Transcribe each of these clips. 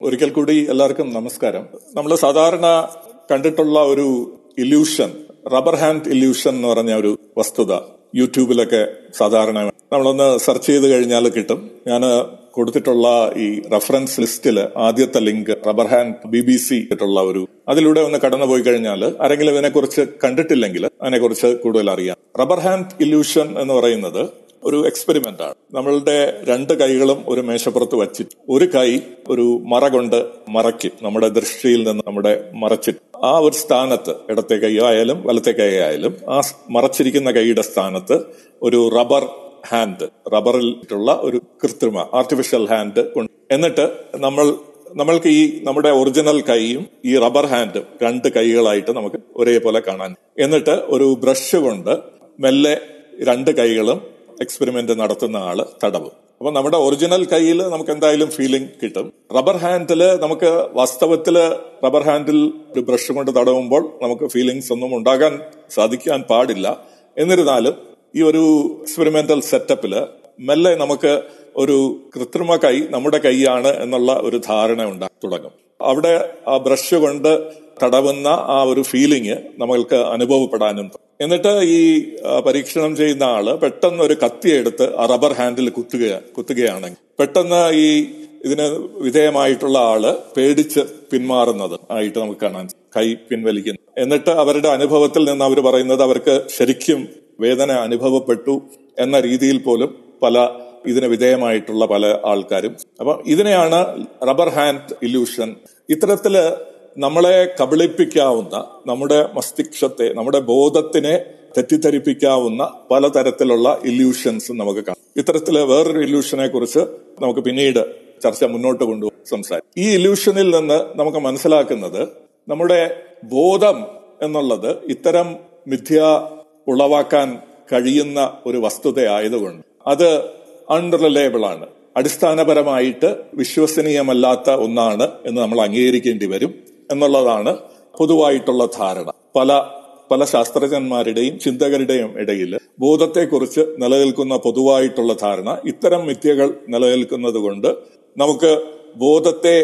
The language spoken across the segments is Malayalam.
ഒരിക്കൽ കൂടി എല്ലാവർക്കും നമസ്കാരം. നമ്മൾ സാധാരണ കണ്ടിട്ടുള്ള ഒരു ഇല്യൂഷൻ റബ്ബർ ഹാൻഡ് ഇല്യൂഷൻ എന്ന് പറഞ്ഞ ഒരു വസ്തുത യൂട്യൂബിലൊക്കെ സാധാരണ നമ്മളൊന്ന് സെർച്ച് ചെയ്ത് കഴിഞ്ഞാൽ കിട്ടും. ഞാൻ കൊടുത്തിട്ടുള്ള ഈ റഫറൻസ് ലിസ്റ്റിൽ ആദ്യത്തെ link rubber hand B B C ആയിട്ടുള്ള ഒരു അതിലൂടെ ഒന്ന് കടന്നു പോയി കഴിഞ്ഞാൽ ആരെങ്കിലും ഇതിനെക്കുറിച്ച് കണ്ടിട്ടില്ലെങ്കിൽ അതിനെക്കുറിച്ച് കൂടുതൽ അറിയാം റബ്ബർ ഹാൻഡ് ഇല്യൂഷൻ എന്ന് പറയുന്നത് ഒരു എക്സ്പെരിമെന്റ് ആണ് നമ്മളുടെ രണ്ട് കൈകളും ഒരു മേശപ്പുറത്ത് വച്ചിട്ട് ഒരു കൈ ഒരു മറ കൊണ്ട് മറയ്ക്കും. നമ്മുടെ ദൃഷ്ടിയിൽ നിന്ന് നമ്മുടെ മറച്ചിട്ട്. ആ ഒരു സ്ഥാനത്ത് ഇടത്തെ കൈയായാലും വലത്തെ കൈയായാലും ആ മറച്ചിരിക്കുന്ന കൈയുടെ സ്ഥാനത്ത് ഒരു റബ്ബർ ഹാൻഡ് റബ്ബറിലുള്ള ഒരു കൃത്രിമ ആർട്ടിഫിഷ്യൽ ഹാൻഡ് കൊണ്ട് എന്നിട്ട് നമ്മൾ നമ്മൾക്ക് ഈ നമ്മുടെ ഒറിജിനൽ കൈയും ഈ റബ്ബർ ഹാൻഡും രണ്ട് കൈകളായിട്ട് നമുക്ക് ഒരേപോലെ കാണാൻ. എന്നിട്ട് ഒരു ബ്രഷ് കൊണ്ട് മെല്ലെ രണ്ട് കൈകളും എക്സ്പെരിമെന്റ് നടത്തുന്ന ആൾ തടവ്. അപ്പൊ നമ്മുടെ ഒറിജിനൽ കയ്യിൽ നമുക്ക് എന്തായാലും ഫീലിംഗ് കിട്ടും. റബ്ബർ ഹാൻഡിൽ നമുക്ക് വാസ്തവത്തിൽ റബ്ബർ ഹാൻഡിൽ ഒരു ബ്രഷ് കൊണ്ട് തടവുമ്പോൾ നമുക്ക് ഫീലിങ്സ് ഒന്നും ഉണ്ടാകാൻ സാധിക്കാൻ പാടില്ല. എന്നിരുന്നാലും ഈ ഒരു എക്സ്പെരിമെന്റൽ സെറ്റപ്പിൽ മെല്ലെ നമുക്ക് ഒരു കൃത്രിമ കൈ നമ്മുടെ കൈയാണ് എന്നുള്ള ഒരു ധാരണ ഉണ്ടാ തുടങ്ങും. അവിടെ ആ ബ്രഷ് കൊണ്ട് തടവുന്ന ആ ഒരു ഫീലിംഗ് നമ്മൾക്ക് അനുഭവപ്പെടാനും എന്നിട്ട് ഈ പരീക്ഷണം ചെയ്യുന്ന ആൾ പെട്ടെന്ന് ഒരു കത്തിയെടുത്ത് ആ റബ്ബർ ഹാൻഡിൽ കുത്തുക കുത്തുകയാണെങ്കിൽ പെട്ടെന്ന് ഈ ഇതിന് വിധേയമായിട്ടുള്ള ആൾ പേടിച്ച് പിന്മാറുന്നത് ആയിട്ട് നമുക്ക് കാണാൻ കൈ പിൻവലിക്കുന്നു. എന്നിട്ട് അവരുടെ അനുഭവത്തിൽ നിന്ന് അവർ പറയുന്നത് അവർക്ക് ശരിക്കും വേദന അനുഭവപ്പെട്ടു എന്ന രീതിയിൽ പോലും പല ഇതിന് വിധേയമായിട്ടുള്ള പല ആൾക്കാരും. അപ്പൊ ഇതിനെയാണ് റബ്ബർ ഹാൻഡ് ഇല്യൂഷൻ. ഇത്തരത്തിൽ നമ്മളെ കബളിപ്പിക്കാവുന്ന നമ്മുടെ മസ്തിഷ്കത്തെ നമ്മുടെ ബോധത്തിനെ തെറ്റിദ്ധരിപ്പിക്കാവുന്ന പലതരത്തിലുള്ള ഇല്യൂഷൻസ് നമുക്ക് കാണാം. ഇത്തരത്തിൽ വേറൊരു ഇല്യൂഷനെ കുറിച്ച് നമുക്ക് പിന്നീട് ചർച്ച മുന്നോട്ട് കൊണ്ടുപോകും സംസാരിക്കും. ഈ ഇല്യൂഷനിൽ നിന്ന് നമുക്ക് മനസ്സിലാക്കുന്നത് നമ്മുടെ ബോധം എന്നുള്ളത് ഇത്തരം മിഥ്യ ഉളവാക്കാൻ കഴിയുന്ന ഒരു വസ്തുതയായതുകൊണ്ട് അത് അൺറിലയബിൾ ആണ്. അടിസ്ഥാനപരമായിട്ട് വിശ്വസനീയമല്ലാത്ത ഒന്നാണ് എന്ന് നമ്മൾ അംഗീകരിക്കേണ്ടി വരും. എന്നുള്ളതാണ് പൊതുവായിട്ടുള്ള ധാരണ. പല പല ശാസ്ത്രജ്ഞന്മാരുടെയും ചിന്തകരുടെയും ഇടയിൽ ബോധത്തെക്കുറിച്ച് നിലനിൽക്കുന്ന പൊതുവായിട്ടുള്ള ധാരണ ഇത്തരം മിഥ്യകൾ നിലനിൽക്കുന്നത് കൊണ്ട് നമുക്ക് ബോധത്തെ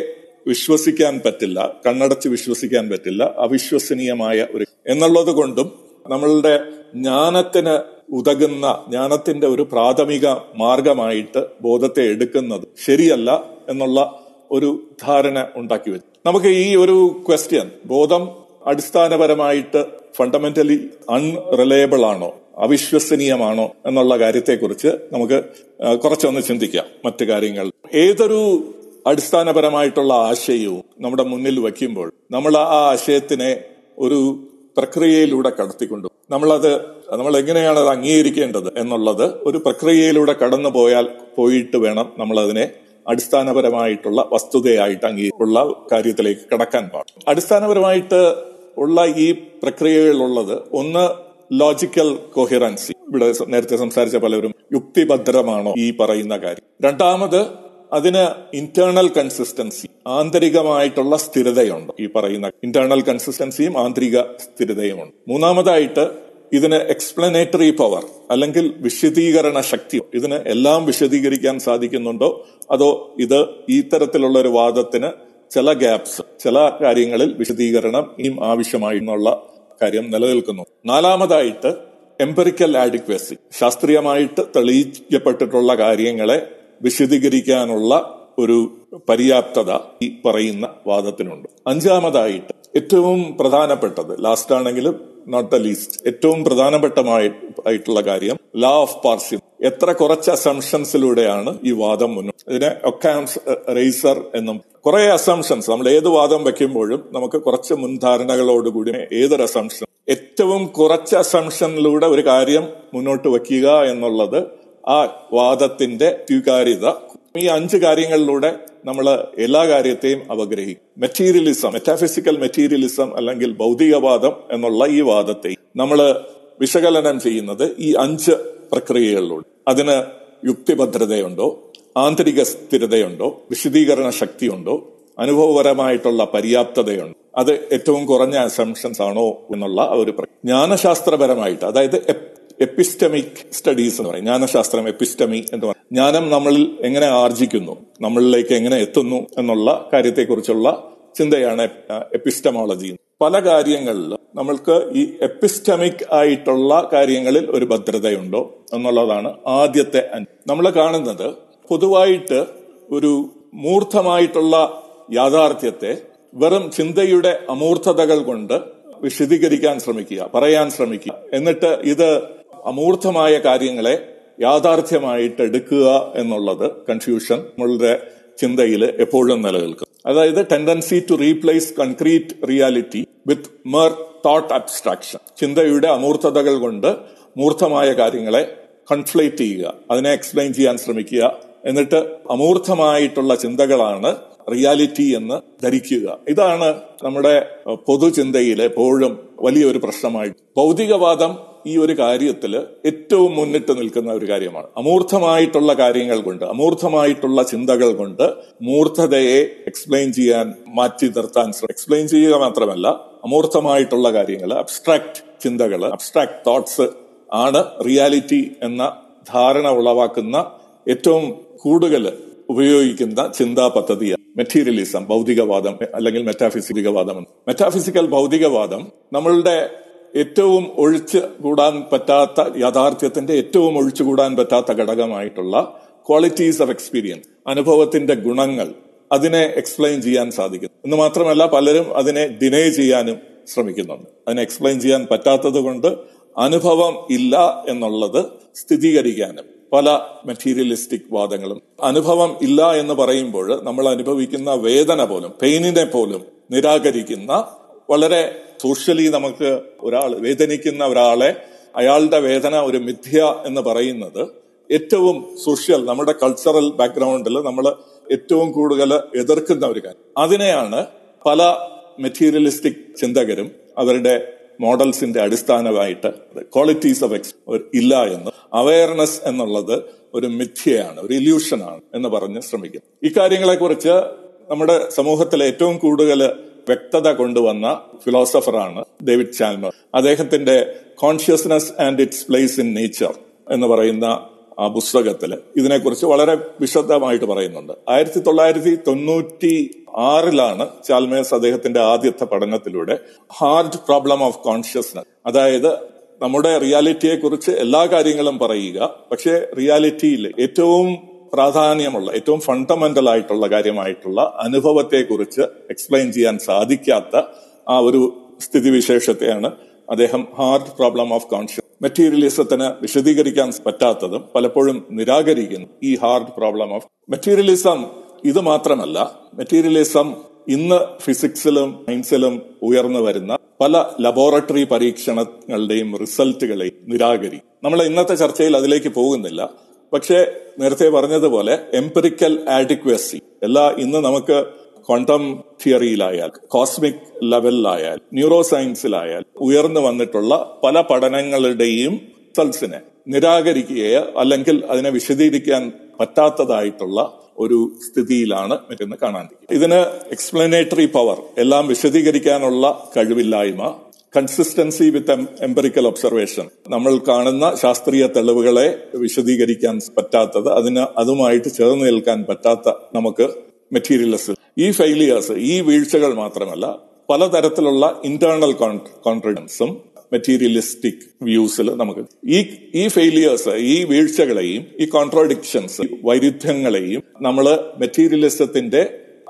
വിശ്വസിക്കാൻ പറ്റില്ല കണ്ണടച്ച് വിശ്വസിക്കാൻ പറ്റില്ല അവിശ്വസനീയമായ ഒരു എന്നുള്ളത് കൊണ്ടും നമ്മളുടെ ജ്ഞാനത്തിന് ഉതകുന്ന ജ്ഞാനത്തിന്റെ ഒരു പ്രാഥമിക മാർഗമായിട്ട് ബോധത്തെ എടുക്കുന്നത് ശരിയല്ല എന്നുള്ള ഒരു ധാരണ ഉണ്ടാക്കി വെച്ചു. നമുക്ക് ഈ ഒരു ക്വസ്റ്റ്യൻ ബോധം അടിസ്ഥാനപരമായിട്ട് ഫണ്ടമെന്റലി അൺറിലയബിൾ ആണോ അവിശ്വസനീയമാണോ എന്നുള്ള കാര്യത്തെക്കുറിച്ച് നമുക്ക് കുറച്ചൊന്ന് ചിന്തിക്കാം. മറ്റു കാര്യങ്ങൾ. ഏതൊരു അടിസ്ഥാനപരമായിട്ടുള്ള ആശയവും നമ്മുടെ മുന്നിൽ വയ്ക്കുമ്പോൾ നമ്മൾ ആ ആശയത്തിനെ ഒരു പ്രക്രിയയിലൂടെ കടത്തിക്കൊണ്ടു. നമ്മളത് നമ്മൾ എങ്ങനെയാണ് അത് അംഗീകരിക്കേണ്ടത് എന്നുള്ളത് ഒരു പ്രക്രിയയിലൂടെ കടന്നു പോയാൽ പോയിട്ട് വേണം നമ്മൾ അതിനെ അടിസ്ഥാനപരമായിട്ടുള്ള വസ്തുതയായിട്ട് അംഗീകരിച്ചുള്ള കാര്യത്തിലേക്ക് കടക്കാൻ പാടും. അടിസ്ഥാനപരമായിട്ട് ഉള്ള ഈ പ്രക്രിയകളുള്ളത് ഒന്ന് ലോജിക്കൽ കൊഹിറൻസി ഇവിടെ നേരത്തെ സംസാരിച്ച പലരും യുക്തിഭദ്രമാണോ ഈ പറയുന്ന കാര്യം. രണ്ടാമത് അതിന് ഇന്റേണൽ കൺസിസ്റ്റൻസി ആന്തരികമായിട്ടുള്ള സ്ഥിരതയുണ്ട്. ഈ പറയുന്ന ഇന്റേണൽ കൺസിസ്റ്റൻസിയും ആന്തരിക സ്ഥിരതയുമുണ്ട്. മൂന്നാമതായിട്ട് ഇതിന് എക്സ്പ്ലനേറ്ററി പവർ അല്ലെങ്കിൽ വിശദീകരണ ശക്തി. ഇതിന് എല്ലാം വിശദീകരിക്കാൻ സാധിക്കുന്നുണ്ടോ? അതോ ഇത് ഈ തരത്തിലുള്ള ഒരു വാദത്തിന് ചില ഗ്യാപ്സ് ചില കാര്യങ്ങളിൽ വിശദീകരണം ഇനിയും ആവശ്യമായി എന്നുള്ള കാര്യം നിലനിൽക്കുന്നു. നാലാമതായിട്ട് എംപെറിക്കൽ ആഡിക്വസി ശാസ്ത്രീയമായിട്ട് തെളിയിക്കപ്പെട്ടിട്ടുള്ള കാര്യങ്ങളെ വിശദീകരിക്കാനുള്ള ഒരു പര്യാപ്തത ഈ പറയുന്ന വാദത്തിനുണ്ട്. അഞ്ചാമതായിട്ട് ഏറ്റവും പ്രധാനപ്പെട്ടത് ലാസ്റ്റ് ആണെങ്കിലും നോട്ട് ദ ലീസ്റ്റ് ഏറ്റവും പ്രധാനപ്പെട്ട ആയിട്ടുള്ള കാര്യം ലാ ഓഫ് പാർഷ്യം എത്ര കുറച്ച് അസംഷൻസിലൂടെയാണ് ഈ വാദം മുന്നോട്ട് ഇതിനെ ഒക്കാംസ് റേസർ എന്നും കുറെ അസംഷൻസ് നമ്മൾ ഏത് വാദം വെക്കുമ്പോഴും നമുക്ക് കുറച്ച് മുൻധാരണകളോടുകൂടി ഏതൊരു അസംഷൻ ഏറ്റവും കുറച്ച് അസംഷനിലൂടെ ഒരു കാര്യം മുന്നോട്ട് വയ്ക്കുക എന്നുള്ളത് ആ വാദത്തിന്റെ സ്വീകാര്യത ഈ അഞ്ച് കാര്യങ്ങളിലൂടെ നമ്മൾ എല്ലാ കാര്യത്തെയും അവഗ്രഹിക്കും. മെറ്റീരിയലിസം മെറ്റാഫിസിക്കൽ മെറ്റീരിയലിസം അല്ലെങ്കിൽ ഭൗതികവാദം എന്നുള്ള ഈ വാദത്തെ നമ്മൾ വിശകലനം ചെയ്യുന്നത് ഈ അഞ്ച് പ്രക്രിയകളിലൂടെ. അതിന് യുക്തിഭദ്രതയുണ്ടോ? ആന്തരിക സ്ഥിരതയുണ്ടോ? വിശദീകരണ ശക്തിയുണ്ടോ? അനുഭവപരമായിട്ടുള്ള പര്യാപ്തതയുണ്ടോ? അത് ഏറ്റവും കുറഞ്ഞ അസംഷൻസ് ആണോ എന്നുള്ള ഒരു ജ്ഞാനശാസ്ത്രപരമായിട്ട് അതായത് എപ്പിസ്റ്റമിക് സ്റ്റഡീസ് എന്ന് പറയും. ജ്ഞാനശാസ്ത്രം എപ്പിസ്റ്റമി എന്ന് പറയും. ജ്ഞാനം നമ്മളിൽ എങ്ങനെ ആർജിക്കുന്നു നമ്മളിലേക്ക് എങ്ങനെ എത്തുന്നു എന്നുള്ള കാര്യത്തെക്കുറിച്ചുള്ള ചിന്തയാണ് എപ്പിസ്റ്റമോളജി പല കാര്യങ്ങളിലും നമ്മൾക്ക് ഈ എപ്പിസ്റ്റമിക് ആയിട്ടുള്ള കാര്യങ്ങളിൽ ഒരു ഭദ്രതയുണ്ടോ എന്നുള്ളതാണ് ആദ്യത്തെ നമ്മൾ കാണുന്നത് പൊതുവായിട്ട് ഒരു മൂർത്തമായിട്ടുള്ള യാഥാർത്ഥ്യത്തെ വെറും ചിന്തയുടെ അമൂർത്തതകൾ കൊണ്ട് വിശദീകരിക്കാൻ ശ്രമിക്കുക പറയാൻ ശ്രമിക്കുക. എന്നിട്ട് ഇത് അമൂർത്തമായ കാര്യങ്ങളെ യാഥാർത്ഥ്യമായിട്ട് എടുക്കുക എന്നുള്ളത് കൺഫ്യൂഷൻ നമ്മളുടെ ചിന്തയിൽ എപ്പോഴും നിലനിൽക്കും. അതായത് tendency to replace concrete reality with mere thought abstraction ചിന്തയുടെ അമൂർത്തതകൾ കൊണ്ട് മൂർത്തമായ കാര്യങ്ങളെ കൺഫ്ലേറ്റ് ചെയ്യുക അതിനെ എക്സ്പ്ലെയിൻ ചെയ്യാൻ ശ്രമിക്കുക. എന്നിട്ട് അമൂർത്തമായിട്ടുള്ള ചിന്തകളാണ് റിയാലിറ്റി എന്ന് ധരിക്കുക. ഇതാണ് നമ്മുടെ പൊതുചിന്തയിൽ എപ്പോഴും വലിയൊരു പ്രശ്നമായിട്ട്. ഭൗതികവാദം ഈ ഒരു കാര്യത്തിൽ ഏറ്റവും മുന്നിട്ട് നിൽക്കുന്ന ഒരു കാര്യമാണ്. അമൂർത്തമായിട്ടുള്ള കാര്യങ്ങൾ കൊണ്ട് അമൂർത്തമായിട്ടുള്ള ചിന്തകൾ കൊണ്ട് മൂർത്തതയെ എക്സ്പ്ലെയിൻ ചെയ്യാൻ മാറ്റി നിർത്താൻ എക്സ്പ്ലെയിൻ ചെയ്യുക മാത്രമല്ല അമൂർത്തമായിട്ടുള്ള കാര്യങ്ങൾ അബ്സ്ട്രാക്ട് ചിന്തകൾ അബ്സ്ട്രാക്ട് തോട്ട്സ് ആണ് റിയാലിറ്റി എന്ന ധാരണ ഉളവാക്കുന്ന ഏറ്റവും കൂടുതൽ ഉപയോഗിക്കുന്ന ചിന്താ പദ്ധതിയാണ് മെറ്റീരിയലിസം ഭൗതികവാദം അല്ലെങ്കിൽ മെറ്റാഫിസിക്കൽ മെറ്റാഫിസികവാദം മെറ്റാഫിസിക്കൽ ഭൗതികവാദം നമ്മളുടെ ഏറ്റവും ഒഴിച്ചു കൂടാൻ പറ്റാത്ത യാഥാർത്ഥ്യത്തിന്റെ ഏറ്റവും ഒഴിച്ചു കൂടാൻ പറ്റാത്ത ഘടകമായിട്ടുള്ള ക്വാളിറ്റീസ് ഓഫ് എക്സ്പീരിയൻസ് അനുഭവത്തിന്റെ ഗുണങ്ങൾ അതിനെ എക്സ്പ്ലെയിൻ ചെയ്യാൻ സാധിക്കും എന്ന് മാത്രമല്ല പലരും അതിനെ ഡിനേ ചെയ്യാനും ശ്രമിക്കുന്നുണ്ട്. അതിനെ എക്സ്പ്ലെയിൻ ചെയ്യാൻ പറ്റാത്തത് കൊണ്ട് അനുഭവം ഇല്ല എന്നുള്ളത് സ്ഥിരീകരിക്കാനും പല മെറ്റീരിയലിസ്റ്റിക് വാദങ്ങളും. അനുഭവം ഇല്ല എന്ന് പറയുമ്പോൾ നമ്മൾ അനുഭവിക്കുന്ന വേദന പോലും പെയിനിനെ പോലും നിരാകരിക്കുന്ന വളരെ സോഷ്യലി നമുക്ക് ഒരാൾ വേദനിക്കുന്ന ഒരാളെ അയാളുടെ വേദന ഒരു മിഥ്യ എന്ന് പറയുന്നത് ഏറ്റവും സോഷ്യൽ നമ്മുടെ കൾച്ചറൽ ബാക്ക്ഗ്രൗണ്ടിൽ നമ്മൾ ഏറ്റവും കൂടുതൽ എതിർക്കുന്ന ഒരു കാര്യം. അതിനെയാണ് പല മെറ്റീരിയലിസ്റ്റിക് ചിന്തകരും അവരുടെ മോഡൽസിന്റെ അടിസ്ഥാനമായിട്ട് ക്വാളിറ്റീസ് ഓഫ് എക്സ് ഇല്ല എന്ന് അവയർനെസ് എന്നുള്ളത് ഒരു മിഥ്യയാണ് ഒരു ഇല്യൂഷനാണ് എന്ന് പറഞ്ഞ് ശ്രമിക്കും ഇക്കാര്യങ്ങളെ കുറിച്ച് നമ്മുടെ സമൂഹത്തിലെ ഏറ്റവും കൂടുതൽ വ്യക്തത കൊണ്ടുവന്ന ഫിലോസഫറാണ് ഡേവിഡ് ചാൽമർ അദ്ദേഹത്തിന്റെ consciousness and its place in nature എന്ന് പറയുന്ന ആ പുസ്തകത്തിൽ ഇതിനെക്കുറിച്ച് വളരെ വിശദമായിട്ട് പറയുന്നുണ്ട്. ആയിരത്തി തൊള്ളായിരത്തി തൊണ്ണൂറ്റി ആറിലാണ് ചാൽമേഴ്സ് അദ്ദേഹത്തിന്റെ ആദ്യത്തെ പഠനത്തിലൂടെ ഹാർഡ് പ്രോബ്ലം ഓഫ് കോൺഷ്യസ്നസ് അതായത് നമ്മുടെ റിയാലിറ്റിയെ കുറിച്ച് എല്ലാ കാര്യങ്ങളും പറയുക പക്ഷേ റിയാലിറ്റിയിൽ ഏറ്റവും പ്രാധാന്യമുള്ള ഏറ്റവും ഫണ്ടമെന്റൽ ആയിട്ടുള്ള കാര്യമായിട്ടുള്ള അനുഭവത്തെക്കുറിച്ച് എക്സ്പ്ലെയിൻ ചെയ്യാൻ സാധിക്കാത്ത ആ ഒരു സ്ഥിതിവിശേഷത്തെയാണ് അദ്ദേഹം ഹാർഡ് പ്രോബ്ലം ഓഫ് കോൺഷ്യസ് മെറ്റീരിയലിസത്തിന് വിശദീകരിക്കാൻ പറ്റാത്തതും പലപ്പോഴും നിരാകരിക്കുന്നു. ഈ ഹാർഡ് പ്രോബ്ലം ഓഫ് മെറ്റീരിയലിസം ഇത് മാത്രമല്ല മെറ്റീരിയലിസം ഇന്ന് ഫിസിക്സിലും സയൻസിലും ഉയർന്നു വരുന്ന പല ലബോറട്ടറി പരീക്ഷണങ്ങളുടെയും റിസൾട്ടുകളെയും നിരാകരി നമ്മൾ ഇന്നത്തെ ചർച്ചയിൽ അതിലേക്ക് പോകുന്നില്ല. പക്ഷേ നേരത്തെ പറഞ്ഞതുപോലെ എംപെറിക്കൽ ആഡിക്വസി എല്ലാ ഇന്ന് നമുക്ക് ക്വാണ്ടം തിയറിയിലായാൽ കോസ്മിക് ലെവലിലായാൽ ന്യൂറോ സയൻസിലായാൽ ഉയർന്നു വന്നിട്ടുള്ള പല പഠനങ്ങളുടെയും റിസൾട്ട്സിനെ നിരാകരിക്കുകയോ അല്ലെങ്കിൽ അതിനെ വിശദീകരിക്കാൻ പറ്റാത്തതായിട്ടുള്ള ഒരു സ്ഥിതിയിലാണ് മറ്റൊന്ന് കാണാൻ ഇതിന് എക്സ്പ്ലനേറ്ററി പവർ എല്ലാം വിശദീകരിക്കാനുള്ള കഴിവില്ലായ്മ കൺസിസ്റ്റൻസി വിത്ത് എംപെറിക്കൽ ഒബ്സർവേഷൻ നമ്മൾ കാണുന്ന ശാസ്ത്രീയ തെളിവുകളെ വിശദീകരിക്കാൻ പറ്റാത്തത് അതിന് അതുമായിട്ട് ചേർന്ന് നിൽക്കാൻ പറ്റാത്ത നമുക്ക് മെറ്റീരിയൽസ് ഈ ഫെയിലിയേഴ്സ് ഈ വീഴ്ചകൾ മാത്രമല്ല പലതരത്തിലുള്ള ഇന്റേണൽ കോൺഫിഡൻസും മെറ്റീരിയലിസ്റ്റിക് വ്യൂസിൽ നമുക്ക് ഈ ഈ ഫെയിലിയേഴ്സ് ഈ വീഴ്ചകളെയും ഈ കോൺട്രോഡിക്ഷൻസ് വൈരുദ്ധ്യങ്ങളെയും നമ്മൾ മെറ്റീരിയലിസത്തിന്റെ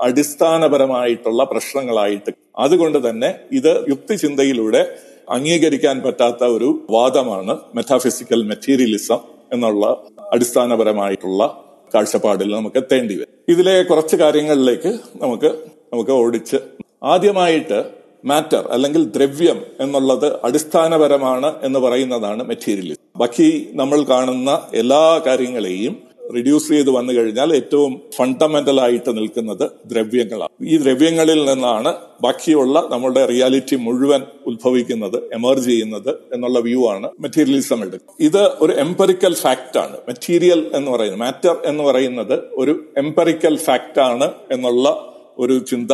അടിസ്ഥാനപരമായിട്ടുള്ള പ്രശ്നങ്ങളായിട്ട്. അതുകൊണ്ട് തന്നെ ഇത് യുക്തിചിന്തയിലൂടെ അംഗീകരിക്കാൻ പറ്റാത്ത ഒരു വാദമാണ് മെറ്റാഫിസിക്കൽ മെറ്റീരിയലിസം എന്നുള്ള അടിസ്ഥാനപരമായിട്ടുള്ള കാഴ്ചപ്പാടിൽ നമുക്ക് എത്തേണ്ടി വരും. ഇതിലെ കുറച്ച് കാര്യങ്ങളിലേക്ക് നമുക്ക് നമുക്ക് ഓടിച്ച്. ആദ്യമായിട്ട് മാറ്റർ അല്ലെങ്കിൽ ദ്രവ്യം എന്നുള്ളത് അടിസ്ഥാനപരമാണ് എന്ന് പറയുന്നതാണ് മെറ്റീരിയലിസം ബാക്കി നമ്മൾ കാണുന്ന എല്ലാ കാര്യങ്ങളെയും റിഡ്യൂസ് ചെയ്ത് വന്നു കഴിഞ്ഞാൽ ഏറ്റവും ഫണ്ടമെന്റൽ ആയിട്ട് നിൽക്കുന്നത് ദ്രവ്യങ്ങളാണ്. ഈ ദ്രവ്യങ്ങളിൽ നിന്നാണ് ബാക്കിയുള്ള നമ്മുടെ റിയാലിറ്റി മുഴുവൻ ഉത്ഭവിക്കുന്നത് എമർജ് ചെയ്യുന്നത് എന്നുള്ള വ്യൂ ആണ് മെറ്റീരിയലിസം എടുക്കുക ഇത് ഒരു എംപെറിക്കൽ ഫാക്റ്റ് ആണ്. മെറ്റീരിയൽ എന്ന് പറയുന്നത് മാറ്റർ എന്ന് പറയുന്നത് ഒരു എംപെറിക്കൽ ഫാക്റ്റ് ആണ് എന്നുള്ള ഒരു ചിന്ത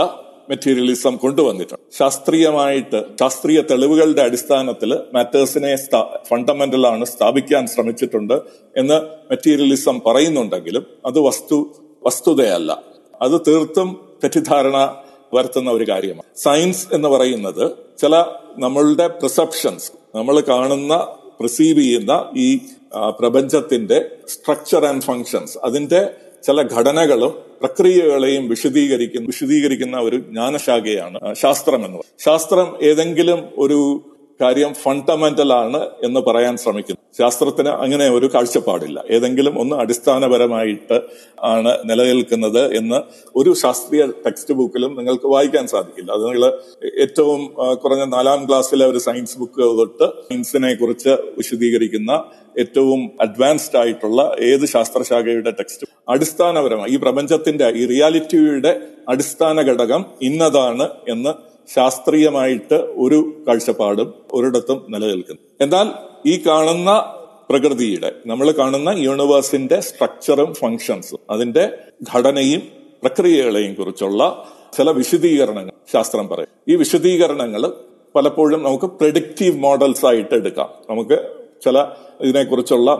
മെറ്റീരിയലിസം കൊണ്ടുവന്നിട്ടുണ്ട്. ശാസ്ത്രീയമായിട്ട് ശാസ്ത്രീയ തെളിവുകളുടെ അടിസ്ഥാനത്തിൽ മാറ്റേഴ്സിനെ ഫണ്ടമെന്റൽ ആണ് സ്ഥാപിക്കാൻ ശ്രമിച്ചിട്ടുണ്ട് എന്ന് മെറ്റീരിയലിസം പറയുന്നുണ്ടെങ്കിലും അത് വസ്തു വസ്തുതയല്ല. അത് തീർത്തും തെറ്റിദ്ധാരണ വരുത്തുന്ന ഒരു കാര്യമാണ്. സയൻസ് എന്ന് പറയുന്നത് ചില നമ്മളുടെ പ്രിസെപ്ഷൻസ് നമ്മൾ കാണുന്ന പ്രിസീവ് ചെയ്യുന്ന ഈ പ്രപഞ്ചത്തിന്റെ സ്ട്രക്ചർ ആൻഡ് ഫങ്ഷൻസ് അതിന്റെ ചില ഘടനകളും പ്രക്രിയകളെയും വിശദീകരിക്കുന്ന വിശദീകരിക്കുന്ന ഒരു ജ്ഞാനശാഖയാണ് ശാസ്ത്രം എന്ന് ശാസ്ത്രം ഏതെങ്കിലും ഒരു കാര്യം ഫണ്ടമെന്റൽ ആണ് എന്ന് പറയാൻ ശ്രമിക്കുന്നു. ശാസ്ത്രത്തിന് അങ്ങനെ ഒരു കാഴ്ചപ്പാടില്ല. ഏതെങ്കിലും ഒന്ന് അടിസ്ഥാനപരമായിട്ട് ആണ് നിലനിൽക്കുന്നത് എന്ന് ഒരു ശാസ്ത്രീയ ടെക്സ്റ്റ് ബുക്കിലും നിങ്ങൾക്ക് വായിക്കാൻ സാധിക്കില്ല. അത് നിങ്ങൾ ഏറ്റവും കുറഞ്ഞ നാലാം ക്ലാസ്സിലെ ഒരു സയൻസ് ബുക്ക് തൊട്ട് സയൻസിനെ കുറിച്ച് വിശദീകരിക്കുന്ന ഏറ്റവും അഡ്വാൻസ്ഡ് ആയിട്ടുള്ള ഏത് ശാസ്ത്രശാഖയുടെ ടെക്സ്റ്റ് അടിസ്ഥാനപരമായി ഈ പ്രപഞ്ചത്തിന്റെ ഈ റിയാലിറ്റിയുടെ അടിസ്ഥാന ഘടകം ഇന്നതാണ് എന്ന് ശാസ്ത്രീയമായിട്ട് ഒരു കാഴ്ചപ്പാടും ഒരിടത്തും നിലനിൽക്കുന്നു. എന്നാൽ ഈ കാണുന്ന പ്രകൃതിയുടെ നമ്മൾ കാണുന്ന യൂണിവേഴ്സിന്റെ സ്ട്രക്ചറും ഫങ്ഷൻസും അതിന്റെ ഘടനയും പ്രക്രിയകളെയും കുറിച്ചുള്ള ചില വിശദീകരണങ്ങൾ ശാസ്ത്രം പറയും. ഈ വിശദീകരണങ്ങൾ പലപ്പോഴും നമുക്ക് പ്രഡിക്റ്റീവ് മോഡൽസ് ആയിട്ട് എടുക്കാം. നമുക്ക് ചില ഇതിനെക്കുറിച്ചുള്ള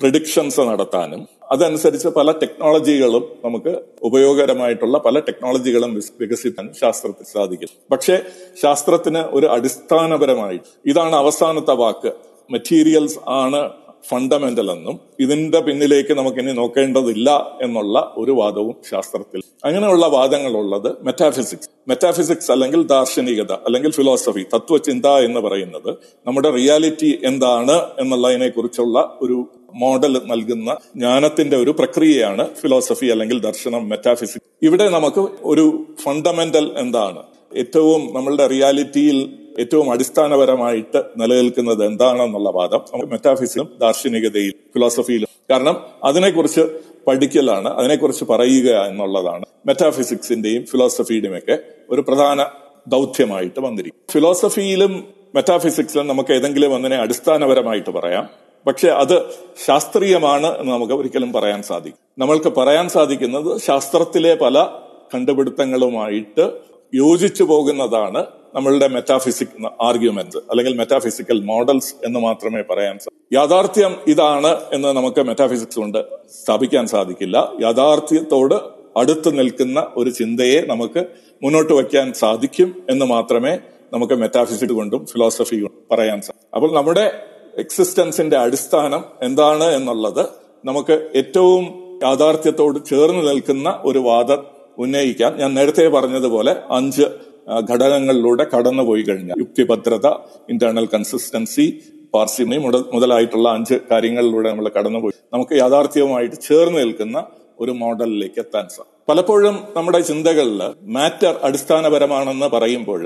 പ്രിഡിക്ഷൻസ് നടത്താനും അതനുസരിച്ച് പല ടെക്നോളജികളും നമുക്ക് ഉപയോഗകരമായിട്ടുള്ള പല ടെക്നോളജികളും വികസിപ്പിക്കാൻ ശാസ്ത്രത്തിൽ സാധിക്കും. പക്ഷേ ശാസ്ത്രത്തിന് ഒരു അടിസ്ഥാനപരമായി ഇതാണ് അവസാനത്തെ വാക്ക് മെറ്റീരിയൽസ് ആണ് ഫണ്ടമെന്റൽ എന്നും ഇതിന്റെ പിന്നിലേക്ക് നമുക്ക് ഇനി നോക്കേണ്ടതില്ല എന്നുള്ള ഒരു വാദവും ശാസ്ത്രത്തിൽ അങ്ങനെയുള്ള വാദങ്ങളുള്ളത് മെറ്റാഫിസിക്സ് മെറ്റാഫിസിക്സ് അല്ലെങ്കിൽ ദാർശനികത അല്ലെങ്കിൽ ഫിലോസഫി തത്വചിന്ത എന്ന് പറയുന്നത് നമ്മുടെ റിയാലിറ്റി എന്താണ് എന്നുള്ളതിനെ കുറിച്ചുള്ള ഒരു മോഡൽ നൽകുന്ന ജ്ഞാനത്തിന്റെ ഒരു പ്രക്രിയയാണ് ഫിലോസഫി അല്ലെങ്കിൽ ദർശനം മെറ്റാഫിസിക്സ് ഇവിടെ നമുക്ക് ഒരു ഫണ്ടമെന്റൽ എന്താണ് ഏറ്റവും നമ്മളുടെ റിയാലിറ്റിയിൽ ഏറ്റവും അടിസ്ഥാനപരമായിട്ട് നിലനിൽക്കുന്നത് എന്താണെന്നുള്ള വാദം മെറ്റാഫിസിലും ദാർശനികതയിലും ഫിലോസഫിയിലും കാരണം അതിനെക്കുറിച്ച് പഠിക്കലാണ് അതിനെക്കുറിച്ച് പറയുക എന്നുള്ളതാണ് മെറ്റാഫിസിക്സിന്റെയും ഫിലോസഫിയുടെയും ഒക്കെ ഒരു പ്രധാന ദൗത്യമായിട്ട് വന്നിരിക്കും ഫിലോസഫിയിലും മെറ്റാഫിസിക്സിലും നമുക്ക് ഏതെങ്കിലും ഒന്നിനെ അടിസ്ഥാനപരമായിട്ട് പറയാം. പക്ഷെ അത് ശാസ്ത്രീയമാണ് എന്ന് നമുക്ക് ഒരിക്കലും പറയാൻ സാധിക്കും നമ്മൾക്ക് പറയാൻ സാധിക്കുന്നത് ശാസ്ത്രത്തിലെ പല കണ്ടുപിടുത്തങ്ങളുമായിട്ട് യോജിച്ചു പോകുന്നതാണ് നമ്മളുടെ മെറ്റാഫിസിക് ആർഗ്യുമെന്റ് അല്ലെങ്കിൽ മെറ്റാഫിസിക്കൽ മോഡൽസ് എന്ന് മാത്രമേ പറയാൻ സാധിക്കൂ യാഥാർത്ഥ്യം ഇതാണ് എന്ന് നമുക്ക് മെറ്റാഫിസിക്സ് കൊണ്ട് സ്ഥാപിക്കാൻ സാധിക്കില്ല. യാഥാർത്ഥ്യത്തോട് അടുത്ത് നിൽക്കുന്ന ഒരു ചിന്തയെ നമുക്ക് മുന്നോട്ട് വയ്ക്കാൻ സാധിക്കും എന്ന് മാത്രമേ നമുക്ക് മെറ്റാഫിസിക്സ് കൊണ്ടും ഫിലോസഫി കൊണ്ടും പറയാൻ സാധിക്കും അപ്പോൾ നമ്മുടെ എക്സിസ്റ്റൻസിന്റെ അടിസ്ഥാനം എന്താണ് എന്നുള്ളത് നമുക്ക് ഏറ്റവും യാഥാർത്ഥ്യത്തോട് ചേർന്ന് നിൽക്കുന്ന ഒരു വാദം ഉന്നയിക്കാൻ ഞാൻ നേരത്തെ പറഞ്ഞതുപോലെ അഞ്ച് ഘടകങ്ങളിലൂടെ കടന്നുപോയി കഴിഞ്ഞാൽ യുക്തിഭദ്രത ഇന്റേണൽ കൺസിസ്റ്റൻസി പാർസിമി മുതലായിട്ടുള്ള അഞ്ച് കാര്യങ്ങളിലൂടെ നമ്മൾ കടന്നുപോയി. നമുക്ക് യാഥാർത്ഥ്യവുമായിട്ട് ചേർന്ന് നിൽക്കുന്ന ഒരു മോഡലിലേക്ക് എത്താൻ സാധിക്കും പലപ്പോഴും നമ്മുടെ ചിന്തകളിൽ മാറ്റർ അടിസ്ഥാനപരമാണെന്ന് പറയുമ്പോൾ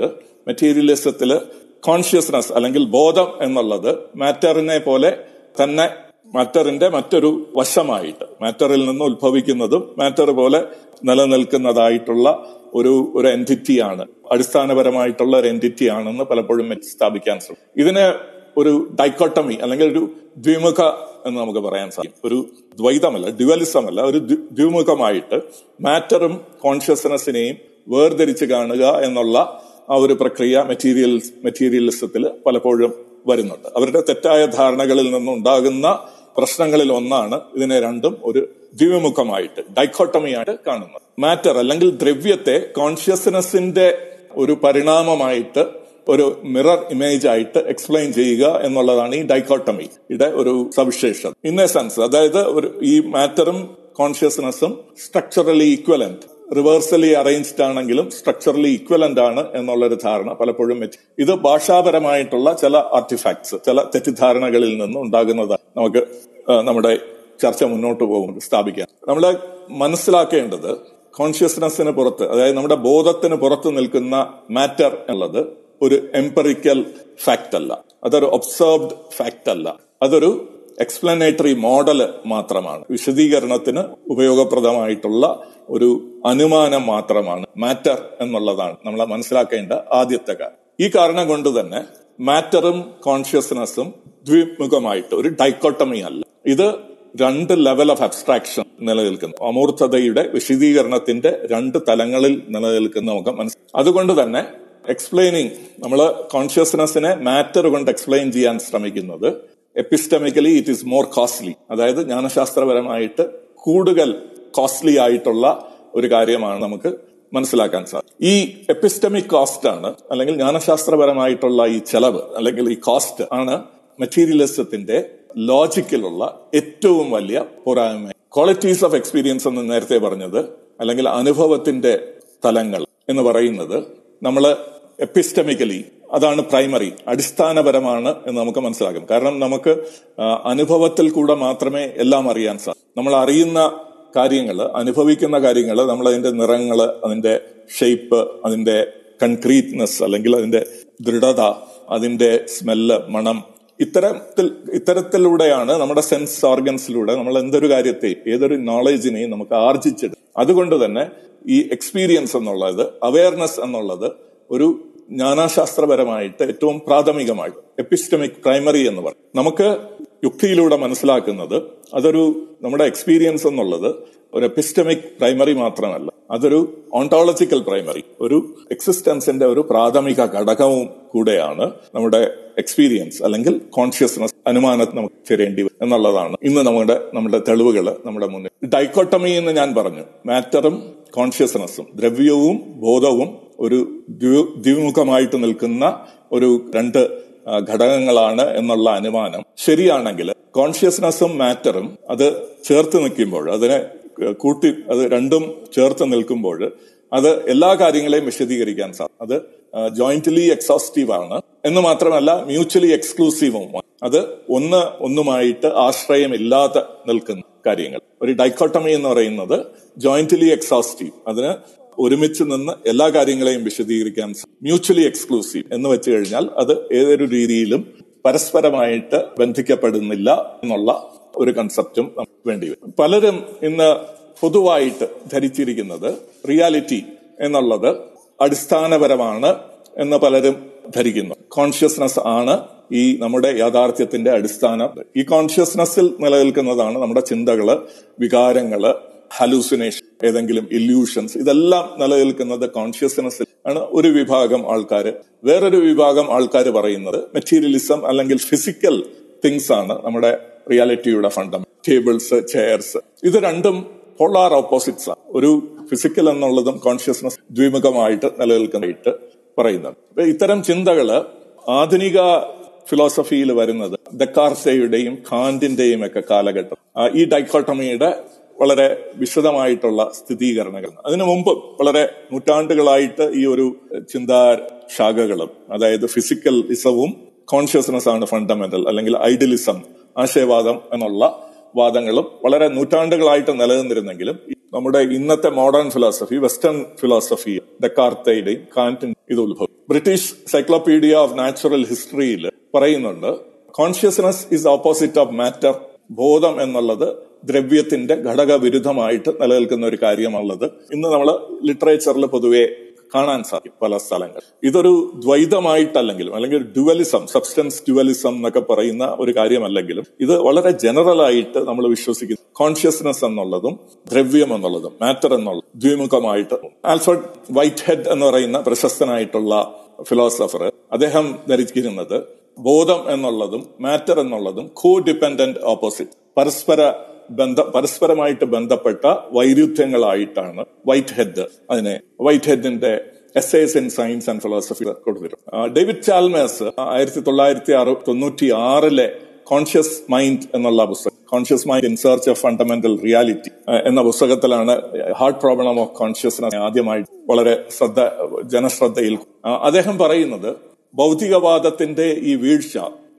മെറ്റീരിയലിസത്തിൽ കോൺഷ്യസ്നസ് അല്ലെങ്കിൽ ബോധം എന്നുള്ളത് മാറ്ററിനെ പോലെ തന്നെ മാറ്ററിന്റെ മറ്റൊരു വശമായിട്ട് മാറ്ററിൽ നിന്ന് ഉത്ഭവിക്കുന്നതും മാറ്റർ പോലെ നിലനിൽക്കുന്നതായിട്ടുള്ള ഒരു ഒരു എന്റിറ്റിയാണ് അടിസ്ഥാനപരമായിട്ടുള്ള ഒരു എന്റിറ്റിയാണെന്ന് പലപ്പോഴും സ്ഥാപിക്കാൻ ശ്രമിക്കും. ഇതിനെ ഒരു ഡൈക്കോട്ടമി അല്ലെങ്കിൽ ഒരു ദ്വിമുഖ എന്ന് നമുക്ക് പറയാൻ സാധിക്കും. ഒരു ദ്വൈതമല്ല ഡ്യുവലിസം അല്ല ഒരു ദ്വിമുഖമായിട്ട് മാറ്ററും കോൺഷ്യസ്നെസ്സിനെയും വേർതിരിച്ച് കാണുക എന്നുള്ള ആ ഒരു പ്രക്രിയ മെറ്റീരിയൽ മെറ്റീരിയലിസത്തിൽ പലപ്പോഴും വരുന്നുണ്ട്. അവരുടെ തെറ്റായ ധാരണകളിൽ നിന്നുണ്ടാകുന്ന പ്രശ്നങ്ങളിൽ ഒന്നാണ് ഇതിനെ രണ്ടും ഒരു ദ്വിമുഖമായിട്ട് ഡൈക്കോട്ടമിയായിട്ട് കാണുന്നത്. മാറ്റർ അല്ലെങ്കിൽ ദ്രവ്യത്തെ കോൺഷ്യസ്നെസിന്റെ ഒരു പരിണാമമായിട്ട് ഒരു മിറർ ഇമേജ് ആയിട്ട് എക്സ്പ്ലെയിൻ ചെയ്യുക എന്നുള്ളതാണ് ഈ ഡൈക്കോട്ടമിയുടെ ഒരു സവിശേഷത. ഇൻ എ സെൻസ് അതായത് ഒരു ഈ മാറ്ററും കോൺഷ്യസ്നെസ്സും സ്ട്രക്ചറലി ഈക്വലന്റ് റിവേഴ്സലി അറേഞ്ച്ഡ് ആണെങ്കിലും സ്ട്രക്ചറലി ഇക്വലന്റ് ആണ് എന്നുള്ളൊരു ധാരണ പലപ്പോഴും ഇത് ഭാഷാപരമായിട്ടുള്ള ചില ആർട്ടിഫാക്ട്സ് ചില തെറ്റിദ്ധാരണകളിൽ നിന്ന് ഉണ്ടാകുന്നതാണ്. നമുക്ക് നമ്മുടെ ചർച്ച മുന്നോട്ട് പോകും സ്ഥാപിക്കാം. നമ്മൾ മനസ്സിലാക്കേണ്ടത് കോൺഷ്യസ്നെസ്സിന് പുറത്ത് അതായത് നമ്മുടെ ബോധത്തിന് പുറത്ത് നിൽക്കുന്ന മാറ്റർ എന്നുള്ളത് ഒരു എംപറിക്കൽ ഫാക്ട് അല്ല. അതൊരു ഒബ്സർവ്ഡ് ഫാക്ട് അല്ല. അതൊരു എക്സ്പ്ലനേറ്ററി മോഡൽ മാത്രമാണ്. വിശദീകരണത്തിന് ഉപയോഗപ്രദമായിട്ടുള്ള ഒരു അനുമാനം മാത്രമാണ്. മാറ്റർ എന്നുള്ളതാണ് നമ്മൾ മനസ്സിലാക്കേണ്ട ആദ്യത്തെ കാര്യം. ഈ കാരണം കൊണ്ട് തന്നെ മാറ്ററും കോൺഷ്യസ്നസ്സും ദ്വിമുഖമായിട്ട് ഒരു ഡൈക്കോട്ടമി അല്ല. ഇത് രണ്ട് ലെവൽ ഓഫ് അബ്സ്ട്രാക്ഷൻ നിലനിൽക്കുന്നു. അമൂർത്തതയുടെ വിശദീകരണത്തിന്റെ രണ്ട് തലങ്ങളിൽ നിലനിൽക്കുന്ന നമുക്ക് മനസ്സിലാക്കാം അതുകൊണ്ട് തന്നെ എക്സ്പ്ലെയിനിങ് നമ്മൾ കോൺഷ്യസ്നെസ്സിനെ മാറ്റർ കൊണ്ട് എക്സ്പ്ലെയിൻ ചെയ്യാൻ ശ്രമിക്കുന്നത് epistemically it is more costly. അതായത് ജ്ഞാനശാസ്ത്രപരമായിട്ട് കൂടുതൽ കോസ്റ്റ്ലി ആയിട്ടുള്ള ഒരു കാര്യമാണ് നമുക്ക് മനസ്സിലാക്കാൻ സാധിക്കും ഈ എപ്പിസ്റ്റമിക് കോസ്റ്റ് ആണ് അല്ലെങ്കിൽ ജ്ഞാനശാസ്ത്രപരമായിട്ടുള്ള ഈ ചെലവ് അല്ലെങ്കിൽ ഈ കോസ്റ്റ് ആണ് മെറ്റീരിയലിസത്തിന്റെ ലോജിക്കിലുള്ള ഏറ്റവും വലിയ പോരായ്മ. ക്വാളിറ്റീസ് ഓഫ് എക്സ്പീരിയൻസ് എന്ന് നേരത്തെ പറഞ്ഞത് അല്ലെങ്കിൽ അനുഭവത്തിന്റെ തലങ്ങൾ എന്ന് പറയുന്നത് നമ്മൾ എപ്പിസ്റ്റമിക്കലി അതാണ് പ്രൈമറി അടിസ്ഥാനപരമാണ് എന്ന് നമുക്ക് മനസ്സിലാക്കും. കാരണം നമുക്ക് അനുഭവത്തിൽ കൂടെ മാത്രമേ എല്ലാം അറിയാൻ സാധിക്കും നമ്മൾ അറിയുന്ന കാര്യങ്ങൾ അനുഭവിക്കുന്ന കാര്യങ്ങൾ നമ്മൾ അതിന്റെ നിറങ്ങൾ അതിന്റെ ഷേപ്പ് അതിന്റെ കൺക്രീറ്റ്നെസ് അല്ലെങ്കിൽ അതിന്റെ ദൃഢത അതിന്റെ സ്മെല്ല് മണം ഇത്തരത്തിൽ ഇത്തരത്തിലൂടെയാണ് നമ്മുടെ സെൻസ് ഓർഗൻസിലൂടെ നമ്മൾ എന്തൊരു കാര്യത്തെയും ഏതൊരു നോളജിനെയും നമുക്ക് ആർജിച്ചെടുക്കും അതുകൊണ്ട് തന്നെ ഈ എക്സ്പീരിയൻസ് എന്നുള്ളത് അവയർനെസ് എന്നുള്ളത് ഒരു ജ്ഞാനാശാസ്ത്രപരമായിട്ട് ഏറ്റവും പ്രാഥമികമായിട്ട് എപ്പിസ്റ്റമിക് പ്രൈമറി എന്ന് പറയും. നമുക്ക് യുക്തിയിലൂടെ മനസ്സിലാക്കുന്നത് അതൊരു നമ്മുടെ എക്സ്പീരിയൻസ് എന്നുള്ളത് ഒരു എപ്പിസ്റ്റമിക് പ്രൈമറി മാത്രമല്ല. അതൊരു ഓണ്ടോളജിക്കൽ പ്രൈമറി ഒരു എക്സിസ്റ്റൻസിന്റെ ഒരു പ്രാഥമിക ഘടകവും കൂടെയാണ് നമ്മുടെ എക്സ്പീരിയൻസ് അല്ലെങ്കിൽ കോൺഷ്യസ്നസ് അനുമാനത്തെ നമുക്ക് വരും എന്നുള്ളതാണ് ഇന്ന് നമ്മുടെ നമ്മുടെ തെളിവുകൾ നമ്മുടെ മുന്നിൽ. ഡൈക്കോട്ടമി എന്ന് ഞാൻ പറഞ്ഞു. മാറ്ററും കോൺഷ്യസ്നസ്സും ദ്രവ്യവും ബോധവും ഒരു ദ്വിമുഖമായിട്ട് നിൽക്കുന്ന ഒരു രണ്ട് ഘടകങ്ങളാണ് എന്നുള്ള അനുമാനം. ശരിയാണെങ്കിൽ കോൺഷ്യസ്നസ്സും മാറ്ററും അത് ചേർത്ത് നിൽക്കുമ്പോൾ അതിനെ കൂട്ടി അത് രണ്ടും ചേർത്ത് നിൽക്കുമ്പോൾ അത് എല്ലാ കാര്യങ്ങളെയും വിശദീകരിക്കാൻ സാധിക്കും അത് ജോയിന്റ്ലി എക്സോസ്റ്റീവ് ആണ്. എന്ന് മാത്രമല്ല മ്യൂച്വലി എക്സ്ക്ലൂസീവും അത് ഒന്ന് ഒന്നുമായിട്ട് ആശ്രയമില്ലാതെ നിൽക്കുന്ന കാര്യങ്ങൾ. ഒരു ഡൈക്കോട്ടമി എന്ന് പറയുന്നത് ജോയിന്റ്ലി എക്സോസ്റ്റീവ് അതിന് ഒരുമിച്ച് നിന്ന് എല്ലാ കാര്യങ്ങളെയും വിശദീകരിക്കാൻ മ്യൂച്വലി എക്സ്ക്ലൂസീവ് എന്ന് വെച്ച് കഴിഞ്ഞാൽ അത് ഏതൊരു രീതിയിലും പരസ്പരമായിട്ട് ബന്ധിക്കപ്പെടുന്നില്ല എന്നുള്ള ഒരു കൺസെപ്റ്റും വേണ്ടി വരും. പലരും ഇന്ന് പൊതുവായിട്ട് ധരിച്ചിരിക്കുന്നത് റിയാലിറ്റി എന്നുള്ളത് അടിസ്ഥാനപരമാണ് എന്ന് പലരും ധരിക്കുന്നു. കോൺഷ്യസ്നസ് ആണ് ഈ നമ്മുടെ യാഥാർത്ഥ്യത്തിന്റെ അടിസ്ഥാനം. ഈ കോൺഷ്യസ്നസ്സിൽ നിലനിൽക്കുന്നതാണ് നമ്മുടെ ചിന്തകൾ വികാരങ്ങൾ ഹലൂസിനേഷൻ ഏതെങ്കിലും ഇല്യൂഷൻസ് ഇതെല്ലാം നിലനിൽക്കുന്നത് കോൺഷ്യസ്നെസ്സിൽ ആണ്. ഒരു വിഭാഗം ആൾക്കാർ വേറൊരു വിഭാഗം ആൾക്കാർ പറയുന്നത് മെറ്റീരിയലിസം അല്ലെങ്കിൽ ഫിസിക്കൽ തിങ്സ് ആണ് നമ്മുടെ റിയാലിറ്റിയുടെ ഫണ്ടം ടേബിൾസ് ചെയർസ് ഇത് രണ്ടും പോളാർ ഓപ്പോസിറ്റ്സ് ആണ്. ഒരു ഫിസിക്കൽ എന്നുള്ളതും കോൺഷ്യസ്നസ് ദ്വിമുഖമായിട്ട് നിലനിൽക്കുന്നതായിട്ട് പറയുന്നത് ഇത്തരം ചിന്തകൾ ആധുനിക ഫിലോസഫിയിൽ വരുന്നത് ദക്കാർസയുടെയും കാന്റിന്റെയും ഒക്കെ കാലഘട്ടം ഈ ഡൈക്കോട്ടമിയുടെ വളരെ വിശദമായിട്ടുള്ള സ്ഥിരീകരണങ്ങൾ അതിനു മുമ്പ് വളരെ നൂറ്റാണ്ടുകളായിട്ട് ഈ ഒരു ചിന്താ ശാഖകളും അതായത് ഫിസിക്കൽ ഇസവും കോൺഷ്യസ്നസ് ആണ് ഫണ്ടമെന്റൽ അല്ലെങ്കിൽ ഐഡിയലിസം ആശയവാദം എന്നുള്ള വാദങ്ങളും വളരെ നൂറ്റാണ്ടുകളായിട്ട് നിലനിന്നിരുന്നെങ്കിലും നമ്മുടെ ഇന്നത്തെ മോഡേൺ ഫിലോസഫി വെസ്റ്റേൺ ഫിലോസഫി ഡെക്കാർത്തയുടെയും കാന്റിൻ ഇത് ഉത്ഭവം. ബ്രിട്ടീഷ് സൈക്ലോപീഡിയ ഓഫ് നാച്ചുറൽ ഹിസ്റ്ററിയിൽ പറയുന്നുണ്ട് consciousness is opposite of matter ബോധം എന്നുള്ളത് ദ്രവ്യത്തിന്റെ ഘടകവിരുദ്ധമായിട്ട് നിലനിൽക്കുന്ന ഒരു കാര്യമുള്ളത് ഇന്ന് നമ്മൾ ലിറ്ററേച്ചറിൽ പൊതുവെ കാണാൻ സാധിക്കും പല സ്ഥലങ്ങൾ. ഇതൊരു ദ്വൈതമായിട്ടല്ലെങ്കിലും അല്ലെങ്കിൽ ഡ്യുവലിസം സബ്സ്റ്റൻസ് ഡ്യുവലിസം എന്നൊക്കെ പറയുന്ന ഒരു കാര്യമല്ലെങ്കിലും ഇത് വളരെ ജനറൽ ആയിട്ട് നമ്മൾ വിശ്വസിക്കുന്നു. കോൺഷ്യസ്നെസ് എന്നുള്ളതും ദ്രവ്യം എന്നുള്ളതും മാറ്റർ എന്നുള്ളത് ദ്വിമുഖമായിട്ട്. ആൽഫർഡ് വൈറ്റ് ഹെഡ് എന്ന് പറയുന്ന പ്രശസ്തനായിട്ടുള്ള ഫിലോസഫർ അദ്ദേഹം ധരിച്ചിരുന്നത് ബോധം എന്നുള്ളതും മാറ്റർ എന്നുള്ളതും കോ ഡിപ്പെൻഡന്റ് ഓപ്പോസിറ്റ് പരസ്പര ബന്ധ പരസ്പരമായിട്ട് ബന്ധപ്പെട്ട വൈരുദ്ധ്യങ്ങളായിട്ടാണ് വൈറ്റ് ഹെഡ് അതിനെ വൈറ്റ് ഹെഡിന്റെ essays in science and philosophy കൊടുത്തിരും David Chalmers ആയിരത്തി തൊള്ളായിരത്തി അറു തൊണ്ണൂറ്റി ആറിലെ കോൺഷ്യസ് മൈൻഡ് എന്നുള്ള പുസ്തകം conscious mind in search of fundamental reality എന്ന പുസ്തകത്തിലാണ് ഹാർട്ട് പ്രോബ്ലം ഓഫ് കോൺഷ്യസ്നസ് ആദ്യമായി വളരെ ശ്രദ്ധ ജനശ്രദ്ധയിൽ. അദ്ദേഹം പറയുന്നത് ഭൗതികവാദത്തിന്റെ ഈ വീഴ്ച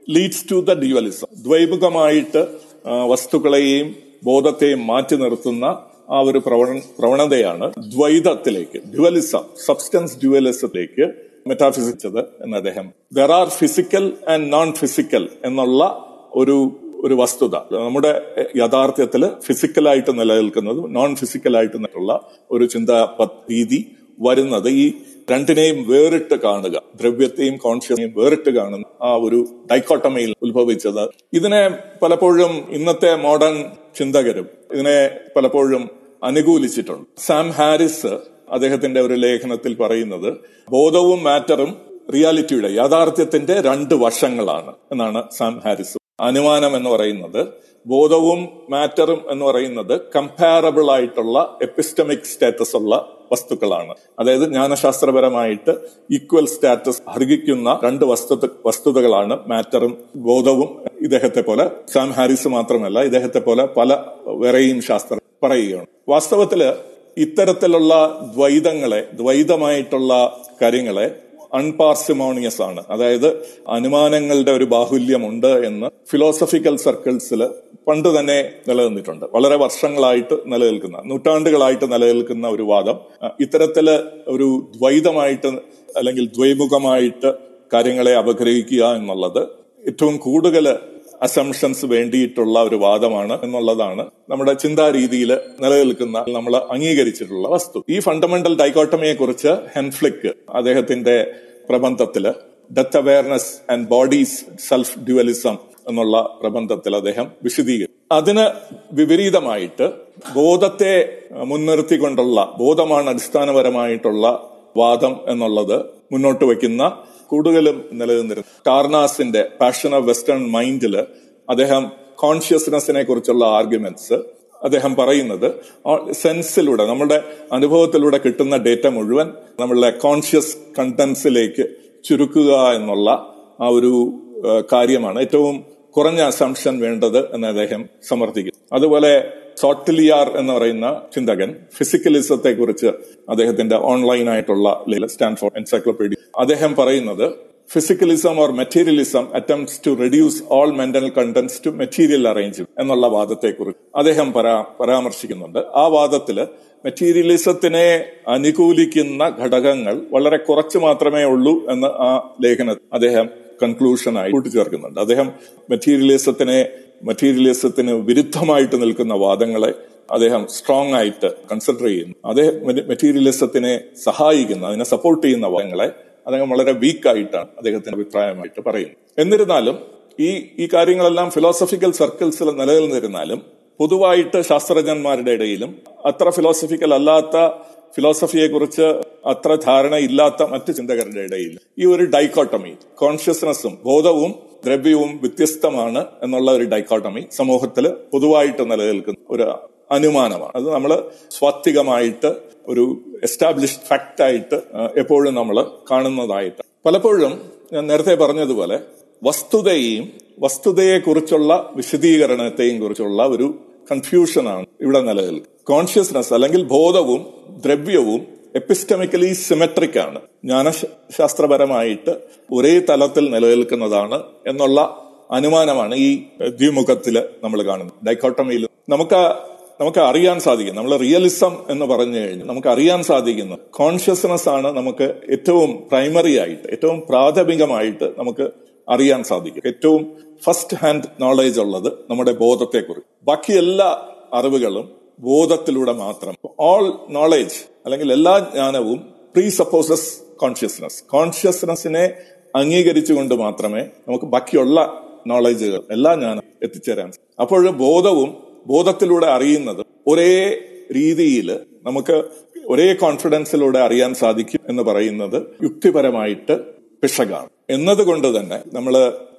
ലീഡ്സ് ടു ദ ഡ്യുവലിസം ദ്വൈമുഖമായിട്ട് വസ്തുക്കളെയും ബോധത്തെയും മാറ്റി നിർത്തുന്ന ആ ഒരു പ്രവണ പ്രവണതയാണ് ദ്വൈതത്തിലേക്ക് ഡ്യുവലിസം സബ്സ്റ്റൻസ് ഡ്യുവലിസത്തിലേക്ക് മെറ്റാഫിസിച്ചത് എന്ന് അദ്ദേഹം there are physical and non physical എന്നുള്ള ഒരു ഒരു വസ്തുത. നമ്മുടെ യഥാർത്ഥത്തിൽ ഫിസിക്കലായിട്ട് നിലനിൽക്കുന്നതും നോൺ ഫിസിക്കലായിട്ട് നിന്നുള്ള ഒരു ചിന്താ രീതി വരുന്നത് ഈ രണ്ടിനെയും വേറിട്ട് കാണുക ദ്രവ്യത്തെയും കോൺഷ്യസിനെയും വേറിട്ട് കാണുന്ന ആ ഒരു ഡൈക്കോട്ടമയിൽ ഉത്ഭവിച്ചത്. ഇതിനെ പലപ്പോഴും ഇന്നത്തെ മോഡേൺ ചിന്തകരും ഇതിനെ പലപ്പോഴും അനുകൂലിച്ചിട്ടുണ്ട്. സാം ഹാരിസ് അദ്ദേഹത്തിന്റെ ഒരു ലേഖനത്തിൽ പറയുന്നത് ബോധവും മാറ്ററും റിയാലിറ്റിയുടെ യാഥാർത്ഥ്യത്തിന്റെ രണ്ട് വശങ്ങളാണ് എന്നാണ് സാം ഹാരിസ് അനുമാനം എന്ന് പറയുന്നത്. ബോധവും മാറ്ററും എന്ന് പറയുന്നത് കമ്പാരബിൾ ആയിട്ടുള്ള എപ്പിസ്റ്റമിക് സ്റ്റാറ്റസ് ഉള്ള വസ്തുക്കളാണ്. അതായത് ജ്ഞാനശാസ്ത്രപരമായിട്ട് ഈക്വൽ സ്റ്റാറ്റസ് അർഹിക്കുന്ന രണ്ട് വസ്തു വസ്തുതകളാണ് മാറ്ററും ബോധവും. ഇദ്ദേഹത്തെ പോലെ സാം ഹാരിസ് മാത്രമല്ല ഇദ്ദേഹത്തെ പോലെ പല വേറെയും ശാസ്ത്രം പറയുകയാണ്. വാസ്തവത്തിൽ ഇത്തരത്തിലുള്ള ദ്വൈതങ്ങളെ ദ്വൈതമായിട്ടുള്ള കാര്യങ്ങളെ അൺപാർസിമോണിയസ് ആണ്. അതായത് അനുമാനങ്ങളുടെ ഒരു ബാഹുല്യമുണ്ട് എന്ന് ഫിലോസഫിക്കൽ സർക്കിൾസിൽ പണ്ട് തന്നെ നിലനിന്നിട്ടുണ്ട്. വളരെ വർഷങ്ങളായിട്ട് നിലനിൽക്കുന്ന നൂറ്റാണ്ടുകളായിട്ട് നിലനിൽക്കുന്ന ഒരു വാദം. ഇത്തരത്തിൽ ഒരു ദ്വൈതമായിട്ട് അല്ലെങ്കിൽ ദ്വൈമുഖമായിട്ട് കാര്യങ്ങളെ അപഗ്രഹിക്കുക എന്നുള്ളത് ഏറ്റവും കൂടുതൽ അസംഷൻസ് വേണ്ടിയിട്ടുള്ള ഒരു വാദമാണ് എന്നുള്ളതാണ് നമ്മുടെ ചിന്താരീതിയിൽ നിലനിൽക്കുന്ന നമ്മൾ അംഗീകരിച്ചിട്ടുള്ള വസ്തു. ഈ ഫണ്ടമെന്റൽ ഡൈക്കോട്ടമിയെ കുറിച്ച് ഹെൻഫ്ലിക്ക് അദ്ദേഹത്തിന്റെ പ്രബന്ധത്തിൽ death awareness and bodies self dualism എന്നുള്ള പ്രബന്ധത്തിൽ അദ്ദേഹം വിശദീകരിക്കും അതിന് വിപരീതമായിട്ട് ബോധത്തെ മുൻനിർത്തിക്കൊണ്ടുള്ള ബോധമാണ് അടിസ്ഥാനപരമായിട്ടുള്ള വാദം എന്നുള്ളത് മുന്നോട്ട് വയ്ക്കുന്ന കൂടുതലും നിലനിന്നിരുന്നു. ടാർനാസിന്റെ പാഷൻ ഓഫ് വെസ്റ്റേൺ മൈൻഡിൽ അദ്ദേഹം കോൺഷ്യസ്നെസ്സിനെ കുറിച്ചുള്ള ആർഗ്യുമെന്റ്സ് അദ്ദേഹം പറയുന്നത് സെൻസിലൂടെ നമ്മുടെ അനുഭവത്തിലൂടെ കിട്ടുന്ന ഡേറ്റ മുഴുവൻ നമ്മളുടെ കോൺഷ്യസ് കണ്ടൻസിലേക്ക് ചുരുക്കുക എന്നുള്ള ആ ഒരു കാര്യമാണ്. ഏറ്റവും കുറഞ്ഞ അസംഷൻ വേണ്ടത് എന്ന് അദ്ദേഹം സമർത്ഥിക്കുന്നു. അതുപോലെ സോട്ടിലിയാർ എന്ന് പറയുന്ന ചിന്തകൻ ഫിസിക്കലിസത്തെ കുറിച്ച് അദ്ദേഹത്തിന്റെ ഓൺലൈൻ ആയിട്ടുള്ള സ്റ്റാൻഫോർഡ് എൻസൈക്ലോപീഡിയ. അദ്ദേഹം പറയുന്നത് physicalism or materialism attempts to reduce all mental contents to material arrangement എന്നുള്ള വാദത്തെ കുറിച്ച് അദ്ദേഹം പരാ പരാമർശിക്കുന്നുണ്ട്. ആ വാദത്തിൽ മെറ്റീരിയലിസത്തിനെ അനുകൂലിക്കുന്ന ഘടകങ്ങൾ വളരെ കുറച്ച് മാത്രമേ ഉള്ളൂ എന്ന് ആ ലേഖനം അദ്ദേഹം കൺക്ലൂഷനായി കൂട്ടിച്ചേർക്കുന്നുണ്ട്. അദ്ദേഹം മെറ്റീരിയലിസത്തിനെ മെറ്റീരിയലിസത്തിന് വിരുദ്ധമായിട്ട് നിൽക്കുന്ന വാദങ്ങളെ അദ്ദേഹം സ്ട്രോങ് ആയിട്ട് കൺസിഡർ ചെയ്യുന്നു. അദ്ദേഹം മെറ്റീരിയലിസത്തിനെ സഹായിക്കുന്ന അതിനെ സപ്പോർട്ട് ചെയ്യുന്ന വാദങ്ങളെ അദ്ദേഹം വളരെ വീക്കായിട്ടാണ് അദ്ദേഹത്തിന്റെ അഭിപ്രായമായിട്ട് പറയുന്നത്. എന്നിരുന്നാലും ഈ ഈ കാര്യങ്ങളെല്ലാം ഫിലോസഫിക്കൽ സർക്കിൾസിൽ നിലനിന്നിരുന്നാലും പൊതുവായിട്ട് ശാസ്ത്രജ്ഞന്മാരുടെ ഇടയിലും അത്ര ഫിലോസഫിക്കൽ അല്ലാത്ത ഫിലോസഫിയെ കുറിച്ച് അത്ര ധാരണയില്ലാത്ത മറ്റു ചിന്തകരുടെ ഇടയിൽ ഈ ഒരു ഡൈക്കോട്ടമി കോൺഷ്യസ്നസ്സും ബോധവും ദ്രവ്യവും വ്യത്യസ്തമാണ് എന്നുള്ള ഒരു ഡൈക്കോട്ടമി സമൂഹത്തിൽ പൊതുവായിട്ട് നിലനിൽക്കുന്ന ഒരു അനുമാനമാണ്. അത് നമ്മൾ സ്വാത്വികമായിട്ട് ഒരു എസ്റ്റാബ്ലിഷ്ഡ് ഫാക്റ്റ് ആയിട്ട് എപ്പോഴും നമ്മൾ കാണുന്നതായിട്ട്. പലപ്പോഴും ഞാൻ നേരത്തെ പറഞ്ഞതുപോലെ വസ്തുതയെയും വസ്തുതയെക്കുറിച്ചുള്ള വിശദീകരണത്തെയും കുറിച്ചുള്ള ഒരു കൺഫ്യൂഷനാണ് ഇവിടെ നിലയിൽ കോൺഷ്യസ്നസ് അല്ലെങ്കിൽ ബോധവും ദ്രവ്യവും എപ്പിസ്റ്റമിക്കലി സിമെട്രിക് ആണ്. ജ്ഞാനശാസ്ത്രപരമായിട്ട് ഒരേ തലത്തിൽ നിലനിൽക്കുന്നതാണ് എന്നുള്ള അനുമാനമാണ് ഈ ദ്വിമുഖത്തിൽ നമ്മൾ കാണുന്നത്. ഡൈക്കോട്ടമിയിൽ നമുക്ക് നമുക്ക് അറിയാൻ സാധിക്കും. നമ്മൾ റിയലിസം എന്ന് പറഞ്ഞു കഴിഞ്ഞാൽ നമുക്ക് അറിയാൻ സാധിക്കുന്നു. കോൺഷ്യസ്നെസ് ആണ് നമുക്ക് ഏറ്റവും പ്രൈമറി ആയിട്ട് ഏറ്റവും പ്രാഥമികമായിട്ട് നമുക്ക് അറിയാൻ സാധിക്കും. ഏറ്റവും ഫസ്റ്റ് ഹാൻഡ് നോളേജ് ഉള്ളത് നമ്മുടെ ബോധത്തെക്കുറിച്ച്. ബാക്കി എല്ലാ അറിവുകളും ബോധത്തിലൂടെ മാത്രം. ഓൾ നോളേജ് അല്ലെങ്കിൽ എല്ലാ ജ്ഞാനവും പ്രീ സപ്പോസസ് കോൺഷ്യസ്നസ് കോൺഷ്യസ്നസിനെ അംഗീകരിച്ചുകൊണ്ട് മാത്രമേ നമുക്ക് ബാക്കിയുള്ള നോളേജുകൾ എല്ലാ ജ്ഞാനം എത്തിച്ചേരാൻ അപ്പോൾ ബോധവും ബോധത്തിലൂടെ അറിയുന്നത് ഒരേ രീതിയിൽ നമുക്ക് ഒരേ കോൺഫിഡൻസിലൂടെ അറിയാൻ സാധിക്കും എന്ന് പറയുന്നത് യുക്തിപരമായിട്ട് പിശകാണ്. എന്നതുകൊണ്ട് തന്നെ നമ്മൾ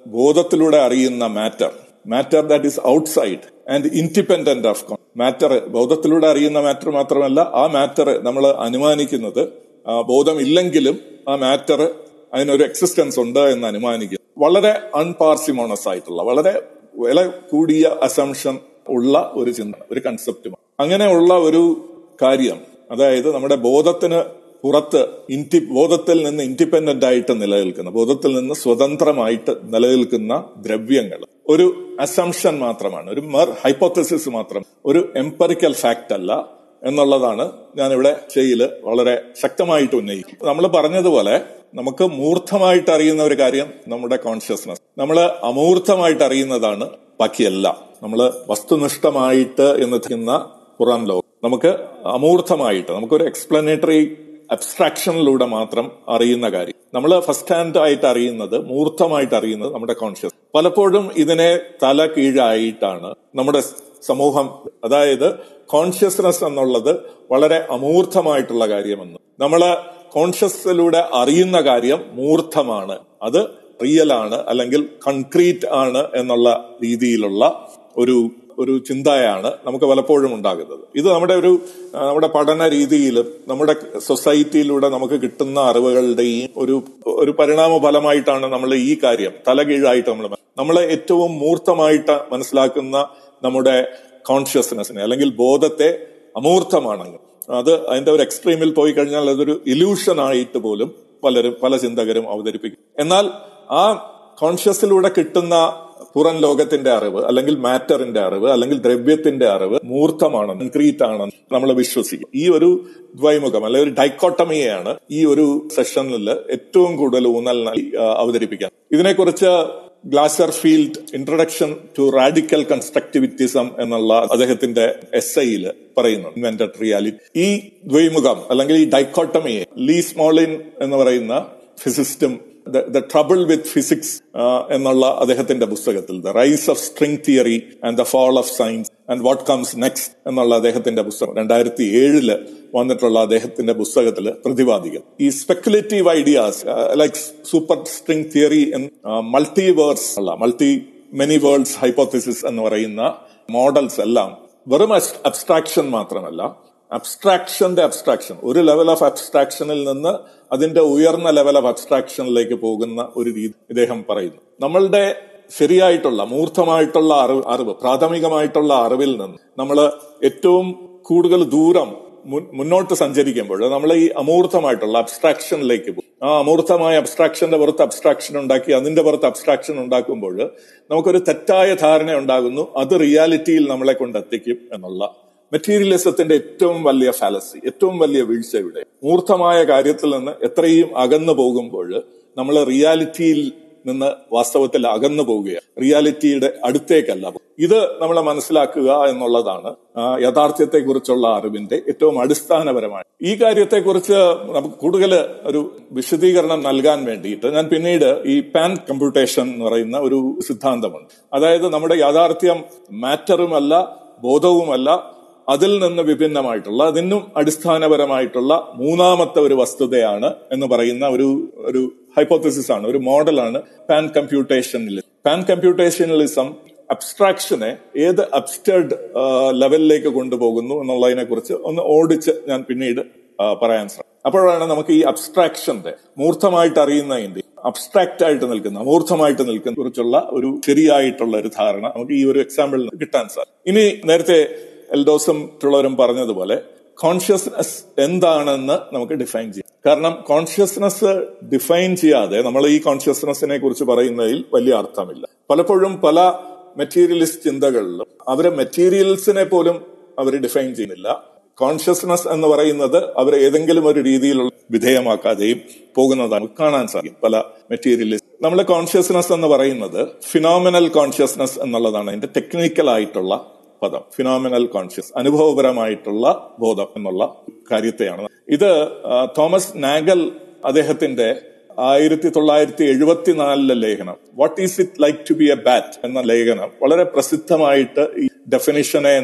ബോധത്തിലൂടെ അറിയുന്ന matter matter that is outside and independent of matter ബോധത്തിലൂടെ അറിയുന്ന മാറ്റർ മാത്രമല്ല ആ മാറ്റർ നമ്മൾ അനുമാനിക്കുന്നത് ബോധമില്ലെങ്കിലും ആ മാറ്റർ അതിനൊരു എക്സിസ്റ്റൻസ് ഉണ്ട് എന്ന് അനുമാനിക്കുന്നു. വളരെ അൺപാർസിമോണസ് ആയിട്ടുള്ള വളരെ വില കൂടിയ അസംഷൻ ഉള്ള ഒരു ചിന്ത ഒരു കൺസെപ്റ്റുമാണ് അങ്ങനെയുള്ള ഒരു കാര്യം അതായത് നമ്മുടെ ബോധത്തിന് പുറത്ത് ഇന്റി ബോധത്തിൽ നിന്ന് ഇൻഡിപെൻഡന്റ് ആയിട്ട് നിലനിൽക്കുന്ന ബോധത്തിൽ നിന്ന് സ്വതന്ത്രമായിട്ട് നിലനിൽക്കുന്ന ദ്രവ്യങ്ങൾ. ഒരു അസംഷൻ മാത്രമാണ് ഒരു മെർ ഹൈപ്പോത്തസിസ് മാത്രം ഒരു എംപറിക്കൽ ഫാക്റ്റ് അല്ല എന്നുള്ളതാണ് ഞാൻ ഇവിടെ ചെയ്യിൽ വളരെ ശക്തമായിട്ട് ഉന്നയിക്കും നമ്മൾ പറഞ്ഞതുപോലെ നമുക്ക് മൂർത്തമായിട്ട് അറിയുന്ന ഒരു കാര്യം നമ്മുടെ കോൺഷ്യസ്നസ് നമ്മൾ അമൂർത്തമായിട്ട് അറിയുന്നതാണ് ബാക്കിയല്ല. നമ്മൾ വസ്തുനിഷ്ഠമായിട്ട് എന്ന് ചെയ്യുന്ന പുറം ലോകം. നമുക്ക് അമൂർത്തമായിട്ട് നമുക്കൊരു എക്സ്പ്ലനേറ്ററി അബ്സ്ട്രാക്ഷനിലൂടെ മാത്രം അറിയുന്ന കാര്യം. നമ്മൾ ഫസ്റ്റ് ഹാൻഡ് ആയിട്ട് അറിയുന്നത് മൂർത്തമായിട്ട് അറിയുന്നത് നമ്മുടെ കോൺഷ്യസ് പലപ്പോഴും ഇതിനെ തല കീഴായിട്ടാണ് നമ്മുടെ സമൂഹം അതായത് കോൺഷ്യസ്നെസ് എന്നുള്ളത് വളരെ അമൂർത്തമായിട്ടുള്ള കാര്യമെന്ന്. നമ്മൾ കോൺഷ്യസിലൂടെ അറിയുന്ന കാര്യം മൂർത്തമാണ്. അത് റിയൽ ആണ് അല്ലെങ്കിൽ കൺക്രീറ്റ് ആണ് എന്നുള്ള രീതിയിലുള്ള ഒരു ഒരു ചിന്തയാണ് നമുക്ക് പലപ്പോഴും ഉണ്ടാകുന്നത്. ഇത് നമ്മുടെ ഒരു നമ്മുടെ പഠന രീതിയിലും നമ്മുടെ സൊസൈറ്റിയിലൂടെ നമുക്ക് കിട്ടുന്ന അറിവുകളുടെയും ഒരു ഒരു പരിണാമ ഫലമായിട്ടാണ് നമ്മൾ ഈ കാര്യം തലകീഴായിട്ട് നമ്മൾ നമ്മളെ ഏറ്റവും മൂർത്തമായിട്ട് മനസ്സിലാക്കുന്ന നമ്മുടെ കോൺഷ്യസ്നെസ്സിനെ അല്ലെങ്കിൽ ബോധത്തെ അമൂർത്തമാണെങ്കിൽ അത് അതിന്റെ ഒരു എക്സ്ട്രീമിൽ പോയി കഴിഞ്ഞാൽ അതൊരു ഇല്യൂഷൻ ആയിട്ട് പോലും പലരും പല ചിന്തകരും അവതരിപ്പിക്കും. എന്നാൽ ആ കോൺഷ്യസിലൂടെ കിട്ടുന്ന പുറം ലോകത്തിന്റെ അറിവ് അല്ലെങ്കിൽ മാറ്ററിന്റെ അറിവ് അല്ലെങ്കിൽ ദ്രവ്യത്തിന്റെ അറിവ് മൂർത്തമാണ് കൺക്രീറ്റ് ആണെന്ന് നമ്മൾ വിശ്വസിക്കും. ഈ ഒരു ദ്വൈമുഖം അല്ലെങ്കിൽ ഒരു ഡൈക്കോട്ടമിയെയാണ് ഈ ഒരു സെഷനിൽ ഏറ്റവും കൂടുതൽ ഊന്നൽ അവതരിപ്പിക്കാൻ. ഇതിനെക്കുറിച്ച് Glasersfeld introduction to radical constructivism എന്നുള്ള അദ്ദേഹത്തിന്റെ എസ് ഐയിൽ പറയുന്നു ഇൻവെന്റഡ് റിയാലിറ്റി ഈ ദ്വൈമുഖം അല്ലെങ്കിൽ ഈ ഡൈക്കോട്ടമിയെ ലീ സ്മോളിൻ എന്ന് പറയുന്ന ഫിസിസ്റ്റും ദ ട്രബിൾ വിത്ത് ഫിസിക്സ് എന്നുള്ള അദ്ദേഹത്തിന്റെ പുസ്തകത്തിൽ the rise of string theory and the fall of science and what comes next എന്നുള്ള അദ്ദേഹത്തിന്റെ പുസ്തകം രണ്ടായിരത്തി ഏഴിൽ വന്നിട്ടുള്ള അദ്ദേഹത്തിന്റെ പുസ്തകത്തിൽ പ്രതിപാദിക്കും ഈ speculative ideas like super string theory multiverse അല്ല മൾട്ടി മെനി വേൾഡ്സ് ഹൈപ്പോത്തിസിസ് എന്ന് പറയുന്ന മോഡൽസ് എല്ലാം വെറും അബ്സ്ട്രാക്ഷൻ മാത്രമല്ല അബ്സ്ട്രാക്ഷന്റെ അബ്സ്ട്രാക്ഷൻ. ഒരു ലെവൽ ഓഫ് അബ്സ്ട്രാക്ഷനിൽ നിന്ന് അതിന്റെ ഉയർന്ന ലെവൽ ഓഫ് അബ്സ്ട്രാക്ഷനിലേക്ക് പോകുന്ന ഒരു രീതി ഇദ്ദേഹം പറയുന്നു. നമ്മളുടെ ശരിയായിട്ടുള്ള മൂർത്തമായിട്ടുള്ള അറിവ് അറിവ് പ്രാഥമികമായിട്ടുള്ള അറിവിൽ നിന്ന് നമ്മൾ ഏറ്റവും കൂടുതൽ ദൂരം മുന്നോട്ട് സഞ്ചരിക്കുമ്പോൾ നമ്മൾ ഈ അമൂർത്തമായിട്ടുള്ള അബ്സ്ട്രാക്ഷനിലേക്ക് പോകും. ആ അമൂർത്തമായ അബ്സ്ട്രാക്ഷന്റെ പുറത്ത് അബ്സ്ട്രാക്ഷൻ ഉണ്ടാക്കി അതിന്റെ പുറത്ത് അബ്സ്ട്രാക്ഷൻ ഉണ്ടാക്കുമ്പോൾ നമുക്കൊരു തെറ്റായ ധാരണ ഉണ്ടാകുന്നു. അത് റിയാലിറ്റിയിൽ നമ്മളെ കൊണ്ടെത്തിക്കും എന്നുള്ള മെറ്റീരിയലിസത്തിന്റെ ഏറ്റവും വലിയ ഫാലസി ഏറ്റവും വലിയ വീഴ്ച ഇവിടെ. മൂർത്തമായ കാര്യത്തിൽ നിന്ന് എത്രയും അകന്നു പോകുമ്പോൾ നമ്മൾ റിയാലിറ്റിയിൽ നിന്ന് വാസ്തവത്തിൽ അകന്നു പോവുകയാണ്. റിയാലിറ്റിയുടെ അടുത്തേക്കല്ല. ഇത് നമ്മൾ മനസ്സിലാക്കുക എന്നുള്ളതാണ് യഥാർത്ഥ്യത്തെക്കുറിച്ചുള്ള അറിവിന്റെ ഏറ്റവും അടിസ്ഥാനപരമായ. ഈ കാര്യത്തെക്കുറിച്ച് നമുക്ക് കൂടുതൽ ഒരു വിശദീകരണം നൽകാൻ വേണ്ടിയിട്ട് ഞാൻ പിന്നീട് ഈ പാൻ കമ്പ്യൂട്ടേഷൻ എന്ന് പറയുന്ന ഒരു സിദ്ധാന്തമുണ്ട്. അതായത് നമ്മുടെ യാഥാർത്ഥ്യം മാറ്ററുമല്ല ബോധവുമല്ല അതിൽ നിന്ന് വിഭിന്നമായിട്ടുള്ള അതിനും അടിസ്ഥാനപരമായിട്ടുള്ള മൂന്നാമത്തെ ഒരു വസ്തുതയാണ് എന്ന് പറയുന്ന ഒരു ഒരു ഹൈപ്പോത്തസിസ് ആണ് ഒരു മോഡലാണ് പാൻ കമ്പ്യൂട്ടേഷനിൽ പാൻ കമ്പ്യൂട്ടേഷനലിസം അബ്സ്ട്രാക്ഷനെ ഏത് അബ്സ്റ്റേർഡ് ലെവലിലേക്ക് കൊണ്ടുപോകുന്നു എന്നുള്ളതിനെ കുറിച്ച് ഒന്ന് ഓടിച്ച് ഞാൻ പിന്നീട് പറയാൻ ശ്രമിക്കും. അപ്പോഴാണ് നമുക്ക് ഈ അബ്സ്ട്രാക്ഷന്റെ മൂർത്തമായിട്ട് അറിയുന്നതിന്റെ അബ്സ്ട്രാക്റ്റ് ആയിട്ട് നിൽക്കുന്ന അമൂർത്തമായിട്ട് നിൽക്കുന്ന കുറിച്ചുള്ള ഒരു ശരിയായിട്ടുള്ള ഒരു ധാരണ നമുക്ക് ഈ ഒരു എക്സാമ്പിളിൽ കിട്ടാൻ സാധിക്കും. ഇനി നേരത്തെ എൽഡോസും മറ്റുള്ളവരും പറഞ്ഞതുപോലെ കോൺഷ്യസ്നെസ് എന്താണെന്ന് നമുക്ക് ഡിഫൈൻ ചെയ്യാം. കാരണം കോൺഷ്യസ്നെസ് ഡിഫൈൻ ചെയ്യാതെ നമ്മൾ ഈ കോൺഷ്യസ്നെസ്സിനെ കുറിച്ച് പറയുന്നതിൽ വലിയ അർത്ഥമില്ല. പലപ്പോഴും പല മെറ്റീരിയലിസ്റ്റ് ചിന്തകളിലും അവരെ മെറ്റീരിയൽസിനെ പോലും അവർ ഡിഫൈൻ ചെയ്യുന്നില്ല. കോൺഷ്യസ്നെസ് എന്ന് പറയുന്നത് അവർ ഏതെങ്കിലും ഒരു രീതിയിലുള്ള വിധേയമാക്കാതെയും പോകുന്നതാണ് കാണാൻ സാധിക്കും പല മെറ്റീരിയലിസ്റ്റ് നമ്മളെ കോൺഷ്യസ്നെസ് എന്ന് പറയുന്നത് ഫിനോമിനൽ കോൺഷ്യസ്നെസ് എന്നുള്ളതാണ്. അതിന്റെ ടെക്നിക്കൽ ആയിട്ടുള്ള പദം ഫിനോമിനൽ കോൺഷ്യസ് അനുഭവപരമായിട്ടുള്ള ബോധം എന്നുള്ള കാര്യത്തെയാണ്. ഇത് തോമസ് നാഗൽ അദ്ദേഹത്തിന്റെ ആയിരത്തി തൊള്ളായിരത്തി എഴുപത്തിനാലിലെ ലേഖനം what is it like to be a bat എന്ന ലേഖനം വളരെ പ്രസിദ്ധമായിട്ട് ഈ ഡെഫിനിഷനെ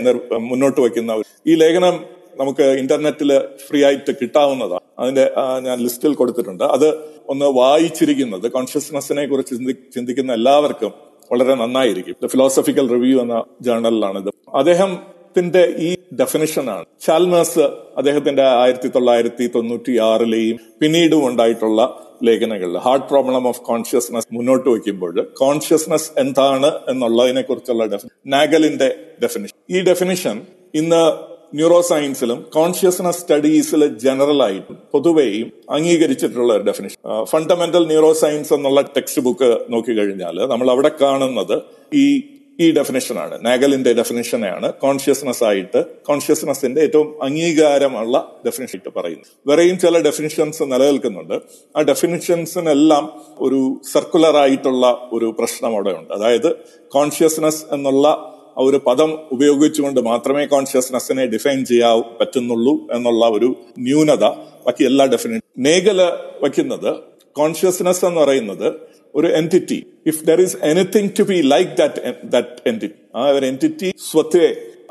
മുന്നോട്ട് വയ്ക്കുന്ന ഈ ലേഖനം നമുക്ക് ഇന്റർനെറ്റിൽ ഫ്രീ ആയിട്ട് കിട്ടാവുന്നതാണ് അതിന്റെ ഞാൻ ലിസ്റ്റിൽ കൊടുത്തിട്ടുണ്ട്. അത് ഒന്ന് വായിച്ചിരിക്കുന്നത് കോൺഷ്യസ്നെസ്സിനെ കുറിച്ച് ചിന്തിക്കുന്ന എല്ലാവർക്കും വളരെ നന്നായിരിക്കും. ദ ഫിലോസഫിക്കൽ റിവ്യൂ എന്ന ജേണലിലാണിത് അദ്ദേഹത്തിന്റെ ഈ ഡെഫിനിഷനാണ് ചാൽമേഴ്സ് അദ്ദേഹത്തിന്റെ ആയിരത്തി തൊള്ളായിരത്തി തൊണ്ണൂറ്റി ആറിലെയും പിന്നീടും ഉണ്ടായിട്ടുള്ള ലേഖനങ്ങളിൽ. ഹാർഡ് പ്രോബ്ലം ഓഫ് കോൺഷ്യസ്നസ് മുന്നോട്ട് വയ്ക്കുമ്പോൾ കോൺഷ്യസ്നസ് എന്താണ് എന്നുള്ളതിനെ കുറിച്ചുള്ള ഡെഫിനിഷൻ നാഗലിന്റെ ഡെഫിനിഷൻ ഈ ഡെഫിനിഷൻ ഇന്ന് ന്യൂറോ സയൻസിലും കോൺഷ്യസ്നസ് സ്റ്റഡീസിൽ ജനറൽ ആയിട്ടും പൊതുവെയും അംഗീകരിച്ചിട്ടുള്ള ഒരു ഡെഫിനേഷൻ ഫണ്ടമെന്റൽ ന്യൂറോ സയൻസ് എന്നുള്ള ടെക്സ്റ്റ് ബുക്ക് നോക്കിക്കഴിഞ്ഞാൽ നമ്മൾ അവിടെ കാണുന്നത് ഈ ഈ ഡെഫിനേഷനാണ് നാഗലിന്റെ ഡെഫിനേഷനെയാണ് കോൺഷ്യസ്നസ് ആയിട്ട് കോൺഷ്യസ്നസിന്റെ ഏറ്റവും അംഗീകാരമുള്ള ഡെഫിനേഷൻ ആയിട്ട് പറയുന്നു വേറെയും ചില ഡെഫിനിഷൻസ് നിലനിൽക്കുന്നുണ്ട്. ആ ഡെഫിനിഷൻസിനെല്ലാം ഒരു സർക്കുലർ ആയിട്ടുള്ള ഒരു പ്രശ്നം അവിടെ ഉണ്ട് അതായത് കോൺഷ്യസ്നസ് എന്നുള്ള ആ ഒരു പദം ഉപയോഗിച്ചുകൊണ്ട് മാത്രമേ കോൺഷ്യസ്നെസ്സിനെ ഡിഫൈൻ ചെയ്യാൻ പറ്റുന്നുള്ളൂ എന്നുള്ള ഒരു ന്യൂനത ബാക്കി എല്ലാ ഡെഫിനറ്റ് മേഖല വയ്ക്കുന്നത് കോൺഷ്യസ്നെസ് എന്ന് പറയുന്നത് ഒരു entity if there is anything to be like that that entity ആ ഒരു എന്റിറ്റി സ്വത്തെ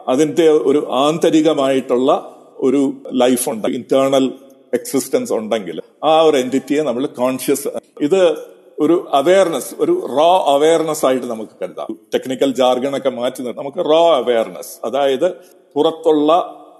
അതിന്റെ ഒരു ആന്തരികമായിട്ടുള്ള ഒരു ലൈഫ് ഉണ്ട്. ഇന്റേണൽ എക്സിസ്റ്റൻസ് ഉണ്ടെങ്കിൽ ആ ഒരു എന്റിറ്റിയെ നമ്മൾ കോൺഷ്യസ് ഇത് ഒരു അവയർനെസ് ഒരു റോ അവയർനെസ് ആയിട്ട് നമുക്ക് കരുതാം. ടെക്നിക്കൽ ജാർഗണൊക്കെ മാറ്റി നമുക്ക് റോ അവയർനെസ് അതായത് പുറത്തുള്ള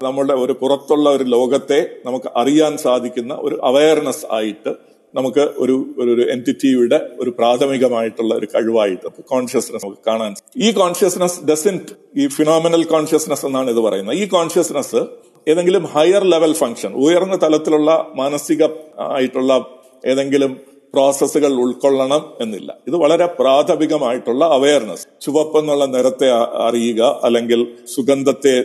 നമ്മുടെ ഒരു പുറത്തുള്ള ഒരു ലോകത്തെ നമുക്ക് അറിയാൻ സാധിക്കുന്ന ഒരു അവയർനെസ് ആയിട്ട് നമുക്ക് ഒരു ഒരു എന്റിറ്റിയുടെ ഒരു പ്രാഥമികമായിട്ടുള്ള ഒരു കഴിവായിട്ട് കോൺഷ്യസ്നെസ് നമുക്ക് കാണാൻ ഈ കോൺഷ്യസ്നെസ് ഡസന്റ് ഈ ഫിനോമിനൽ കോൺഷ്യസ്നെസ് എന്നാണ് ഇത് പറയുന്നത്. ഈ കോൺഷ്യസ്നെസ് ഏതെങ്കിലും ഹയർ ലെവൽ ഫംഗ്ഷൻ ഉയർന്ന തലത്തിലുള്ള മാനസിക ആയിട്ടുള്ള ഏതെങ്കിലും പ്രോസസ്സുകൾ ഉൾക്കൊള്ളണം എന്നില്ല. ഇത് വളരെ പ്രാഥമികമായിട്ടുള്ള അവയർനെസ് ചുവപ്പെന്നുള്ള നിറത്തെ അറിയുക അല്ലെങ്കിൽ സുഗന്ധത്തെ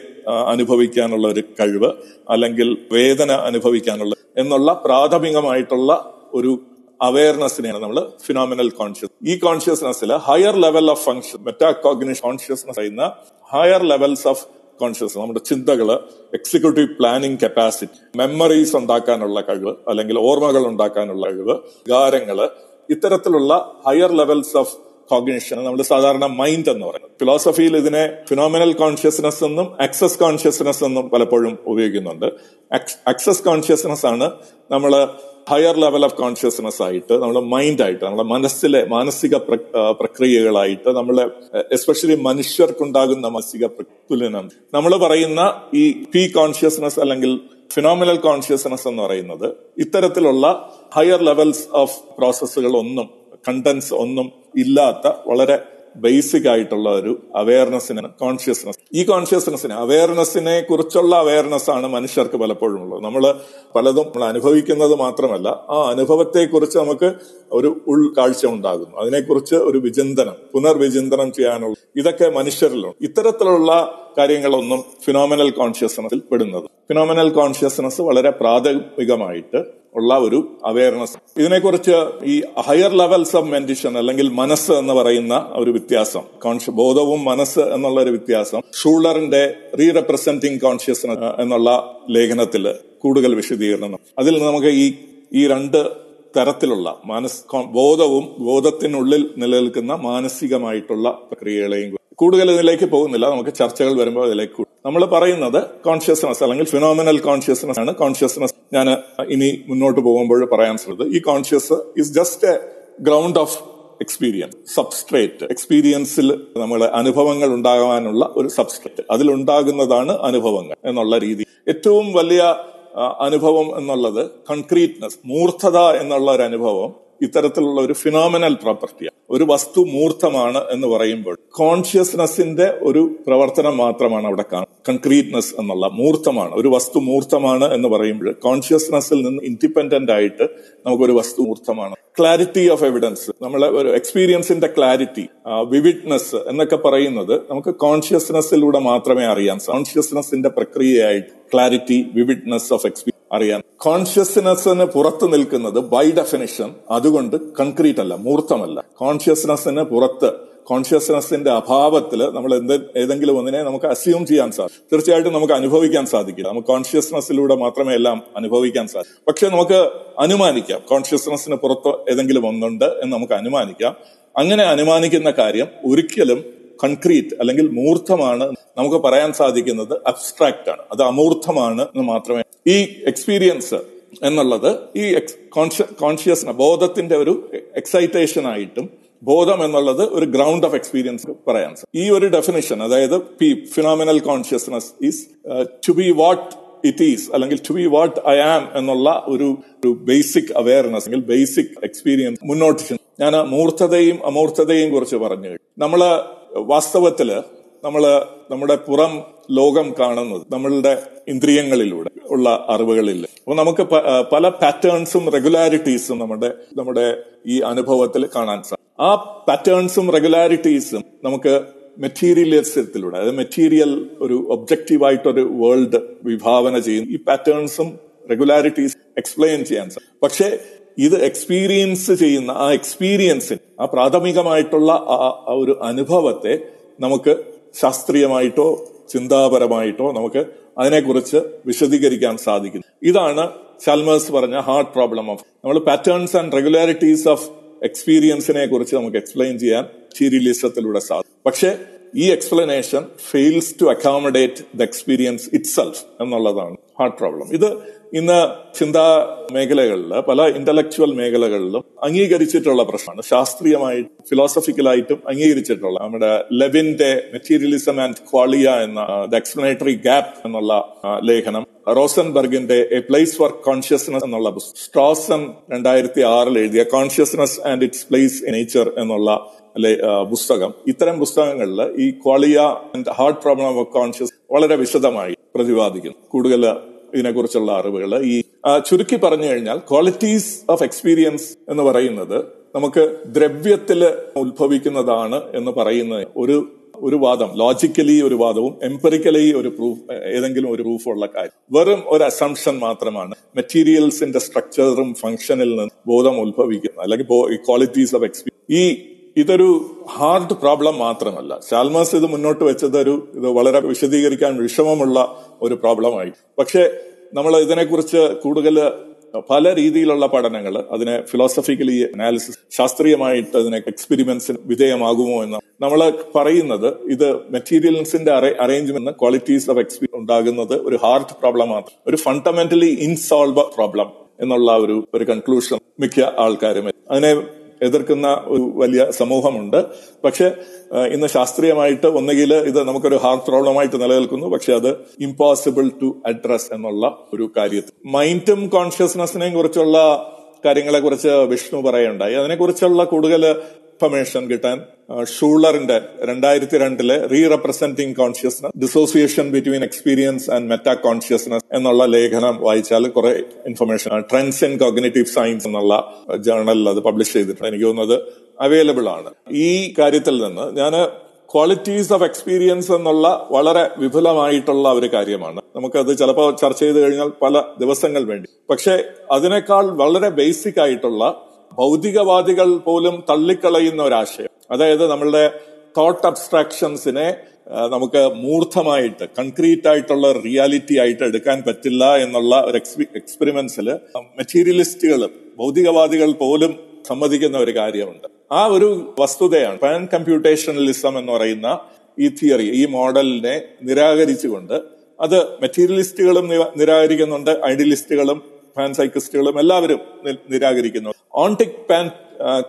അനുഭവിക്കാനുള്ള ഒരു കഴിവ് അല്ലെങ്കിൽ വേദന അനുഭവിക്കാനുള്ള എന്നുള്ള പ്രാഥമികമായിട്ടുള്ള ഒരു അവയർനെസ്സിനെയാണ് നമ്മൾ ഫിനോമിനൽ കോൺഷ്യസ് ഈ കോൺഷ്യസ്നെസ്സിൽ higher level of function metacognition consciousness ചെയ്യുന്ന ഹയർ ലെവൽസ് ഓഫ് കോൺഷ്യസ് നമ്മുടെ ചിന്തകൾ എക്സിക്യൂട്ടീവ് പ്ലാനിങ് കപ്പാസിറ്റി മെമ്മറീസ് ഉണ്ടാക്കാനുള്ള കഴിവ് അല്ലെങ്കിൽ ഓർമ്മകൾ ഉണ്ടാക്കാനുള്ള കഴിവ് വികാരങ്ങൾ ഇത്തരത്തിലുള്ള ഹയർ ലെവൽസ് ഓഫ് കോഗ്നിഷൻ നമ്മൾ സാധാരണ മൈൻഡ് എന്ന് പറയുന്നത്. ഫിലോസഫിയിൽ ഇതിനെ ഫിനോമിനൽ കോൺഷ്യസ്നെസ് എന്നും ആക്സസ് കോൺഷ്യസ്നെസ് എന്നും പലപ്പോഴും ഉപയോഗിക്കുന്നുണ്ട്. ആക്സസ് കോൺഷ്യസ്നെസ് ആണ് നമ്മൾ ഹയർ ലെവൽ ഓഫ് കോൺഷ്യസ്നെസ് ആയിട്ട് നമ്മുടെ മൈൻഡായിട്ട് നമ്മുടെ മനസ്സിലെ മാനസിക പ്രക്രിയകളായിട്ട് നമ്മളെ എസ്പെഷ്യലി മനുഷ്യർക്കുണ്ടാകുന്ന മാനസിക തുലനം നമ്മൾ പറയുന്ന ഈ പി കോൺഷ്യസ്നെസ് അല്ലെങ്കിൽ ഫിനോമിനൽ കോൺഷ്യസ്നെസ് എന്ന് പറയുന്നത് ഇത്തരത്തിലുള്ള ഹയർ ലെവൽസ് ഓഫ് പ്രോസസ്സുകൾ ഒന്നും കണ്ടൻസ് ഒന്നും ഇല്ലാത്ത വളരെ ബേസിക് ആയിട്ടുള്ള ഒരു അവയർനെസ്സിന് കോൺഷ്യസ്നെസ് ഈ കോൺഷ്യസ്നെസ്സിന് അവയർനെസ്സിനെ കുറിച്ചുള്ള അവയർനെസ് ആണ് മനുഷ്യർക്ക് പലപ്പോഴും ഉള്ളത്. നമ്മൾ പലതും നമ്മൾ അനുഭവിക്കുന്നത് മാത്രമല്ല ആ അനുഭവത്തെ കുറിച്ച് നമുക്ക് ഒരു ഉൾക്കാഴ്ച ഉണ്ടാകുന്നു. അതിനെക്കുറിച്ച് ഒരു വിചിന്തനം പുനർവിചിന്തനം ചെയ്യാനുള്ള ഇതൊക്കെ മനുഷ്യരിലുണ്ട്. ഇത്തരത്തിലുള്ള കാര്യങ്ങളൊന്നും ഫിനോമിനൽ കോൺഷ്യസ്നസിൽ പെടുന്നത്. ഫിനോമിനൽ കോൺഷ്യസ്നസ് വളരെ പ്രാഥമികമായിട്ട് ഉള്ള ഒരു അവയർനെസ് ഇതിനെക്കുറിച്ച് ഈ ഹയർ ലെവൽസ് ഓഫ് മെന്റിഷൻ അല്ലെങ്കിൽ മനസ്സ് എന്ന് പറയുന്ന ഒരു വ്യത്യാസം കോൺഷ്യ ബോധവും മനസ്സ് എന്നുള്ള ഒരു വ്യത്യാസം ഷൂളറിന്റെ റീ റെപ്രസെന്റിംഗ് കോൺഷ്യസ്നസ് എന്നുള്ള ലേഖനത്തിൽ കൂടുതൽ വിശദീകരണം. അതിൽ നമുക്ക് ഈ ഈ രണ്ട് തരത്തിലുള്ള മാനസ് ബോധവും ബോധത്തിനുള്ളിൽ നിലനിൽക്കുന്ന മാനസികമായിട്ടുള്ള പ്രക്രിയകളെയും കൂടുതൽ ഇതിലേക്ക് പോകുന്നില്ല. നമുക്ക് ചർച്ചകൾ വരുമ്പോൾ അതിലേക്ക് നമ്മൾ പറയുന്നത് കോൺഷ്യസ്നസ് അല്ലെങ്കിൽ ഫിനോമിനൽ കോൺഷ്യസ്നസ് ആണ്. കോൺഷ്യസ്നസ് ഞാൻ ഇനി മുന്നോട്ട് പോകുമ്പോൾ പറയാൻ ശ്രമിച്ചത്. ഈ conscious is just a ground of experience substrate എക്സ്പീരിയൻസിൽ നമ്മളെ അനുഭവങ്ങൾ ഉണ്ടാകാനുള്ള ഒരു സബ്സ്ട്രേറ്റ് അതിലുണ്ടാകുന്നതാണ് അനുഭവങ്ങൾ എന്നുള്ള രീതി. ഏറ്റവും വലിയ അനുഭവം എന്നുള്ളത് കൺക്രീറ്റ്നെസ് മൂർത്തത എന്നുള്ള ഒരു അനുഭവം ഇത്തരത്തിലുള്ള ഒരു ഫിനോമിനൽ പ്രോപ്പർട്ടിയാണ് ഒരു വസ്തു മൂർത്തമാണ് എന്ന് പറയുമ്പോൾ കോൺഷ്യസ്നെസിന്റെ ഒരു പ്രവർത്തനം മാത്രമാണ് അവിടെ കൺക്രീറ്റ്നെസ് എന്നുള്ള മൂർത്തമാണ്. ഒരു വസ്തു മൂർത്തമാണ് എന്ന് പറയുമ്പോൾ കോൺഷ്യസ്നെസ്സിൽ നിന്ന് ഇൻഡിപെൻഡന്റ് ആയിട്ട് നമുക്കൊരു വസ്തു മൂർത്തമാണ്. ക്ലാരിറ്റി ഓഫ് എവിഡൻസ് നമ്മളെ ഒരു എക്സ്പീരിയൻസിന്റെ ക്ലാരിറ്റി വിവിഡ്നെസ് എന്നൊക്കെ പറയുന്നത് നമുക്ക് കോൺഷ്യസ്നെസ്സിലൂടെ മാത്രമേ അറിയാൻ കോൺഷ്യസ്നെസിന്റെ പ്രക്രിയയായിട്ട് ക്ലാരിറ്റി വിവിഡ്നെസ് ഓഫ് എക്സ്പീരിയൻസ് അറിയാൻ കോൺഷ്യസ്നെസ്സിന് പുറത്ത് നിൽക്കുന്നത് ബൈ ഡെഫിനിഷൻ അതുകൊണ്ട് കൺക്രീറ്റ് അല്ല മൂർത്തമല്ല. കോൺഷ്യസ്നെസ്സിന് പുറത്ത് കോൺഷ്യസ്നെസിന്റെ അഭാവത്തിൽ നമ്മൾ എന്ത് ഏതെങ്കിലും ഒന്നിനെ നമുക്ക് അസ്യൂം ചെയ്യാൻ സാധിക്കും തീർച്ചയായിട്ടും നമുക്ക് അനുഭവിക്കാൻ സാധിക്കില്ല. നമുക്ക് കോൺഷ്യസ്നെസ്സിലൂടെ മാത്രമേ എല്ലാം അനുഭവിക്കാൻ സാധിക്കും പക്ഷെ നമുക്ക് അനുമാനിക്കാം. കോൺഷ്യസ്നെസ്സിന് പുറത്ത് ഏതെങ്കിലും ഒന്നുണ്ട് എന്ന് നമുക്ക് അനുമാനിക്കാം. അങ്ങനെ അനുമാനിക്കുന്ന കാര്യം ഒരിക്കലും കൺക്രീറ്റ് അല്ലെങ്കിൽ മൂർത്തമാണ് നമുക്ക് പറയാൻ സാധിക്കുന്നത് അബ്സ്ട്രാക്റ്റ് ആണ്. അത് അമൂർത്തമാണ് എന്ന് മാത്രമേ ഈ എക്സ്പീരിയൻസ് എന്നുള്ളത് ഈ കോൺഷ്യസ് ബോധത്തിന്റെ ഒരു എക്സൈറ്റേഷൻ ആയിട്ടും ബോധം എന്നുള്ളത് ഒരു ഗ്രൗണ്ട് ഓഫ് എക്സ്പീരിയൻസ് പറയാൻ ഈ ഒരു ഡെഫിനിഷൻ അതായത് phenomenal consciousness is to be what it is അല്ലെങ്കിൽ to be what I am എന്നുള്ള ഒരു ഒരു ബേസിക് അവയർനെസ് അല്ലെങ്കിൽ ബേസിക് എക്സ്പീരിയൻസ് മുന്നോട്ട് ഞാൻ മൂർത്തതയും അമൂർത്തതയും കുറിച്ച് പറഞ്ഞു നമ്മൾ വാസ്തവത്തിൽ നമ്മൾ നമ്മുടെ പുറം ലോകം കാണുന്നത് നമ്മളുടെ ഇന്ദ്രിയങ്ങളിലൂടെ ഉള്ള അറിവുകളിൽ അപ്പൊ നമുക്ക് പല പാറ്റേൺസും റെഗുലാരിറ്റീസും നമ്മുടെ നമ്മുടെ ഈ അനുഭവത്തിൽ കാണാൻ സാധിക്കും ആ പാറ്റേൺസും റെഗുലാരിറ്റീസും നമുക്ക് മെറ്റീരിയലിസത്തിലൂടെ അതായത് മെറ്റീരിയൽ ഒരു ഒബ്ജക്റ്റീവായിട്ടൊരു വേൾഡ് വിഭാവന ചെയ്യുന്നു ഈ പാറ്റേൺസും റെഗുലാരിറ്റീസ് എക്സ്പ്ലെയിൻ ചെയ്യാൻ സാധിക്കും പക്ഷേ ഇത് എക്സ്പീരിയൻസ് ചെയ്യുന്ന ആ എക്സ്പീരിയൻസിൽ ആ പ്രാഥമികമായിട്ടുള്ള ആ ഒരു അനുഭവത്തെ നമുക്ക് ശാസ്ത്രീയമായിട്ടോ ചിന്താപരമായിട്ടോ നമുക്ക് അതിനെക്കുറിച്ച് വിശദീകരിക്കാൻ സാധിക്കുന്നു. ഇതാണ് ചാൽമേഴ്സ് പറഞ്ഞ ഹാർഡ് പ്രോബ്ലം ഓഫ് നമ്മൾ പാറ്റേൺസ് ആൻഡ് റെഗുലാരിറ്റീസ് ഓഫ് എക്സ്പീരിയൻസിനെ കുറിച്ച് നമുക്ക് എക്സ്പ്ലെയിൻ ചെയ്യാൻ മെറ്റീരിയലിസത്തിലൂടെ സാധിക്കും. പക്ഷേ ഈ explanation fails to accommodate the experience itself എന്നുള്ളതാണ്. ഹാർഡ് പ്രോബ്ലം ഇത് ഇന്ന് ചിന്താ മേഖലകളിൽ പല ഇന്റലക്ച്വൽ മേഖലകളിലും അംഗീകരിച്ചിട്ടുള്ള പ്രശ്നമാണ്. ശാസ്ത്രീയമായി ഫിലോസഫിക്കലായിട്ടും അംഗീകരിച്ചിട്ടുള്ള നമ്മുടെ ലെവിന്റെ മെറ്റീരിയലിസം ആൻഡ് ക്വാളിയ എന്ന ദ എക്സ്പ്ലനേറ്ററി ഗ്യാപ് എന്നുള്ള ലേഖനം റോസൻബർഗിന്റെ എ പ്ലേസ് ഫോർ കോൺഷ്യസ്നസ് എന്നുള്ള പുസ്തകം സ്ട്രോസൺ രണ്ടായിരത്തി ആറിൽ എഴുതിയ consciousness and its place in nature എന്നുള്ള പുസ്തകം. ഇത്തരം പുസ്തകങ്ങളിൽ ഈ qualia and hard problem of conscious വളരെ വിശദമായി പ്രതിപാദിക്കുന്നു. കൂടുതൽ ഇതിനെക്കുറിച്ചുള്ള അറിവുകൾ ഈ ചുരുക്കി പറഞ്ഞു കഴിഞ്ഞാൽ ക്വാളിറ്റീസ് ഓഫ് എക്സ്പീരിയൻസ് എന്ന് പറയുന്നത് നമുക്ക് ദ്രവ്യത്തിൽ ഉത്ഭവിക്കുന്നതാണ് എന്ന് പറയുന്ന ഒരു ഒരു വാദം. ലോജിക്കലി ഒരു വാദവും എംപറിക്കലി ഒരു പ്രൂഫ് ഏതെങ്കിലും ഒരു പ്രൂഫുള്ള കാര്യം. വെറും ഒരു അസംഷൻ മാത്രമാണ്. മെറ്റീരിയൽസിന്റെ സ്ട്രക്ചറും ഫംഗ്ഷനിൽ നിന്ന് ബോധം ഉത്ഭവിക്കുന്നത് അല്ലെങ്കിൽ ക്വാളിറ്റീസ് ഓഫ് എക്സ്പീരിയൻസ് ഈ ഇതൊരു ഹാർഡ് പ്രോബ്ലം മാത്രമല്ല. ചാൽമേഴ്സ് ഇത് മുന്നോട്ട് വെച്ചത് ഒരു ഇത് വളരെ വിശദീകരിക്കാൻ വിഷമമുള്ള ഒരു പ്രോബ്ലമായി. പക്ഷേ നമ്മൾ ഇതിനെക്കുറിച്ച് കൂടുതൽ പല രീതിയിലുള്ള പഠനങ്ങൾ അതിനെ ഫിലോസഫിക്കലി അനാലിസിസ് ശാസ്ത്രീയമായിട്ട് അതിനെ എക്സ്പെരിമെന്റ്സിന് വിധേയമാകുമോ എന്ന് നമ്മൾ പറയുന്നത് ഇത് മെറ്റീരിയൽസിന്റെ അറേഞ്ച്മെന്റ് ക്വാളിറ്റീസ് ഓഫ് എക്സ്പീരിയൻസ് ഉണ്ടാകുന്നത് ഒരു ഹാർഡ് പ്രോബ്ലം മാത്രം. ഒരു ഫണ്ടമെന്റലി ഇൻസോൾവ് പ്രോബ്ലം എന്നുള്ള ഒരു ഒരു കൺക്ലൂഷൻ മിക്ക ആൾക്കാരും. അതിനെ എതിർക്കുന്ന ഒരു വലിയ സമൂഹമുണ്ട്. പക്ഷെ ഇന്ന് ശാസ്ത്രീയമായിട്ട് ഒന്നുകിൽ ഇത് നമുക്കൊരു ഹാർട്ട് പ്രോബ്ലമായിട്ട് നിലനിൽക്കുന്നു. പക്ഷെ അത് ഇമ്പോസിബിൾ ടു അഡ്രസ് എന്നുള്ള ഒരു കാര്യത്തിൽ. മൈൻഡും കോൺഷ്യസ്നെസ്സിനെയും കുറിച്ചുള്ള കാര്യങ്ങളെ കുറിച്ച് വിഷ്ണു പറയുണ്ടായി അതിനെക്കുറിച്ചുള്ള കൂടുതൽ ഇൻഫർമേഷൻ കിട്ടാൻ ഷൂളറിന്റെ രണ്ടായിരത്തി രണ്ടിലെ re representing consciousness dissociation between experience and meta consciousness എന്നുള്ള ലേഖനം വായിച്ചാൽ കുറെ information trends in cognitive science എന്നുള്ള ജേണലിൽ അത് പബ്ലിഷ് ചെയ്തിട്ടുണ്ട്. എനിക്ക് തോന്നുന്നത് അവൈലബിൾ ആണ്. ഈ കാര്യത്തിൽ നിന്ന് ഞാൻ ക്വാളിറ്റീസ് ഓഫ് എക്സ്പീരിയൻസ് എന്നുള്ള വളരെ വിപുലമായിട്ടുള്ള ഒരു കാര്യമാണ്. നമുക്കത് ചിലപ്പോൾ ചർച്ച ചെയ്ത് കഴിഞ്ഞാൽ പല ദിവസങ്ങൾ വേണ്ടി. പക്ഷെ അതിനേക്കാൾ വളരെ ബേസിക് ആയിട്ടുള്ള ഭൗതികവാദികൾ പോലും തള്ളിക്കളയുന്ന ഒരാശയം. അതായത് നമ്മളുടെ തോട്ട് അബ്സ്ട്രാക്ഷൻസിനെ നമുക്ക് മൂർദ്ധമായിട്ട് കൺക്രീറ്റ് ആയിട്ടുള്ള റിയാലിറ്റി ആയിട്ട് എടുക്കാൻ പറ്റില്ല എന്നുള്ള ഒരു എക്സ്പെരിമെന്റ്സിൽ മെറ്റീരിയലിസ്റ്റുകൾ ഭൗതികവാദികൾ പോലും സമ്മതിക്കുന്ന ഒരു കാര്യമുണ്ട്. ആ ഒരു വസ്തുതയാണ് പാൻ കമ്പ്യൂട്ടേഷണലിസം എന്ന് പറയുന്ന ഈ തിയറി ഈ മോഡലിനെ നിരാകരിച്ചുകൊണ്ട് അത് മെറ്റീരിയലിസ്റ്റുകളും നിരാകരിക്കുന്നുണ്ട് ഐഡിയലിസ്റ്റുകളും പാൻ സൈക്കിസ്റ്റുകളും എല്ലാവരും നിരാകരിക്കുന്നു. ഓൺടിക് പാൻ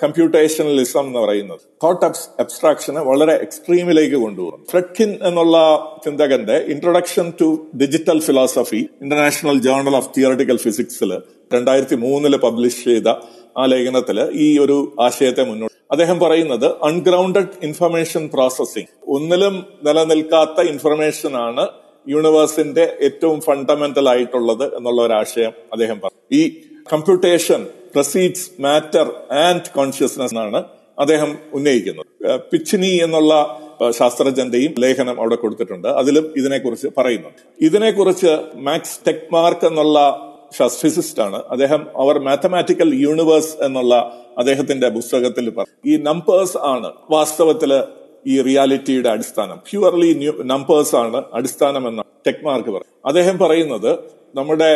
കമ്പ്യൂട്ടേഷണലിസം എന്ന് പറയുന്നത് തോട്ട് അബ്സ്ട്രാക്ഷനെ വളരെ എക്സ്ട്രീമിലേക്ക് കൊണ്ടുപോകും ഫ്രെഡ്കിൻ എന്നുള്ള ചിന്തകന്റെ introduction to digital philosophy international journal of theoretical ഫിസിക്സിൽ രണ്ടായിരത്തി മൂന്നിൽ പബ്ലിഷ് ചെയ്ത ആ ലേഖനത്തിൽ ഈ ഒരു ആശയത്തെ മുന്നോട്ട് അദ്ദേഹം പറയുന്നത് അൺഗ്രൗണ്ടഡ് ഇൻഫർമേഷൻ പ്രോസസ്സിംഗ് ഒന്നിലും നിലനിൽക്കാത്ത ഇൻഫർമേഷൻ ആണ് യൂണിവേഴ്സിന്റെ ഏറ്റവും ഫണ്ടമെന്റൽ ആയിട്ടുള്ളത് എന്നുള്ള ഒരു ആശയം അദ്ദേഹം പറഞ്ഞു. ഈ computation precedes matter and consciousness എന്നാണ് അദ്ദേഹം ഉന്നയിക്കുന്നത്. പിച്ചിനി എന്നുള്ള ശാസ്ത്രജ്ഞന്റെയും ലേഖനം അവിടെ കൊടുത്തിട്ടുണ്ട്. അതിലും ഇതിനെക്കുറിച്ച് പറയുന്നുണ്ട്. ഇതിനെക്കുറിച്ച് മാക്സ് ടെക്മാർക്ക് എന്നുള്ള ഫിസിസ്റ്റ് ആണ്. അദ്ദേഹം അവർ മാത്തമാറ്റിക്കൽ യൂണിവേഴ്സ് എന്നുള്ള അദ്ദേഹത്തിന്റെ പുസ്തകത്തിൽ പറഞ്ഞു. ഈ നമ്പേഴ്സ് ആണ് വാസ്തവത്തിൽ ഈ റിയാലിറ്റിയുടെ അടിസ്ഥാനം. പ്യുവർലി നമ്പേഴ്സ് ആണ് അടിസ്ഥാനം എന്ന ടെക്മാർക്ക് പറയും അദ്ദേഹം പറയുന്നത് നമ്മുടെ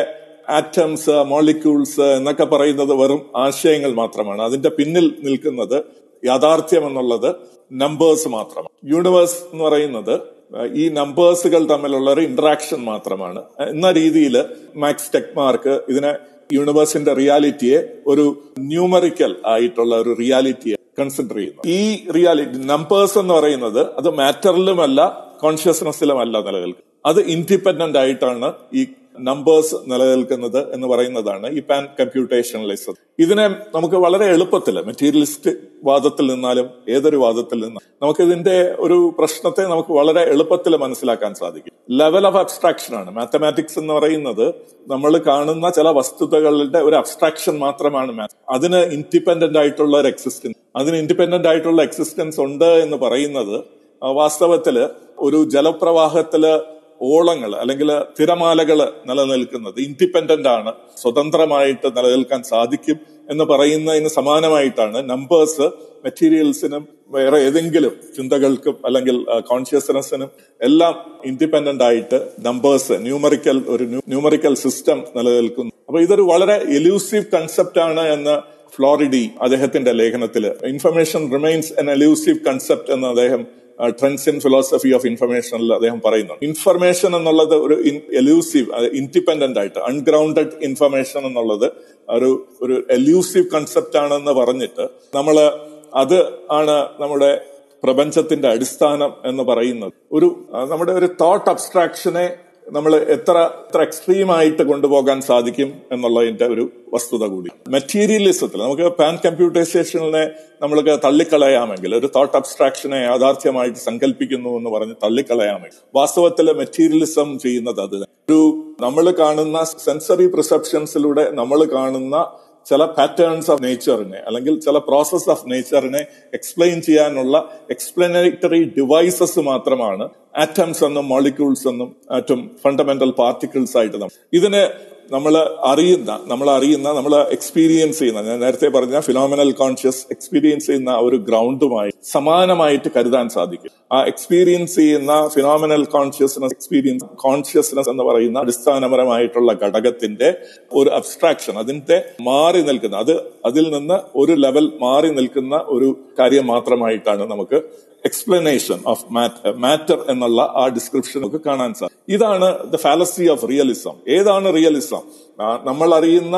ആറ്റംസ് മോളിക്യൂൾസ് എന്നൊക്കെ പറയുന്നത് വെറും ആശയങ്ങൾ മാത്രമാണ്. അതിന്റെ പിന്നിൽ നിൽക്കുന്നത് യാഥാർത്ഥ്യം എന്നുള്ളത് നമ്പേഴ്സ് മാത്രമാണ്. യൂണിവേഴ്സ് എന്ന് പറയുന്നത് ഈ നമ്പേഴ്സുകൾ തമ്മിലുള്ള ഒരു ഇന്ററാക്ഷൻ മാത്രമാണ്. എന്ന രീതിയിൽ മാക്സ് ടെക്മാർക്ക് ഇതിനെ യൂണിവേഴ്സിന്റെ റിയാലിറ്റിയെ ഒരു ന്യൂമറിക്കൽ ആയിട്ടുള്ള ഒരു റിയാലിറ്റിയെ കൺസിഡർ ചെയ്യുന്നത് ഈ റിയാലിറ്റി നമ്പേഴ്സ് എന്ന് പറയുന്നത് അത് മാറ്ററിലുമല്ല കോൺഷ്യസ്നെസ്സിലുമല്ല നിലകൾക്ക് അത് ഇൻഡിപെൻഡന്റ് ആയിട്ടാണ് ഈ നമ്പേഴ്സ് നിലനിൽക്കുന്നത് എന്ന് പറയുന്നതാണ് ഈ പാൻ കമ്പ്യൂട്ടേഷണലിസം ഇതിനെ നമുക്ക് വളരെ എളുപ്പത്തിൽ മെറ്റീരിയലിസ്റ്റ് വാദത്തിൽ നിന്നാലും ഏതൊരു വാദത്തിൽ നിന്നാലും നമുക്ക് ഇതിന്റെ ഒരു പ്രശ്നത്തെ നമുക്ക് വളരെ എളുപ്പത്തിൽ മനസ്സിലാക്കാൻ സാധിക്കും. ലെവൽ ഓഫ് അബ്സ്ട്രാക്ഷൻ ആണ്. മാത്തമാറ്റിക്സ് എന്ന് പറയുന്നത് നമ്മൾ കാണുന്ന ചില വസ്തുതകളുടെ ഒരു അബ്സ്ട്രാക്ഷൻ മാത്രമാണ് അതിന് ഇൻഡിപെൻഡന്റ് ആയിട്ടുള്ള ഒരു എക്സിസ്റ്റൻസ് അതിന് ഇൻഡിപെൻഡന്റ് ആയിട്ടുള്ള എക്സിസ്റ്റൻസ് ഉണ്ട് എന്ന് പറയുന്നത് വാസ്തവത്തിൽ ഒരു ജലപ്രവാഹത്തിൽ ഓളങ്ങൾ അല്ലെങ്കിൽ തിരമാലകൾ നിലനിൽക്കുന്നത് ഇൻഡിപെൻഡന്റ് ആണ് സ്വതന്ത്രമായിട്ട് നിലനിൽക്കാൻ സാധിക്കും എന്ന് പറയുന്നതിന് സമാനമായിട്ടാണ് നമ്പേഴ്സ് മെറ്റീരിയൽസിനും വേറെ ഏതെങ്കിലും ചിന്തകൾക്കും അല്ലെങ്കിൽ കോൺഷ്യസ്നെസ്സിനും എല്ലാം ഇൻഡിപെൻഡന്റ് ആയിട്ട് നമ്പേഴ്സ് ന്യൂമറിക്കൽ ഒരു ന്യൂമറിക്കൽ സിസ്റ്റം നിലനിൽക്കുന്നു. അപ്പൊ ഇതൊരു വളരെ എലൂസീവ് കൺസെപ്റ്റ് ആണ് എന്ന് ഫ്ലോറിഡി അദ്ദേഹത്തിന്റെ ലേഖനത്തിൽ information remains an elusive concept എന്ന് അദ്ദേഹം ട്രെൻഡ്സ് ഇൻ ഫിലോസഫി ഓഫ് ഇൻഫർമേഷനിൽ അദ്ദേഹം പറയുന്നുണ്ട്. ഇൻഫർമേഷൻ എന്നുള്ളത് ഒരു എലൂസീവ് ഇൻഡിപെൻഡന്റ് ആയിട്ട് അൺഗ്രൗണ്ടഡ് ഇൻഫർമേഷൻ എന്നുള്ളത് ഒരു ഒരു എലൂസീവ് കൺസെപ്റ്റ് ആണെന്ന് പറഞ്ഞിട്ട് നമ്മൾ അത് ആണ് നമ്മുടെ പ്രപഞ്ചത്തിന്റെ അടിസ്ഥാനം എന്ന് പറയുന്നത്. ഒരു നമ്മുടെ ഒരു തോട്ട് അബ്സ്ട്രാക്ഷനെ നമ്മൾ എത്ര എത്ര എക്സ്ട്രീം ആയിട്ട് കൊണ്ടുപോകാൻ സാധിക്കും എന്നുള്ളതിന്റെ ഒരു വസ്തുത കൂടി. മെറ്റീരിയലിസത്തിൽ നമുക്ക് പാൻ കമ്പ്യൂട്ടൈസേഷനെ നമ്മൾക്ക് തള്ളിക്കളയാമെങ്കിൽ ഒരു തോട്ട് അബ്സ്ട്രാക്ഷനെ യാഥാർത്ഥ്യമായിട്ട് സങ്കല്പിക്കുന്നു എന്ന് പറഞ്ഞ് തള്ളിക്കളയാമെങ്കിൽ വാസ്തവത്തിൽ മെറ്റീരിയലിസം ചെയ്യുന്നത് അത് ഒരു നമ്മൾ കാണുന്ന സെൻസറി പ്രിസെപ്ഷൻസിലൂടെ നമ്മൾ കാണുന്ന ചില പാറ്റേൺസ് ഓഫ് നേച്ചറിനെ അല്ലെങ്കിൽ ചില പ്രോസസ് ഓഫ് നേച്ചറിനെ എക്സ്പ്ലെയിൻ ചെയ്യാനുള്ള എക്സ്പ്ലനേറ്ററി ഡിവൈസസ് മാത്രമാണ് ആറ്റംസ് എന്നും മോളിക്യൂൾസ് എന്നും ആറ്റം ഫണ്ടമെന്റൽ പാർട്ടിക്കിൾസ് ആയിട്ട് ഇതിന് നമ്മൾ അറിയുന്ന നമ്മൾ അറിയുന്ന നമ്മൾ എക്സ്പീരിയൻസ് ചെയ്യുന്ന ഞാൻ നേരത്തെ പറഞ്ഞ ഫിനോമിനൽ കോൺഷ്യസ് എക്സ്പീരിയൻസ് ചെയ്യുന്ന ഒരു ഗ്രൗണ്ടുമായി സമാനമായിട്ട് കരുതാൻ സാധിക്കും. ആ എക്സ്പീരിയൻസ് ചെയ്യുന്ന ഫിനോമിനൽ കോൺഷ്യസ്നസ് എക്സ്പീരിയൻസ് കോൺഷ്യസ്നസ് എന്ന് പറയുന്ന അടിസ്ഥാനപരമായിട്ടുള്ള ഘടകത്തിന്റെ ഒരു അബ്സ്ട്രാക്ഷൻ അതിന്റെ മാറി നിൽക്കുന്ന അത് അതിൽ നിന്ന് ഒരു ലെവൽ മാറി നിൽക്കുന്ന ഒരു കാര്യം മാത്രമായിട്ടാണ് നമുക്ക് എക്സ്പ്ലനേഷൻ ഓഫ് മാറ്റർ മാറ്റർ എന്നുള്ള ആ ഡിസ്ക്രിപ്ഷൻ ഒക്കെ കാണാൻ സാധിക്കും ഇതാണ് ദ ഫാലസി ഓഫ് റിയലിസം ഏതാണ് റിയലിസം നമ്മൾ അറിയുന്ന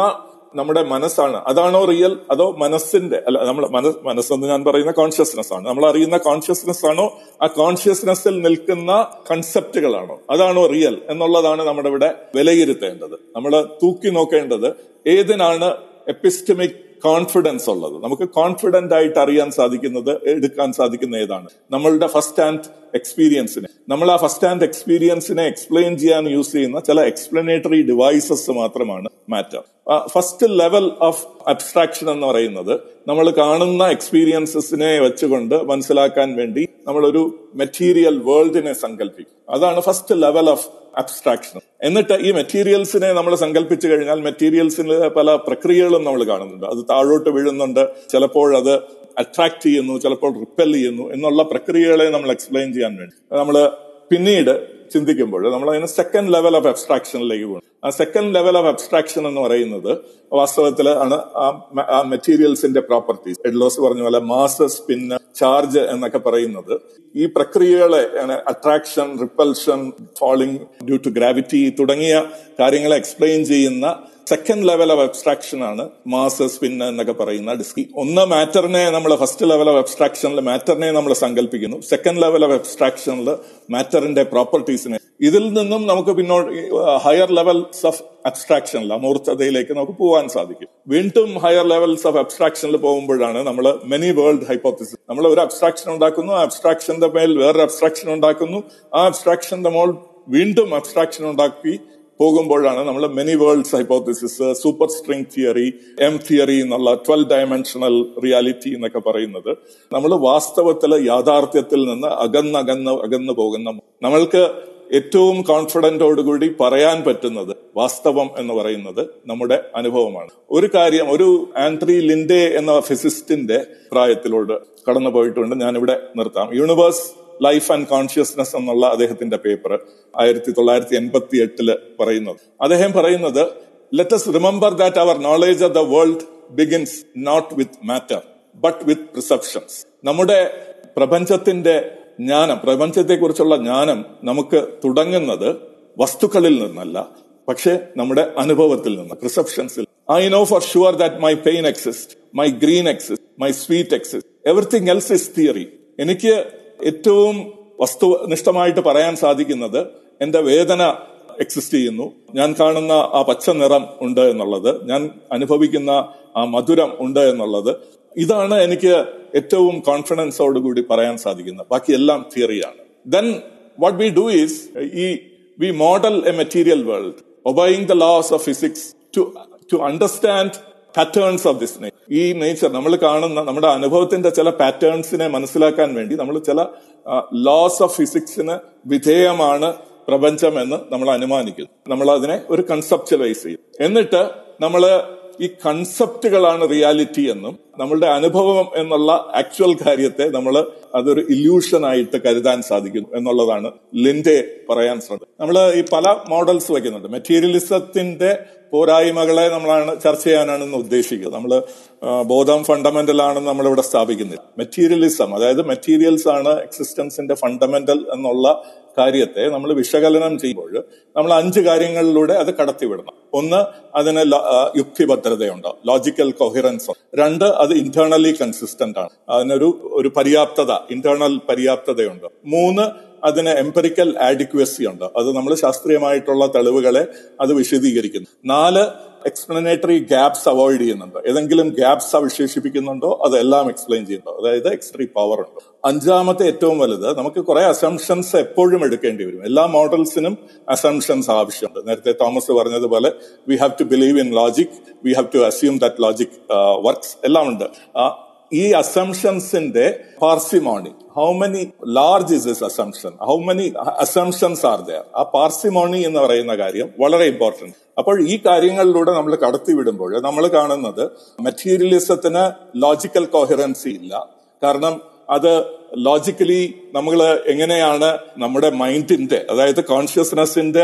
നമ്മുടെ മനസ്സാണ്. അതാണോ റിയൽ അതോ മനസ്സിന്റെ അല്ല നമ്മൾ മനസ് മനസ്സെന്ന് ഞാൻ പറയുന്ന കോൺഷ്യസ്നെസ് ആണ്. നമ്മൾ അറിയുന്ന കോൺഷ്യസ്നെസ് ആണോ? ആ കോൺഷ്യസ്നെസ്സിൽ നിൽക്കുന്ന കൺസെപ്റ്റുകളാണോ അതാണോ റിയൽ എന്നുള്ളതാണ് നമ്മുടെ ഇവിടെ വിലയിരുത്തേണ്ടത്. നമ്മൾ തൂക്കി നോക്കേണ്ടത് ഏതിനാണ് എപ്പിസ്റ്റമിക് കോൺഫിഡൻസ് ഉള്ളത്. നമുക്ക് കോൺഫിഡന്റ് ആയിട്ട് അറിയാൻ സാധിക്കുന്നത് എടുക്കാൻ സാധിക്കുന്ന ഏതാണ്? നമ്മളുടെ ഫസ്റ്റ് ഹാൻഡ് എക്സ്പീരിയൻസിനെ നമ്മൾ ആ ഫസ്റ്റ് ഹാൻഡ് എക്സ്പീരിയൻസിനെ എക്സ്പ്ലെയിൻ ചെയ്യാൻ യൂസ് ചെയ്യുന്ന ചില എക്സ്പ്ലനേറ്ററി ഡിവൈസസ് മാത്രമാണ് matter first level of abstraction എന്ന് പറയുന്നത് നമ്മൾ കാണുന്ന എക്സ്പീരിയൻസസിനെ വെച്ചുകൊണ്ട് മനസ്സിലാക്കാൻ വേണ്ടി നമ്മളൊരു മെറ്റീരിയൽ വേൾഡിനെ സങ്കല്പിക്കും അതാണ് ഫസ്റ്റ് ലെവൽ ഓഫ് അബ്സ്ട്രാക്ഷൻ എന്നിട്ട് ഈ മെറ്റീരിയൽസിനെ നമ്മൾ സങ്കല്പിച്ചു കഴിഞ്ഞാൽ മെറ്റീരിയൽസിന് പല പ്രക്രിയകളും നമ്മൾ കാണുന്നുണ്ട്. അത് താഴോട്ട് വീഴുന്നുണ്ട്. ചിലപ്പോൾ അത് അട്രാക്ട് ചെയ്യുന്നു ചിലപ്പോൾ റിപ്പൽ ചെയ്യുന്നു എന്നുള്ള പ്രക്രിയകളെ നമ്മൾ എക്സ്പ്ലെയിൻ ചെയ്യാൻ വേണ്ടി. നമ്മൾ പിന്നീട് ചിന്തിക്കുമ്പോൾ നമ്മൾ അതിന് സെക്കൻഡ് ലെവൽ ഓഫ് അബ്സ്ട്രാക്ഷനിലേക്ക് പോകും ആ സെക്കൻഡ് ലെവൽ ഓഫ് അബ്സ്ട്രാക്ഷൻ എന്ന് പറയുന്നത് വാസ്തവത്തിൽ ആണ് ആ മെറ്റീരിയൽസിന്റെ പ്രോപ്പർട്ടീസ് എഡ്ലോസ് പറഞ്ഞ പോലെ മാസ് സ്പിൻ ചാർജ് എന്നൊക്കെ പറയുന്നത് ഈ പ്രക്രിയകളെ attraction repulsion falling due to gravity തുടങ്ങിയ കാര്യങ്ങളെ എക്സ്പ്ലെയിൻ ചെയ്യുന്ന സെക്കൻഡ് ലെവൽ ഓഫ് അബ്സ്ട്രാക്ഷൻ ആണ് മാസ് സ്പിൻ എന്നൊക്കെ പറയുന്ന ഡിസ്കി ഒന്ന് മാറ്ററിനെ നമ്മൾ ഫസ്റ്റ് ലെവൽ ഓഫ് അബ്സ്ട്രാക്ഷനിൽ മാറ്ററിനെ നമ്മൾ സങ്കല്പിക്കുന്നു സെക്കൻഡ് ലെവൽ ഓഫ് അബ്സ്ട്രാക്ഷനിൽ മാറ്ററിന്റെ പ്രോപ്പർട്ടീസിനെ ഇതിൽ നിന്നും നമുക്ക് പിന്നോട്ട് ഹയർ ലെവൽസ് ഓഫ് അബ്സ്ട്രാക്ഷനിൽ അമൂർത്തതയിലേക്ക് നമുക്ക് പോകാൻ സാധിക്കും. വീണ്ടും ഹയർ ലെവൽസ് ഓഫ് അബ്സ്ട്രാക്ഷനിൽ പോകുമ്പോഴാണ് നമ്മൾ മെനി വേൾഡ് ഹൈപ്പോത്തിസിസ് നമ്മൾ ഒരു അബ്സ്ട്രാക്ഷൻ ഉണ്ടാക്കുന്നു ആ അബ്സ്ട്രാക്ഷന്റെ മേൽ വേറൊരു അബ്സ്ട്രാക്ഷൻ ഉണ്ടാക്കുന്നു. ആ അബ്സ്ട്രാക്ഷന്റെ മോൾ വീണ്ടും അബ്സ്ട്രാക്ഷൻ ഉണ്ടാക്കി പോകുമ്പോഴാണ് നമ്മൾ many worlds hypothesis super string theory M theory എന്നുള്ള ട്വൽവ് ഡയമെൻഷണൽ റിയാലിറ്റി എന്നൊക്കെ പറയുന്നത്. നമ്മൾ വാസ്തവത്തിൽ യാഥാർത്ഥ്യത്തിൽ നിന്ന് അകന്നകന്ന് അകന്നു പോകുന്ന നമ്മൾക്ക് ഏറ്റവും കോൺഫിഡന്റോടുകൂടി പറയാൻ പറ്റുന്നത് വാസ്തവം എന്ന് പറയുന്നത് നമ്മുടെ അനുഭവമാണ്. ഒരു കാര്യം ഒരു ആൻട്രി ലിൻഡേ എന്ന ഫിസിസ്റ്റിന്റെ പ്രായത്തിലോട് കടന്നു പോയിട്ടുണ്ട് ഞാനിവിടെ നിർത്താം. യൂണിവേഴ്സ് ലൈഫ് ആൻഡ് കോൺഷ്യസ്നെസ് എന്നുള്ള അദ്ദേഹത്തിന്റെ പേപ്പർ ആയിരത്തി തൊള്ളായിരത്തി എൺപത്തി എട്ടിൽ പറയുന്നത്. അദ്ദേഹം പറയുന്നത് let's remember that our knowledge of the world begins not with matter but with perceptions നമ്മുടെ പ്രപഞ്ചത്തിന്റെ ജ്ഞാനം പ്രപഞ്ചത്തെക്കുറിച്ചുള്ള ജ്ഞാനം നമുക്ക് തുടങ്ങുന്നത് വസ്തുക്കളിൽ നിന്നല്ല പക്ഷെ നമ്മുടെ അനുഭവത്തിൽ നിന്ന് പ്രിസെപ്ഷൻസിൽ I know for sure that my pain exist my green exist my sweet exist everything else is theory എനിക്ക് ഏറ്റവും വസ്തുനിഷ്ഠമായിട്ട് പറയാൻ സാധിക്കുന്നത് എന്റെ വേദന എക്സിസ്റ്റ് ചെയ്യുന്നു. ഞാൻ കാണുന്ന ആ പച്ച നിറം ഉണ്ട് എന്നുള്ളത് ഞാൻ അനുഭവിക്കുന്ന ആ മധുരം ഉണ്ട് എന്നുള്ളത് ഇതാണ് എനിക്ക് ഏറ്റവും കോൺഫിഡൻസോട് കൂടി പറയാൻ സാധിക്കുന്നത്. ബാക്കി എല്ലാം തിയറിയാണ് then what we do is ഈ we model a material world obeying the laws of physics to to understand patterns of this ഈ നേച്ചർ നമ്മൾ കാണുന്ന നമ്മുടെ അനുഭവത്തിന്റെ ചില പാറ്റേൺസിനെ മനസ്സിലാക്കാൻ വേണ്ടി നമ്മൾ ചില ലോസ് ഓഫ് ഫിസിക്സിന് വിധേയമാണ് പ്രപഞ്ചം എന്ന് നമ്മൾ അനുമാനിക്കുന്നു. നമ്മൾ അതിനെ ഒരു കൺസെപ്റ്റലൈസ് ചെയ്യും. എന്നിട്ട് നമ്മൾ ഈ കൺസെപ്റ്റുകളാണ് റിയാലിറ്റി എന്നും നമ്മളുടെ അനുഭവം എന്നുള്ള ആക്ച്വൽ കാര്യത്തെ നമ്മൾ അതൊരു ഇല്യൂഷൻ ആയിട്ട് കരുതാൻ സാധിക്കുന്നു എന്നുള്ളതാണ് ലിൻഡെ പറയാൻ ശ്രമിച്ചത്. നമ്മൾ ഈ പല മോഡൽസ് വയ്ക്കുന്നുണ്ട് മെറ്റീരിയലിസത്തിന്റെ പോരായ്മകളെ നമ്മളാണ് ചർച്ച ചെയ്യാനാണ് ഉദ്ദേശിക്കുന്നത്. നമ്മൾ ബോധം ഫണ്ടമെന്റൽ ആണെന്ന് നമ്മളിവിടെ സ്ഥാപിക്കുന്നില്ല. മെറ്റീരിയലിസം അതായത് മെറ്റീരിയൽസ് ആണ് എക്സിസ്റ്റൻസിന്റെ ഫണ്ടമെന്റൽ എന്നുള്ള കാര്യത്തെ നമ്മൾ വിശകലനം ചെയ്യുമ്പോൾ നമ്മൾ അഞ്ച് കാര്യങ്ങളിലൂടെ അത് കടത്തിവിടണം. ഒന്ന് അതിന് യുക്തിഭദ്രതയുണ്ടോ. ലോജിക്കൽ കൊഹിറൻസ് രണ്ട് അത് ഇന്റേണലി കൺസിസ്റ്റന്റ് ആണ്. അതിനൊരു ഒരു പര്യാപ്തത ഇന്റേണൽ പര്യാപ്തതയുണ്ട്. മൂന്ന് അതിന് എംപെറിക്കൽ ആഡിക്വസി ഉണ്ട്. അത് നമ്മൾ ശാസ്ത്രീയമായിട്ടുള്ള തെളിവുകളെ അത് വിശദീകരിക്കുന്നു. നാല് എക്സ്പ്ലനേറ്ററി ഗ്യാപ്സ് അവോയ്ഡ് ചെയ്യുന്നുണ്ടോ. ഏതെങ്കിലും ഗ്യാപ്സ് അവശേഷിപ്പിക്കുന്നുണ്ടോ അതെല്ലാം എക്സ്പ്ലെയിൻ ചെയ്യുന്നുണ്ടോ. അതായത് എക്സ്ട്രീ പവർ ഉണ്ട്. അഞ്ചാമത്തെ ഏറ്റവും വലുത് നമുക്ക് കുറെ അസംഷൻസ് എപ്പോഴും എടുക്കേണ്ടി വരും. എല്ലാ മോഡൽസിനും അസംഷൻസ് ആവശ്യമുണ്ട്. നേരത്തെ തോമസ് പറഞ്ഞതുപോലെ we have to believe in logic we have to assume that logic works എല്ലാം ഉണ്ട്. ഈ അസംഷൻസിന്റെ parsimony how many large is this assumption how many assumptions are there ആ പാർസിമോണി എന്ന് പറയുന്ന കാര്യം വളരെ ഇമ്പോർട്ടന്റ് അപ്പോൾ ഈ കാര്യങ്ങളിലൂടെ നമ്മൾ കടത്തിവിടുമ്പോൾ നമ്മൾ കാണുന്നത് മെറ്റീരിയലിസത്തിന് ലോജിക്കൽ കോഹിറൻസി ഇല്ല. കാരണം അത് ലോജിക്കലി നമ്മൾ എങ്ങനെയാണ് നമ്മുടെ മൈൻഡിന്റെ അതായത് കോൺഷ്യസ്നെസിന്റെ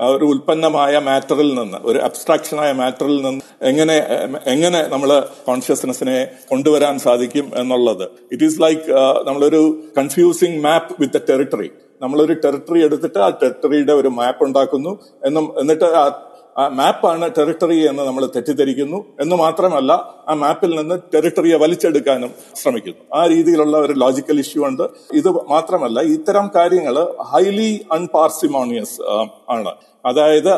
ഒരു ഉൽപ്പന്നമായ മാറ്ററിൽ നിന്ന് ഒരു അബ്സ്ട്രാക്ഷനായ മാറ്ററിൽ നിന്ന് എങ്ങനെ എങ്ങനെ നമ്മൾ കോൺഷ്യസ്നെസ്സിനെ കൊണ്ടുവരാൻ സാധിക്കും എന്നുള്ളത്. ഇറ്റ് ഈസ് ലൈക്ക് നമ്മളൊരു കൺഫ്യൂസിങ് മാപ്പ് വിത്ത് ടെറിട്ടറി നമ്മളൊരു ടെറിട്ടറി എടുത്തിട്ട് ആ ടെറിട്ടറിയുടെ ഒരു മാപ്പ് ഉണ്ടാക്കുന്നു. എന്നും എന്നിട്ട് ആ ആ മാപ്പാണ് ടെറിട്ടറി എന്ന് നമ്മൾ തെറ്റിദ്ധരിക്കുന്നു. എന്ന് മാത്രമല്ല ആ മാപ്പിൽ നിന്ന് ടെറിട്ടറിയെ വലിച്ചെടുക്കാനും ശ്രമിക്കുന്നു. ആ രീതിയിലുള്ള ഒരു ലോജിക്കൽ ഇഷ്യൂ ഉണ്ട്. ഇത് മാത്രമല്ല ഇത്തരം കാര്യങ്ങൾ ഹൈലി അൺപാർസിമോണിയസ് ആണ്. അതായത്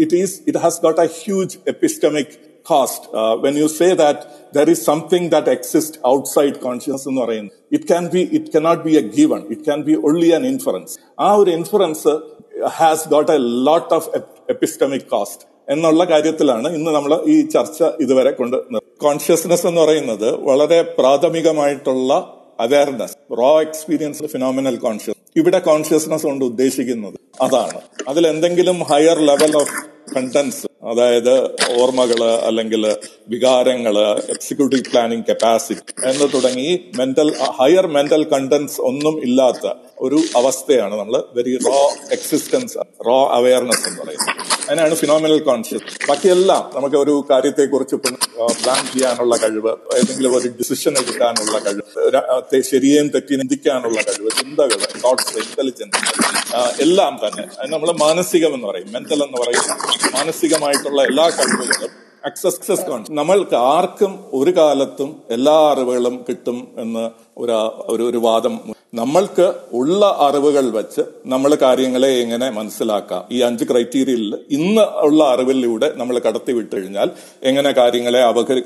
it is it has got a huge epistemic cost when you say that there is something that exists outside consciousness എന്ന് പറയുന്നത് it can be it cannot be a given it can be only an inference ആ ഒരു inference has got a lot of epistemic cost എന്നുള്ള കാര്യത്തിലാണ് ഇന്ന് നമ്മൾ ഈ ചർച്ച ഇതുവരെ കൊണ്ട് കോൺഷ്യസ്നെസ് എന്ന് പറയുന്നത് വളരെ പ്രാഥമികമായിട്ടുള്ള awareness raw experience phenomenal conscious ഇവിടെ കോൺഷ്യസ്നെസ് കൊണ്ട് ഉദ്ദേശിക്കുന്നത് അതാണ്. അതിൽ എന്തെങ്കിലും ഹയർ ലെവൽ ഓഫ് കണ്ടൻസ് അതായത് ഓർമ്മകൾ അല്ലെങ്കിൽ വികാരങ്ങൾ എക്സിക്യൂട്ടീവ് പ്ലാനിങ് കപ്പാസിറ്റി എന്ന് തുടങ്ങി മെന്റൽ ഹയർ മെന്റൽ കണ്ടൻസ് ഒന്നും ഇല്ലാത്ത ഒരു അവസ്ഥയാണ് നമ്മൾ very raw existence raw awareness എന്ന് പറയുന്നത്. അതിനാണ് ഫിനോമിനൽ കോൺഷ്യസ് ബാക്കിയെല്ലാം നമുക്ക് ഒരു കാര്യത്തെക്കുറിച്ച് പ്ലാൻ ചെയ്യാനുള്ള കഴിവ് ഏതെങ്കിലും ഒരു ഡിസിഷൻ എടുക്കാനുള്ള കഴിവ് ശരിയെയും തെറ്റിയും ചിന്തിക്കാനുള്ള കഴിവ് ചിന്തകൾ തോട്ട്സ് ഇന്റലിജൻസ് എല്ലാം തന്നെ. നമ്മൾ മാനസികം എന്ന് പറയും മെന്റൽ എന്ന് പറയും. മാനസികമായിട്ടുള്ള എല്ലാ കഴിവുകളും അക്സസ് നമ്മൾക്ക് ആർക്കും ഒരു കാലത്തും എല്ലാ അറിവുകളും കിട്ടും എന്ന് ഒരു ഒരു വാദം. നമ്മൾക്ക് ഉള്ള അറിവുകൾ വെച്ച് നമ്മൾ കാര്യങ്ങളെ എങ്ങനെ മനസ്സിലാക്കാം? ഈ അഞ്ച് ക്രൈറ്റീരിയയിൽ ഇന്ന് ഉള്ള അറിവിലൂടെ നമ്മൾ കടത്തി വിട്ടു കഴിഞ്ഞാൽ എങ്ങനെ കാര്യങ്ങളെ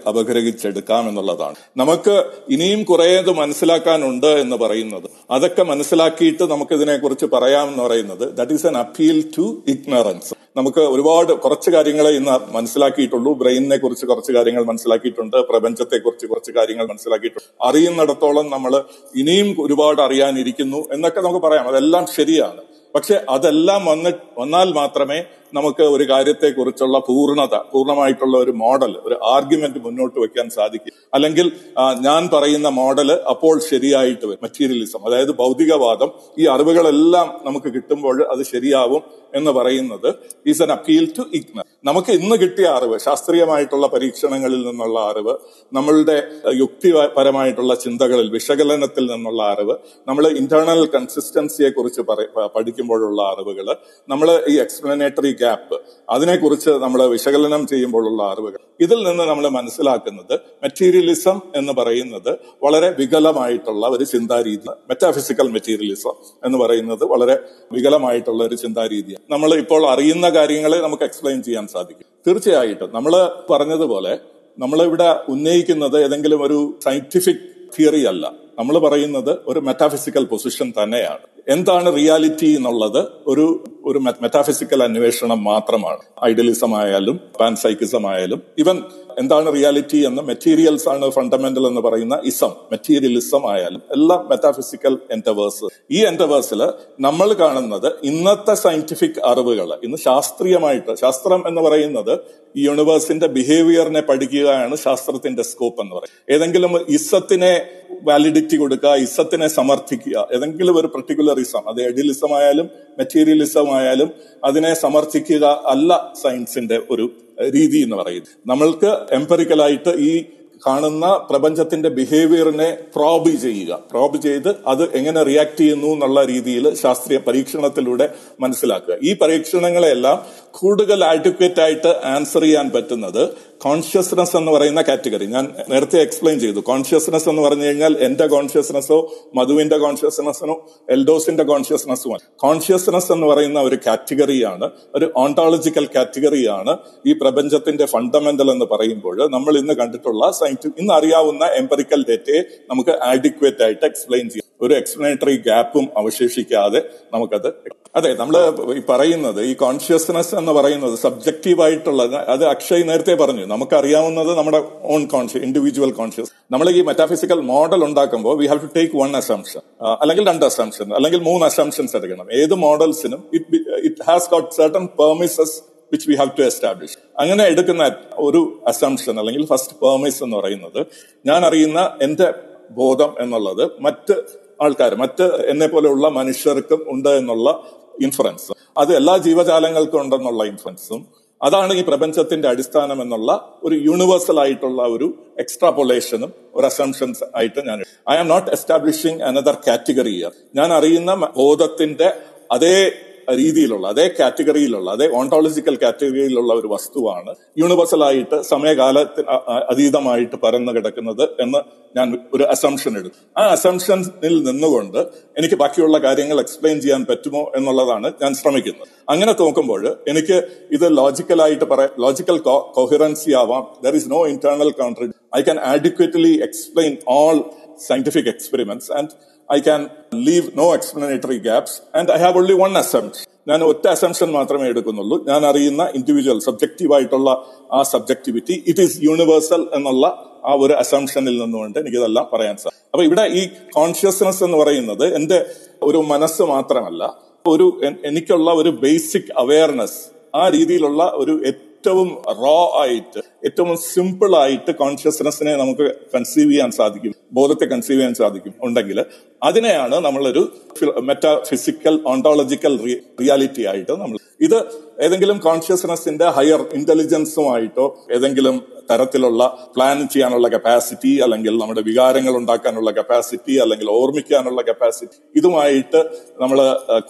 അപഗ്രഹിച്ചെടുക്കാം എന്നുള്ളതാണ്. നമുക്ക് ഇനിയും കുറേത് മനസ്സിലാക്കാനുണ്ട് എന്ന് പറയുന്നത്. അതൊക്കെ മനസ്സിലാക്കിയിട്ട് നമുക്ക് ഇതിനെക്കുറിച്ച് പറയാമെന്ന് പറയുന്നത് that is an appeal to ignorance നമുക്ക് ഒരുപാട് കുറച്ച് കാര്യങ്ങളെ ഇന്ന് മനസ്സിലാക്കിയിട്ടുള്ളൂ. ബ്രെയിനിനെ കുറിച്ച് കുറച്ച് കാര്യങ്ങൾ മനസ്സിലാക്കിയിട്ടുണ്ട് പ്രപഞ്ചത്തെ കുറിച്ച് കുറച്ച് കാര്യങ്ങൾ മനസ്സിലാക്കിയിട്ടുണ്ട്. അറിയുന്നിടത്തോളം നമ്മൾ ഇനിയും ഒരുപാട് അറിയാനിരിക്കുന്നു എന്നൊക്കെ നമുക്ക് പറയാം. അതെല്ലാം ശരിയാണ്. പക്ഷെ അതെല്ലാം വന്ന് വന്നാൽ മാത്രമേ നമുക്ക് ഒരു കാര്യത്തെക്കുറിച്ചുള്ള പൂർണത പൂർണമായിട്ടുള്ള ഒരു മോഡൽ ഒരു ആർഗ്യുമെന്റ് മുന്നോട്ട് വെക്കാൻ സാധിക്കും. അല്ലെങ്കിൽ ഞാൻ പറയുന്ന മോഡൽ അപ്പോൾ ശരിയായിട്ട് വരും. മെറ്റീരിയലിസം അതായത് ഭൗതികവാദം ഈ അറിവുകളെല്ലാം നമുക്ക് കിട്ടുമ്പോൾ അത് ശരിയാവും എന്ന് പറയുന്നത് is an appeal to ignorance നമുക്ക് ഇന്ന് കിട്ടിയ അറിവ് ശാസ്ത്രീയമായിട്ടുള്ള പരീക്ഷണങ്ങളിൽ നിന്നുള്ള അറിവ് നമ്മളുടെ യുക്തിപരമായിട്ടുള്ള ചിന്തകളിൽ വിശകലനത്തിൽ നിന്നുള്ള അറിവ് നമ്മൾ ഇന്റേണൽ കൺസിസ്റ്റൻസിയെ കുറിച്ച് പഠിക്കുമ്പോഴുള്ള അറിവുകൾ നമ്മൾ ഈ എക്സ്പ്ലനേറ്ററി ഗ്യാപ്പ് അതിനെക്കുറിച്ച് നമ്മൾ വിശകലനം ചെയ്യുമ്പോഴുള്ള അറിവുകൾ. ഇതിൽ നിന്ന് നമ്മൾ മനസ്സിലാക്കുന്നത് മെറ്റീരിയലിസം എന്ന് പറയുന്നത് വളരെ വികലമായിട്ടുള്ള ഒരു ചിന്താരീതി മെറ്റാഫിസിക്കൽ മെറ്റീരിയലിസം എന്ന് പറയുന്നത് വളരെ വികലമായിട്ടുള്ള ഒരു ചിന്താരീതിയാണ്. നമ്മൾ ഇപ്പോൾ അറിയുന്ന കാര്യങ്ങളെ നമുക്ക് എക്സ്പ്ലെയിൻ ചെയ്യാൻ സാധിക്കും. തീർച്ചയായിട്ടും നമ്മൾ പറഞ്ഞതുപോലെ നമ്മളിവിടെ ഉന്നയിക്കുന്നത് ഏതെങ്കിലും ഒരു സയന്റിഫിക് തിയറി അല്ല. നമ്മൾ പറയുന്നത് ഒരു മെറ്റാഫിസിക്കൽ പൊസിഷൻ തന്നെയാണ്. എന്താണ് റിയാലിറ്റി എന്നുള്ളത് ഒരു ഒരു മെറ്റാഫിസിക്കൽ അന്വേഷണം മാത്രമാണ്. ഐഡിയലിസം ആയാലും പാൻസൈക്കിസം ആയാലും ഇവൻ എന്താണ് റിയാലിറ്റി എന്ന് മെറ്റീരിയൽസ് ആണ് ഫണ്ടമെന്റൽ എന്ന് പറയുന്ന ഇസം മെറ്റീരിയലിസം ആയാലും എല്ലാം മെറ്റാഫിസിക്കൽ എന്റവേഴ്സ് ഈ എന്റവേഴ്സിൽ നമ്മൾ കാണുന്നത് ഇന്നത്തെ സയന്റിഫിക് അറിവുകൾ ഇന്ന് ശാസ്ത്രീയമായിട്ട് ശാസ്ത്രം എന്ന് പറയുന്നത് ഈ യൂണിവേഴ്സിന്റെ ബിഹേവിയറിനെ പഠിക്കുകയാണ് ശാസ്ത്രത്തിന്റെ സ്കോപ്പ് എന്ന് പറയുന്നത്. ഏതെങ്കിലും ഇസത്തിനെ വാലിഡിറ്റി കൊടുക്കുക ഇസത്തിനെ സമർത്ഥിക്കുക. ഏതെങ്കിലും ഒരു പെർട്ടിക്കുലർ ഇസം അത് എഡിലിസം ആയാലും മെറ്റീരിയലിസം ആയാലും അതിനെ സമർത്ഥിക്കുക അല്ല സയൻസിന്റെ ഒരു രീതി എന്ന് പറയുന്നത്. നമ്മൾക്ക് എംപറിക്കലായിട്ട് ഈ കാണുന്ന പ്രപഞ്ചത്തിന്റെ ബിഹേവിയറിനെ പ്രോബ് ചെയ്യുക. പ്രോബ് ചെയ്ത് അത് എങ്ങനെ റിയാക്ട് ചെയ്യുന്നു എന്നുള്ള രീതിയിൽ ശാസ്ത്രീയ പരീക്ഷണത്തിലൂടെ മനസ്സിലാക്കുക. ഈ പരീക്ഷണങ്ങളെല്ലാം കൂടുതൽ ആഡ്വക്കേറ്റ് ആയിട്ട് ആൻസർ ചെയ്യാൻ പറ്റുന്നത് കോൺഷ്യസ്നെസ് എന്ന് പറയുന്ന കാറ്റഗറി ഞാൻ നേരത്തെ എക്സ്പ്ലെയിൻ ചെയ്തു. കോൺഷ്യസ്നെസ് എന്ന് പറഞ്ഞു കഴിഞ്ഞാൽ എന്റെ കോൺഷ്യസ്നെസ്സോ മധുവിന്റെ കോൺഷ്യസ്നെസ്സിനോ എൽഡോസിന്റെ കോൺഷ്യസ്നെസ്സോ കോൺഷ്യസ്നെസ് എന്ന് പറയുന്ന ഒരു കാറ്റഗറിയാണ് ഒരു ഓണ്ടോളജിക്കൽ കാറ്റഗറിയാണ് ഈ പ്രപഞ്ചത്തിന്റെ ഫണ്ടമെന്റൽ എന്ന് പറയുമ്പോൾ നമ്മൾ ഇന്ന് കണ്ടിട്ടുള്ള സയന്റിഫിക് ഇന്ന് അറിയാവുന്ന എംപറിക്കൽ ഡേറ്റയെ നമുക്ക് ആഡിക്വേറ്റ് ആയിട്ട് എക്സ്പ്ലെയിൻ ചെയ്യാം. ഒരു എക്സ്പ്ലനേറ്ററി ഗ്യാപ്പും അവശേഷിക്കാതെ നമുക്കത് അതെ നമ്മൾ ഈ പറയുന്നത് ഈ കോൺഷ്യസ്നെസ് എന്ന് പറയുന്നത് സബ്ജക്റ്റീവ് ആയിട്ടുള്ള അത് അക്ഷയ് നേരത്തെ പറഞ്ഞു. നമുക്കറിയാവുന്നത് നമ്മുടെ ഓൺ കോൺഷ്യസ് ഇൻഡിവിജ്വൽ കോൺഷ്യസ് നമ്മൾ ഈ മെറ്റാഫിസിക്കൽ മോഡൽ ഉണ്ടാക്കുമ്പോൾ we have to take one assumption അല്ലെങ്കിൽ രണ്ട് അസംഷൻ അല്ലെങ്കിൽ മൂന്ന് അസംഷൻസ് എടുക്കണം. ഏത് മോഡൽസിനും it it has got certain premises which we have to establish അങ്ങനെ എടുക്കുന്ന ഒരു അസംഷൻ അല്ലെങ്കിൽ ഫസ്റ്റ് പെർമിസ് എന്ന് പറയുന്നത് ഞാൻ അറിയുന്ന എന്റെ ബോധം എന്നുള്ളത് മറ്റ് ആൾക്കാർ മറ്റ് എന്നെ പോലെയുള്ള മനുഷ്യർക്കും ഉണ്ട് എന്നുള്ള ഇൻഫറൻസ് അത് എല്ലാ ജീവജാലങ്ങൾക്കും ഉണ്ടെന്നുള്ള ഇൻഫറൻസും അതാണ് ഈ പ്രപഞ്ചത്തിന്റെ അടിസ്ഥാനം എന്നുള്ള ഒരു യൂണിവേഴ്സൽ ആയിട്ടുള്ള ഒരു എക്സ്ട്രാപൊളേഷനും ഒരു അസംഷൻസ് ആയിട്ട് ഞാൻ I am not establishing another category ഞാൻ അറിയുന്ന ബോധത്തിന്റെ അതേ രീതിയിലുള്ള അതേ കാറ്റഗറിയിലുള്ള അതേ ഓണ്ടോളജിക്കൽ കാറ്റഗറിയിലുള്ള ഒരു വസ്തുവാണ് യൂണിവേഴ്സലായിട്ട് സമയകാലത്തിന് അതീതമായിട്ട് പരന്നു കിടക്കുന്നത് എന്ന് ഞാൻ ഒരു അസംഷൻ എടുക്കും ആ അസംഷനിൽ നിന്നുകൊണ്ട് എനിക്ക് ബാക്കിയുള്ള കാര്യങ്ങൾ എക്സ്പ്ലെയിൻ ചെയ്യാൻ പറ്റുമോ എന്നുള്ളതാണ് ഞാൻ ശ്രമിക്കുന്നത്. അങ്ങനെ നോക്കുമ്പോൾ എനിക്ക് ഇത് ലോജിക്കലായിട്ട് പറയാം ലോജിക്കൽ കോഹിറൻസി ആവാം. There is no internal contradiction I can adequately explain all scientific experiments and I can leave no explanatory gaps and I have only one assumption ഞാൻ ഒറ്റ അസംഷൻ മാത്രമേ എടുക്കുന്നുള്ളൂ. ഞാൻ അറിയുന്ന ഇൻഡിവിജ്വൽ സബ്ജക്റ്റീവ് ആയിട്ടുള്ള ആ സബ്ജക്ടിവിറ്റി ഇറ്റ് ഈസ് യൂണിവേഴ്സൽ എന്നുള്ള ആ ഒരു അസംഷനിൽ നിന്നുകൊണ്ട് എനിക്കിതെല്ലാം പറയാൻ സാധിക്കും അപ്പൊ ഇവിടെ ഈ കോൺഷ്യസ്നെസ് എന്ന് പറയുന്നത് എന്റെ ഒരു മനസ്സ് മാത്രമല്ല ഒരു എനിക്കുള്ള ഒരു ബേസിക് അവയർനെസ് ആ രീതിയിലുള്ള ഒരു ഏറ്റവും റോ ആയിട്ട് ഏറ്റവും സിമ്പിൾ ആയിട്ട് കോൺഷ്യസ്നെസ്സിനെ നമുക്ക് കൺസീവ് ചെയ്യാൻ സാധിക്കും ബോധത്തെ കൺസീവ് ചെയ്യാൻ സാധിക്കും ഉണ്ടെങ്കിൽ അതിനെയാണ് നമ്മളൊരു മെറ്റാ ഫിസിക്കൽ ഓണ്ടോളജിക്കൽ റിയാലിറ്റി ആയിട്ട് നമ്മൾ ഇത് ഏതെങ്കിലും കോൺഷ്യസ്നെസ്സിന്റെ ഹയർ ഇന്റലിജൻസുമായിട്ടോ ഏതെങ്കിലും തരത്തിലുള്ള പ്ലാൻ ചെയ്യാനുള്ള കപ്പാസിറ്റി അല്ലെങ്കിൽ നമ്മുടെ വികാരങ്ങൾ ഉണ്ടാക്കാനുള്ള കപ്പാസിറ്റി അല്ലെങ്കിൽ ഓർമ്മിക്കാനുള്ള കപ്പാസിറ്റി ഇതുമായിട്ട് നമ്മൾ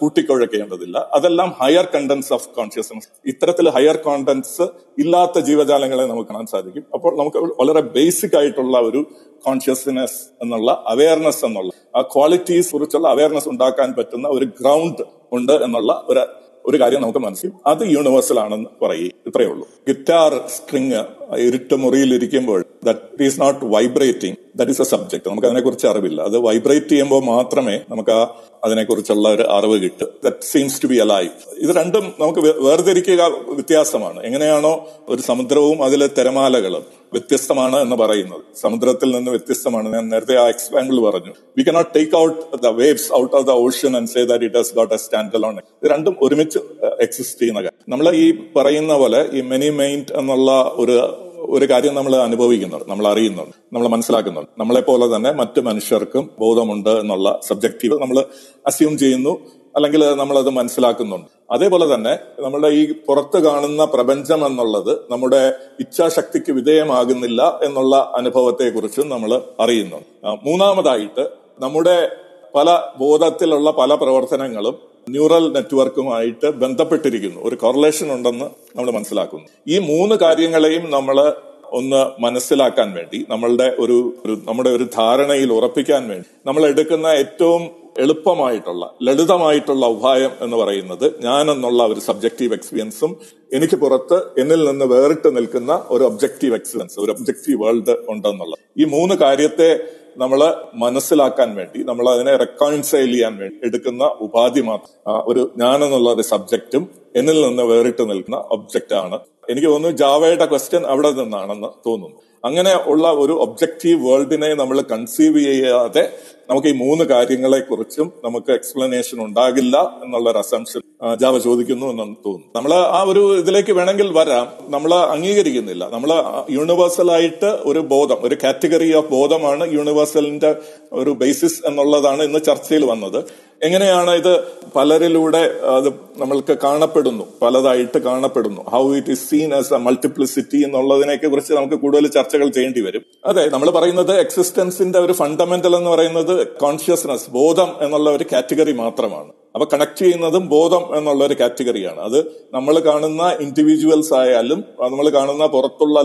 കൂട്ടിക്കുഴക്കേണ്ടതില്ല. അതെല്ലാം ഹയർ കണ്ടൻസ് ഓഫ് കോൺഷ്യസ്നസ് ഇത്തരത്തിൽ ഹയർ കോണ്ടൻസ് ഇല്ലാത്ത ജീവജാലങ്ങളെ നമുക്ക് കാണാൻ സാധിക്കും. അപ്പോൾ നമുക്ക് വളരെ ബേസിക് ആയിട്ടുള്ള ഒരു കോൺഷ്യസ്നെസ് എന്നുള്ള അവയർനെസ് എന്നുള്ള ആ ക്വാളിറ്റീസ് കുറിച്ചുള്ള അവയർനെസ് ഉണ്ടാക്കാൻ പറ്റുന്ന ഒരു ഗ്രൗണ്ട് ഉണ്ട് എന്നുള്ള ഒരു ഒരു കാര്യം നമുക്ക് മനസ്സിലും അത് യൂണിവേഴ്സൽ ആണെന്ന് പറയും ഇത്രയേ ഉള്ളൂ. ഗിറ്റാർ സ്ട്രിങ് ഇരുട്ട് മുറിയിൽ ഇരിക്കുമ്പോൾ that is not vibrating that is a subject നമുക്ക് അതിനെക്കുറിച്ച് അറിവില്ല. അത് വൈബ്രേറ്റ് ചെയ്യുമ്പോൾ മാത്രമേ നമുക്ക് ആ അതിനെക്കുറിച്ചുള്ള ഒരു അറിവ് കിട്ടും. That seems to be alive ഇത് രണ്ടും നമുക്ക് വേർതിരിക്കുക വ്യത്യാസമാണ്. എങ്ങനെയാണോ ഒരു സമുദ്രവും അതിലെ തിരമാലകളും വ്യത്യസ്തമാണ് എന്ന് പറയുന്നത്. സമുദ്രത്തിൽ നിന്ന് വ്യത്യസ്തമാണ്. ഞാൻ നേരത്തെ ആ എക്സ്പാമ്പിൾ പറഞ്ഞു. We cannot take out the waves out of the ocean and say that it has got a stand alone ഇത് രണ്ടും ഒരുമിച്ച് എക്സിസ്റ്റ് ചെയ്യുന്ന കാര്യം. നമ്മൾ ഈ പറയുന്ന പോലെ ഈ മെനി മെയിന്റ് എന്നുള്ള ഒരു ഒരു കാര്യം നമ്മൾ അനുഭവിക്കുന്നുണ്ട് നമ്മൾ അറിയുന്നുണ്ട് നമ്മൾ മനസ്സിലാക്കുന്നുണ്ട്. നമ്മളെ പോലെ തന്നെ മറ്റു മനുഷ്യർക്കും ബോധമുണ്ട് എന്നുള്ള സബ്ജക്റ്റീവ് നമ്മൾ അസ്യൂം ചെയ്യുന്നു അല്ലെങ്കിൽ നമ്മളത് മനസ്സിലാക്കുന്നുണ്ട്. അതേപോലെ തന്നെ നമ്മുടെ ഈ പുറത്ത് കാണുന്ന പ്രപഞ്ചം എന്നുള്ളത് നമ്മുടെ ഇച്ഛാശക്തിക്ക് വിധേയമാകുന്നില്ല എന്നുള്ള അനുഭവത്തെക്കുറിച്ചും നമ്മൾ അറിയുന്നുണ്ട്. മൂന്നാമതായിട്ട് നമ്മുടെ പല ബോധത്തിലുള്ള പല പ്രവർത്തനങ്ങളും ന്യൂറൽ നെറ്റ്വർക്കുമായിട്ട് ബന്ധപ്പെട്ടിരിക്കുന്നു. ഒരു കോറിലേഷൻ ഉണ്ടെന്ന് നമ്മൾ മനസ്സിലാക്കുന്നു. ഈ മൂന്ന് കാര്യങ്ങളെയും നമ്മൾ ഒന്ന് മനസ്സിലാക്കാൻ വേണ്ടി നമ്മളുടെ ഒരു നമ്മുടെ ഒരു ധാരണയിൽ ഉറപ്പിക്കാൻ വേണ്ടി നമ്മൾ എടുക്കുന്ന ഏറ്റവും എളുപ്പമായിട്ടുള്ള ലളിതമായിട്ടുള്ള ഉപായം എന്ന് പറയുന്നത് ഞാൻ എന്നുള്ള ഒരു സബ്ജക്റ്റീവ് എക്സ്പീരിയൻസും എനിക്ക് പുറത്ത് എന്നിൽ നിന്ന് വേറിട്ട് നിൽക്കുന്ന ഒരു ഒബ്ജക്റ്റീവ് എക്സ്പീരിയൻസ് ഒരു ഒബ്ജക്റ്റീവ് വേൾഡ് ഉണ്ടെന്നുള്ളത്. ഈ മൂന്ന് കാര്യത്തെ നമ്മൾ മനസ്സിലാക്കാൻ വേണ്ടി നമ്മൾ അതിനെ റെക്കോൺസൈൽ ചെയ്യാൻ വേണ്ടി എടുക്കുന്ന ഉപാധി മാത്രം ഒരു ഞാൻ എന്നുള്ള ഒരു സബ്ജക്റ്റും എന്നിൽ നിന്ന് വേറിട്ട് നിൽക്കുന്ന ഒബ്ജക്റ്റ് ആണ്. എനിക്ക് തോന്നുന്നു ജാവയുടെ ക്വസ്റ്റ്യൻ അവിടെ നിന്നാണെന്ന് തോന്നുന്നു. അങ്ങനെ ഉള്ള ഒരു ഒബ്ജക്റ്റീവ് വേൾഡിനെ നമ്മൾ കൺസീവ് ചെയ്യാതെ നമുക്ക് ഈ മൂന്ന് കാര്യങ്ങളെ കുറിച്ചും നമുക്ക് എക്സ്പ്ലനേഷൻ ഉണ്ടാകില്ല എന്നുള്ള ഒരു അസംഷൻ ജാവ ചോദിക്കുന്നു എന്ന് തോന്നുന്നു നമ്മൾ ആ ഒരു ഇതിലേക്ക് വേണമെങ്കിൽ വരാം. നമ്മൾ അംഗീകരിക്കുന്നില്ല. നമ്മൾ യൂണിവേഴ്സൽ ആയിട്ട് ഒരു ബോധം ഒരു കാറ്റഗറി ഓഫ് ബോധമാണ് യൂണിവേഴ്സലിന്റെ ഒരു ബേസിസ് എന്നുള്ളതാണ് ഇന്ന് ചർച്ചയിൽ വന്നത്. എങ്ങനെയാണ് ഇത് പലരിലൂടെ അത് നമ്മൾക്ക് കാണപ്പെടുന്നു പലതായിട്ട് കാണപ്പെടുന്നു. How it is seen as a multiplicity എന്നുള്ളതിനെ കുറിച്ച് നമുക്ക് കൂടുതൽ ചർച്ചകൾ ചെയ്യേണ്ടി വരും. അതെ നമ്മൾ പറയുന്നത് എക്സിസ്റ്റൻസിന്റെ ഒരു ഫണ്ടമെന്റൽ എന്ന് പറയുന്നത് കോൺഷ്യസ്നസ് ബോധം എന്നുള്ള ഒരു കാറ്റഗറി മാത്രമാണ്. അപ്പൊ കണക്ട് ചെയ്യുന്നതും ബോധം എന്നുള്ള ഒരു കാറ്റഗറിയാണ്. അത് നമ്മൾ കാണുന്ന ഇൻഡിവിജ്വൽസ് ആയാലും നമ്മൾ കാണുന്ന പുറത്തുള്ള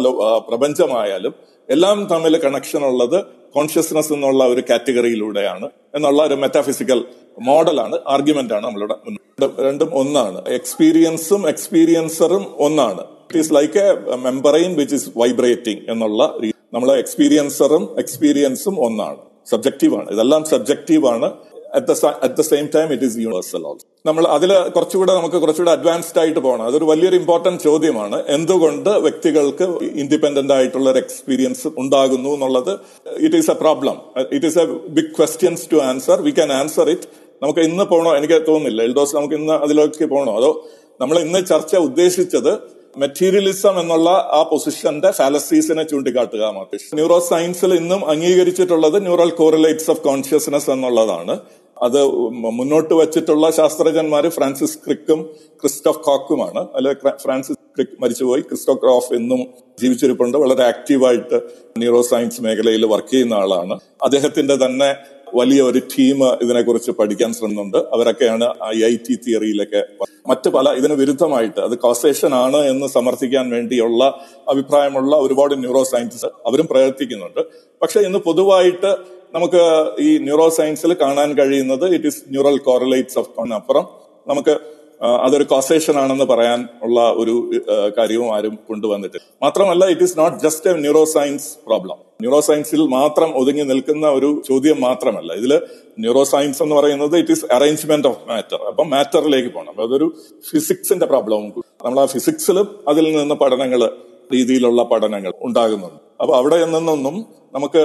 പ്രപഞ്ചമായാലും എല്ലാം തമ്മിൽ കണക്ഷൻ ഉള്ളത് കോൺഷ്യസ്നസ് എന്നുള്ള ഒരു കാറ്റഗറിയിലൂടെയാണ് എന്നുള്ള ഒരു മെറ്റാഫിസിക്കൽ മോഡലാണ് ആർഗ്യുമെന്റ് ആണ് നമ്മളുടെ രണ്ടും ഒന്നാണ്. എക്സ്പീരിയൻസും എക്സ്പീരിയൻസറും ഒന്നാണ്. It is like a membrane which is vibrating എന്നുള്ള നമ്മളെ എക്സ്പീരിയൻസറും എക്സ്പീരിയൻസും ഒന്നാണ്. സബ്ജക്റ്റീവാണ് ഇതെല്ലാം സബ്ജക്റ്റീവാണ് at the same time it is universal also നമ്മൾ അതിൽ കുറച്ചുകൂടെ നമുക്ക് കുറച്ചുകൂടെ അഡ്വാൻസ്ഡ് ആയിട്ട് പോകണം. അതൊരു വലിയൊരു ഇമ്പോർട്ടന്റ് ചോദ്യമാണ്. എന്തുകൊണ്ട് വ്യക്തികൾക്ക് ഇൻഡിപെൻഡന്റ് ആയിട്ടുള്ള ഒരു എക്സ്പീരിയൻസ് ഉണ്ടാകുന്നു എന്നുള്ളത്? It is a problem it is a big questions to answer we can answer it നമുക്ക് ഇന്ന് പോകണോ എനിക്ക് തോന്നുന്നില്ല. എൽഡോസ് നമുക്ക് ഇന്ന് അതിലേക്ക് പോകണോ അതോ നമ്മൾ ഇന്ന് ചർച്ച ഉദ്ദേശിച്ചത് മെറ്റീരിയലിസം എന്നുള്ള ആ പൊസിഷന്റെ ഫാലസീസിനെ ചൂണ്ടിക്കാട്ടുക മാത്രം ന്യൂറോ സയൻസിൽ ഇന്നും അംഗീകരിച്ചിട്ടുള്ളത് ന്യൂറൽ കോറിലേറ്റ്സ് ഓഫ് കോൺഷ്യസ്നസ് എന്നുള്ളതാണ്. അത് മുന്നോട്ട് വച്ചിട്ടുള്ള ശാസ്ത്രജ്ഞന്മാർ ഫ്രാൻസിസ് ക്രിക്കും ക്രിസ്റ്റോഫ് കോക്കുമാണ്. അല്ലെ ഫ്രാൻസിസ് ക്രിക്ക് മരിച്ചുപോയി. ക്രിസ്റ്റോ ക്രോഫ് എന്നും ജീവിച്ചിരിപ്പുണ്ട്. വളരെ ആക്റ്റീവായിട്ട് ന്യൂറോ സയൻസ് മേഖലയിൽ വർക്ക് ചെയ്യുന്ന ആളാണ്. അദ്ദേഹത്തിന്റെ തന്നെ വലിയ ഒരു ടീം ഇതിനെക്കുറിച്ച് പഠിക്കാൻ ശ്രമിക്കുന്നുണ്ട് അവരൊക്കെയാണ് ഐ ഐ ടി തിയറിയിലൊക്കെ മറ്റ് പല ഇതിന് വിരുദ്ധമായിട്ട് അത് കോസേഷൻ ആണ് എന്ന് സമർത്ഥിക്കാൻ വേണ്ടിയുള്ള അഭിപ്രായമുള്ള ഒരുപാട് ന്യൂറോ സയൻസിസ്റ്റ് അവരും പ്രവർത്തിക്കുന്നുണ്ട്. പക്ഷെ ഇന്ന് പൊതുവായിട്ട് നമുക്ക് ഈ ന്യൂറോ സയൻസിൽ കാണാൻ കഴിയുന്നത് it is neural correlates of അപ്പുറം. നമുക്ക് അതൊരു കോസേഷൻ ആണെന്ന് പറയാൻ ഉള്ള ഒരു കാര്യവും ആരും കൊണ്ടുവന്നിട്ടില്ല. മാത്രമല്ല it is not just a neuroscience problem neuro സയൻസിൽ മാത്രം ഒതുങ്ങി നിൽക്കുന്ന ഒരു ചോദ്യം മാത്രമല്ല. ഇതിൽ ന്യൂറോ സയൻസ് എന്ന് പറയുന്നത് it is arrangement of matter അപ്പം മാറ്ററിലേക്ക് പോകണം. അതൊരു ഫിസിക്സിന്റെ പ്രോബ്ലവും നമ്മൾ ആ ഫിസിക്സിലും അതിൽ നിന്ന് പഠനങ്ങൾ രീതിയിലുള്ള പഠനങ്ങൾ ഉണ്ടാകുന്നുണ്ട്. അപ്പൊ അവിടെ നിന്നൊന്നും നമുക്ക്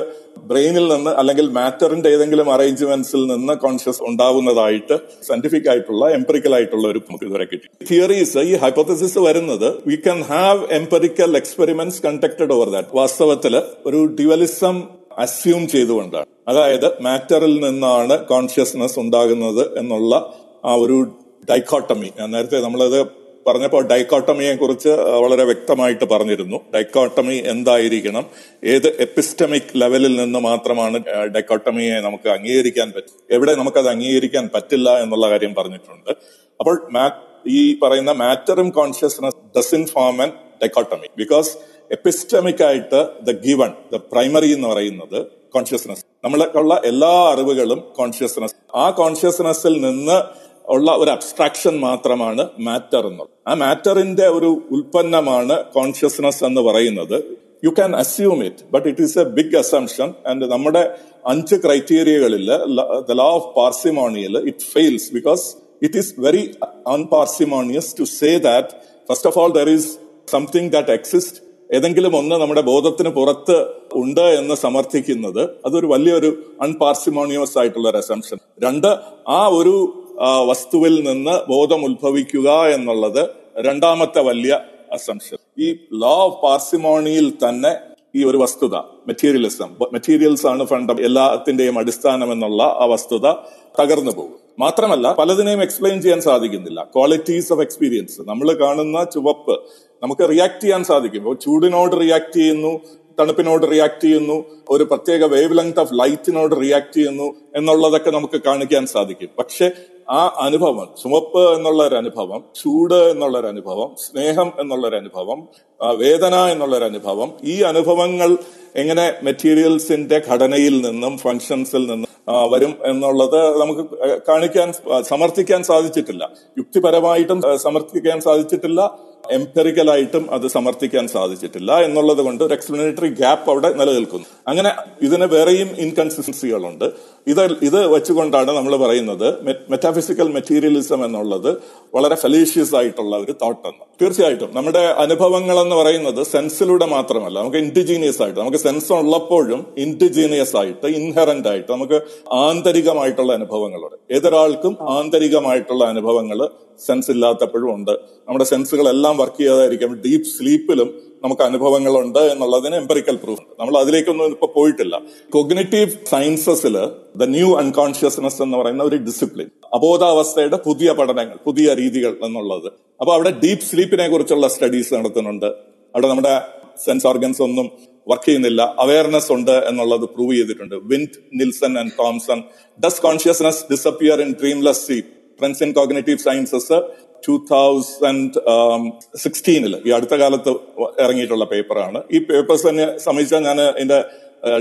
ബ്രെയിനിൽ നിന്ന് അല്ലെങ്കിൽ മാറ്ററിന്റെ ഏതെങ്കിലും അറേഞ്ച്മെന്റ്സിൽ നിന്ന് കോൺഷ്യസ് ഉണ്ടാവുന്നതായിട്ട് സയന്റിഫിക് ആയിട്ടുള്ള എംപെറിക്കൽ ആയിട്ടുള്ള ഒരു നമുക്ക് ഇതുവരെ കിട്ടി. തിയറീസ് ഈ ഹൈപ്പോത്തസിസ് വരുന്നത് we can have empirical experiments conducted over that വാസ്തവത്തിൽ ഒരു ഡ്യുവലിസം അസ്യൂം ചെയ്തുകൊണ്ടാണ്. അതായത് മാറ്ററിൽ നിന്നാണ് കോൺഷ്യസ്നസ് ഉണ്ടാകുന്നത് എന്നുള്ള ആ ഒരു ഡൈക്കോട്ടമി നേരത്തെ നമ്മളത് പറഞ്ഞപ്പോൾ ഡൈക്കോട്ടമിയെ കുറിച്ച് വളരെ വ്യക്തമായിട്ട് പറഞ്ഞിരുന്നു. ഡൈക്കോട്ടമി എന്തായിരിക്കണം? ഏത് എപ്പിസ്റ്റമിക് ലെവലിൽ നിന്ന് മാത്രമാണ് ഡൈക്കോട്ടമിയെ നമുക്ക് അംഗീകരിക്കാൻ പറ്റും എവിടെ നമുക്കത് അംഗീകരിക്കാൻ പറ്റില്ല എന്നുള്ള കാര്യം പറഞ്ഞിട്ടുണ്ട്. അപ്പോൾ ഈ പറയുന്ന മാറ്ററും consciousness doesn't form an dichotomy. Because epistemic ആയിട്ട് ദ ഗിവൺ ദ പ്രൈമറി എന്ന് പറയുന്നത് കോൺഷ്യസ്നസ്. നമ്മൾക്കുള്ള എല്ലാ അറിവുകളും കോൺഷ്യസ്നസ്. ആ കോൺഷ്യസ്നസ്സിൽ നിന്ന് ഉള്ള ഒരു അബ്സ്ട്രാക്ഷൻ മാത്രമാണ് മാറ്റർ എന്നുള്ളത്. ആ മാറ്ററിന്റെ ഒരു ഉൽപ്പന്നമാണ് കോൺഷ്യസ്നസ് എന്ന് പറയുന്നത്. You can assume it but it is a big assumption and നമ്മുടെ അഞ്ച് ക്രൈറ്റീരിയകളിൽ the law of parsimonial it fails because it is very unparsimonious to say that first of all there is something that exist ഏതെങ്കിലും ഒന്ന് നമ്മുടെ ബോധത്തിന് പുറത്ത് ഉണ്ട് എന്ന് സമർത്ഥിക്കുന്നത്. അതൊരു വലിയൊരു അൺപാർസിമോണിയസ് ആയിട്ടുള്ള ഒരു അസംഷൻ രണ്ട് ആ ഒരു വസ്തുവിൽ നിന്ന് ബോധം ഉത്ഭവിക്കുക എന്നുള്ളത് രണ്ടാമത്തെ വലിയ അസംഷൻ ഈ ലോ ഓഫ് പാർസിമോണിയിൽ തന്നെ ഈ ഒരു വസ്തുത മെറ്റീരിയലിസം മെറ്റീരിയൽസ് ആണ് ഫണ്ട് എല്ലാത്തിന്റെയും അടിസ്ഥാനം എന്നുള്ള ആ വസ്തുത തകർന്നു പോകും. മാത്രമല്ല പലതിനെയും എക്സ്പ്ലെയിൻ ചെയ്യാൻ സാധിക്കുന്നില്ല. ക്വാളിറ്റീസ് ഓഫ് എക്സ്പീരിയൻസ് നമ്മൾ കാണുന്ന ചുവപ്പ് നമുക്ക് റിയാക്ട് ചെയ്യാൻ സാധിക്കും. ഇപ്പോൾ ചൂടിനോട് റിയാക്ട് ചെയ്യുന്നു തണുപ്പിനോട് റിയാക്ട് ചെയ്യുന്നു ഒരു പ്രത്യേക വേവ് ലെങ്ത് ഓഫ് ലൈറ്റിനോട് റിയാക്ട് ചെയ്യുന്നു എന്നുള്ളതൊക്കെ നമുക്ക് കാണിക്കാൻ സാധിക്കും. പക്ഷെ ആ അനുഭവം ചുമപ്പ് എന്നുള്ള ഒരു അനുഭവം ചൂട് എന്നുള്ള ഒരു അനുഭവം സ്നേഹം എന്നുള്ള ഒരു അനുഭവം വേദന എന്നുള്ള ഒരു അനുഭവം ഈ അനുഭവങ്ങൾ എങ്ങനെ മെറ്റീരിയൽസിന്റെ ഘടനയിൽ നിന്നും ഫങ്ഷൻസിൽ നിന്നും വരും എന്നുള്ളത് നമുക്ക് കാണിക്കാൻ സമർത്ഥിക്കാൻ സാധിച്ചിട്ടില്ല. യുക്തിപരമായിട്ടും സമർത്ഥിക്കാൻ സാധിച്ചിട്ടില്ല. എംപെറിക്കലായിട്ടും അത് സമർത്ഥിക്കാൻ സാധിച്ചിട്ടില്ല എന്നുള്ളത് കൊണ്ട് ഒരു എക്സ്പ്ലനേറ്ററി ഗ്യാപ്പ് അവിടെ നിലനിൽക്കുന്നു. അങ്ങനെ ഇതിന് വേറെയും ഇൻകൺസിസ്റ്റൻസികളുണ്ട് ഇത് ഇത് വെച്ചുകൊണ്ടാണ് നമ്മൾ പറയുന്നത് മെറ്റാഫിസിക്കൽ മെറ്റീരിയലിസം എന്നുള്ളത് വളരെ ഫലീഷ്യസ് ആയിട്ടുള്ള ഒരു തോട്ട് എന്ന്. തീർച്ചയായിട്ടും നമ്മുടെ അനുഭവങ്ങൾ എന്ന് പറയുന്നത് സെൻസിലൂടെ മാത്രമല്ല നമുക്ക് ഇൻഡിജീനിയസ് ആയിട്ട് നമുക്ക് സെൻസ് ഉള്ളപ്പോഴും ഇൻഡിജീനിയസ് ആയിട്ട് ഇൻഹറന്റ് ആയിട്ട് നമുക്ക് ആന്തരികമായിട്ടുള്ള അനുഭവങ്ങളുണ്ട്. ഏതൊരാൾക്കും ആന്തരികമായിട്ടുള്ള അനുഭവങ്ങൾ സെൻസ് ഇല്ലാത്തപ്പോഴും ഉണ്ട്. നമ്മുടെ സെൻസുകളെല്ലാം വർക്ക് ചെയ്യാതായിരിക്കും. ഡീപ്പ് സ്ലീപ്പിലും നമുക്ക് അനുഭവങ്ങളുണ്ട് എന്നുള്ളതിന് എംപറിക്കൽ പ്രൂഫ് ഉണ്ട്. നമ്മൾ അതിലേക്കൊന്നും ഇപ്പൊ പോയിട്ടില്ല. കൊഗ്നറ്റീവ് സയൻസസിൽ ദ ന്യൂ അൺകോൺഷ്യസ്നെസ് എന്ന് പറയുന്ന ഒരു ഡിസിപ്ലിൻ അബോധാവസ്ഥയുടെ പുതിയ പഠനങ്ങൾ പുതിയ രീതികൾ എന്നുള്ളത്. അപ്പൊ അവിടെ ഡീപ്പ് സ്ലീപ്പിനെ കുറിച്ചുള്ള സ്റ്റഡീസ് നടത്തുന്നുണ്ട്. അവിടെ നമ്മുടെ സെൻസ് ഓർഗൻസ് ഒന്നും വർക്ക് ചെയ്യുന്നില്ല. അവയർനെസ് ഉണ്ട് എന്നുള്ളത് പ്രൂവ് ചെയ്തിട്ടുണ്ട്. Windt Nielsen and Thompson does consciousness disappear in dreamless see trends in cognitive sciences two thousand സിക്സ്റ്റീനിൽ ഈ അടുത്ത കാലത്ത് ഇറങ്ങിയിട്ടുള്ള പേപ്പറാണ് ഈ പേപ്പേഴ്സ് തന്നെ സംബന്ധിച്ചാൽ ഞാൻ ഇതിന്റെ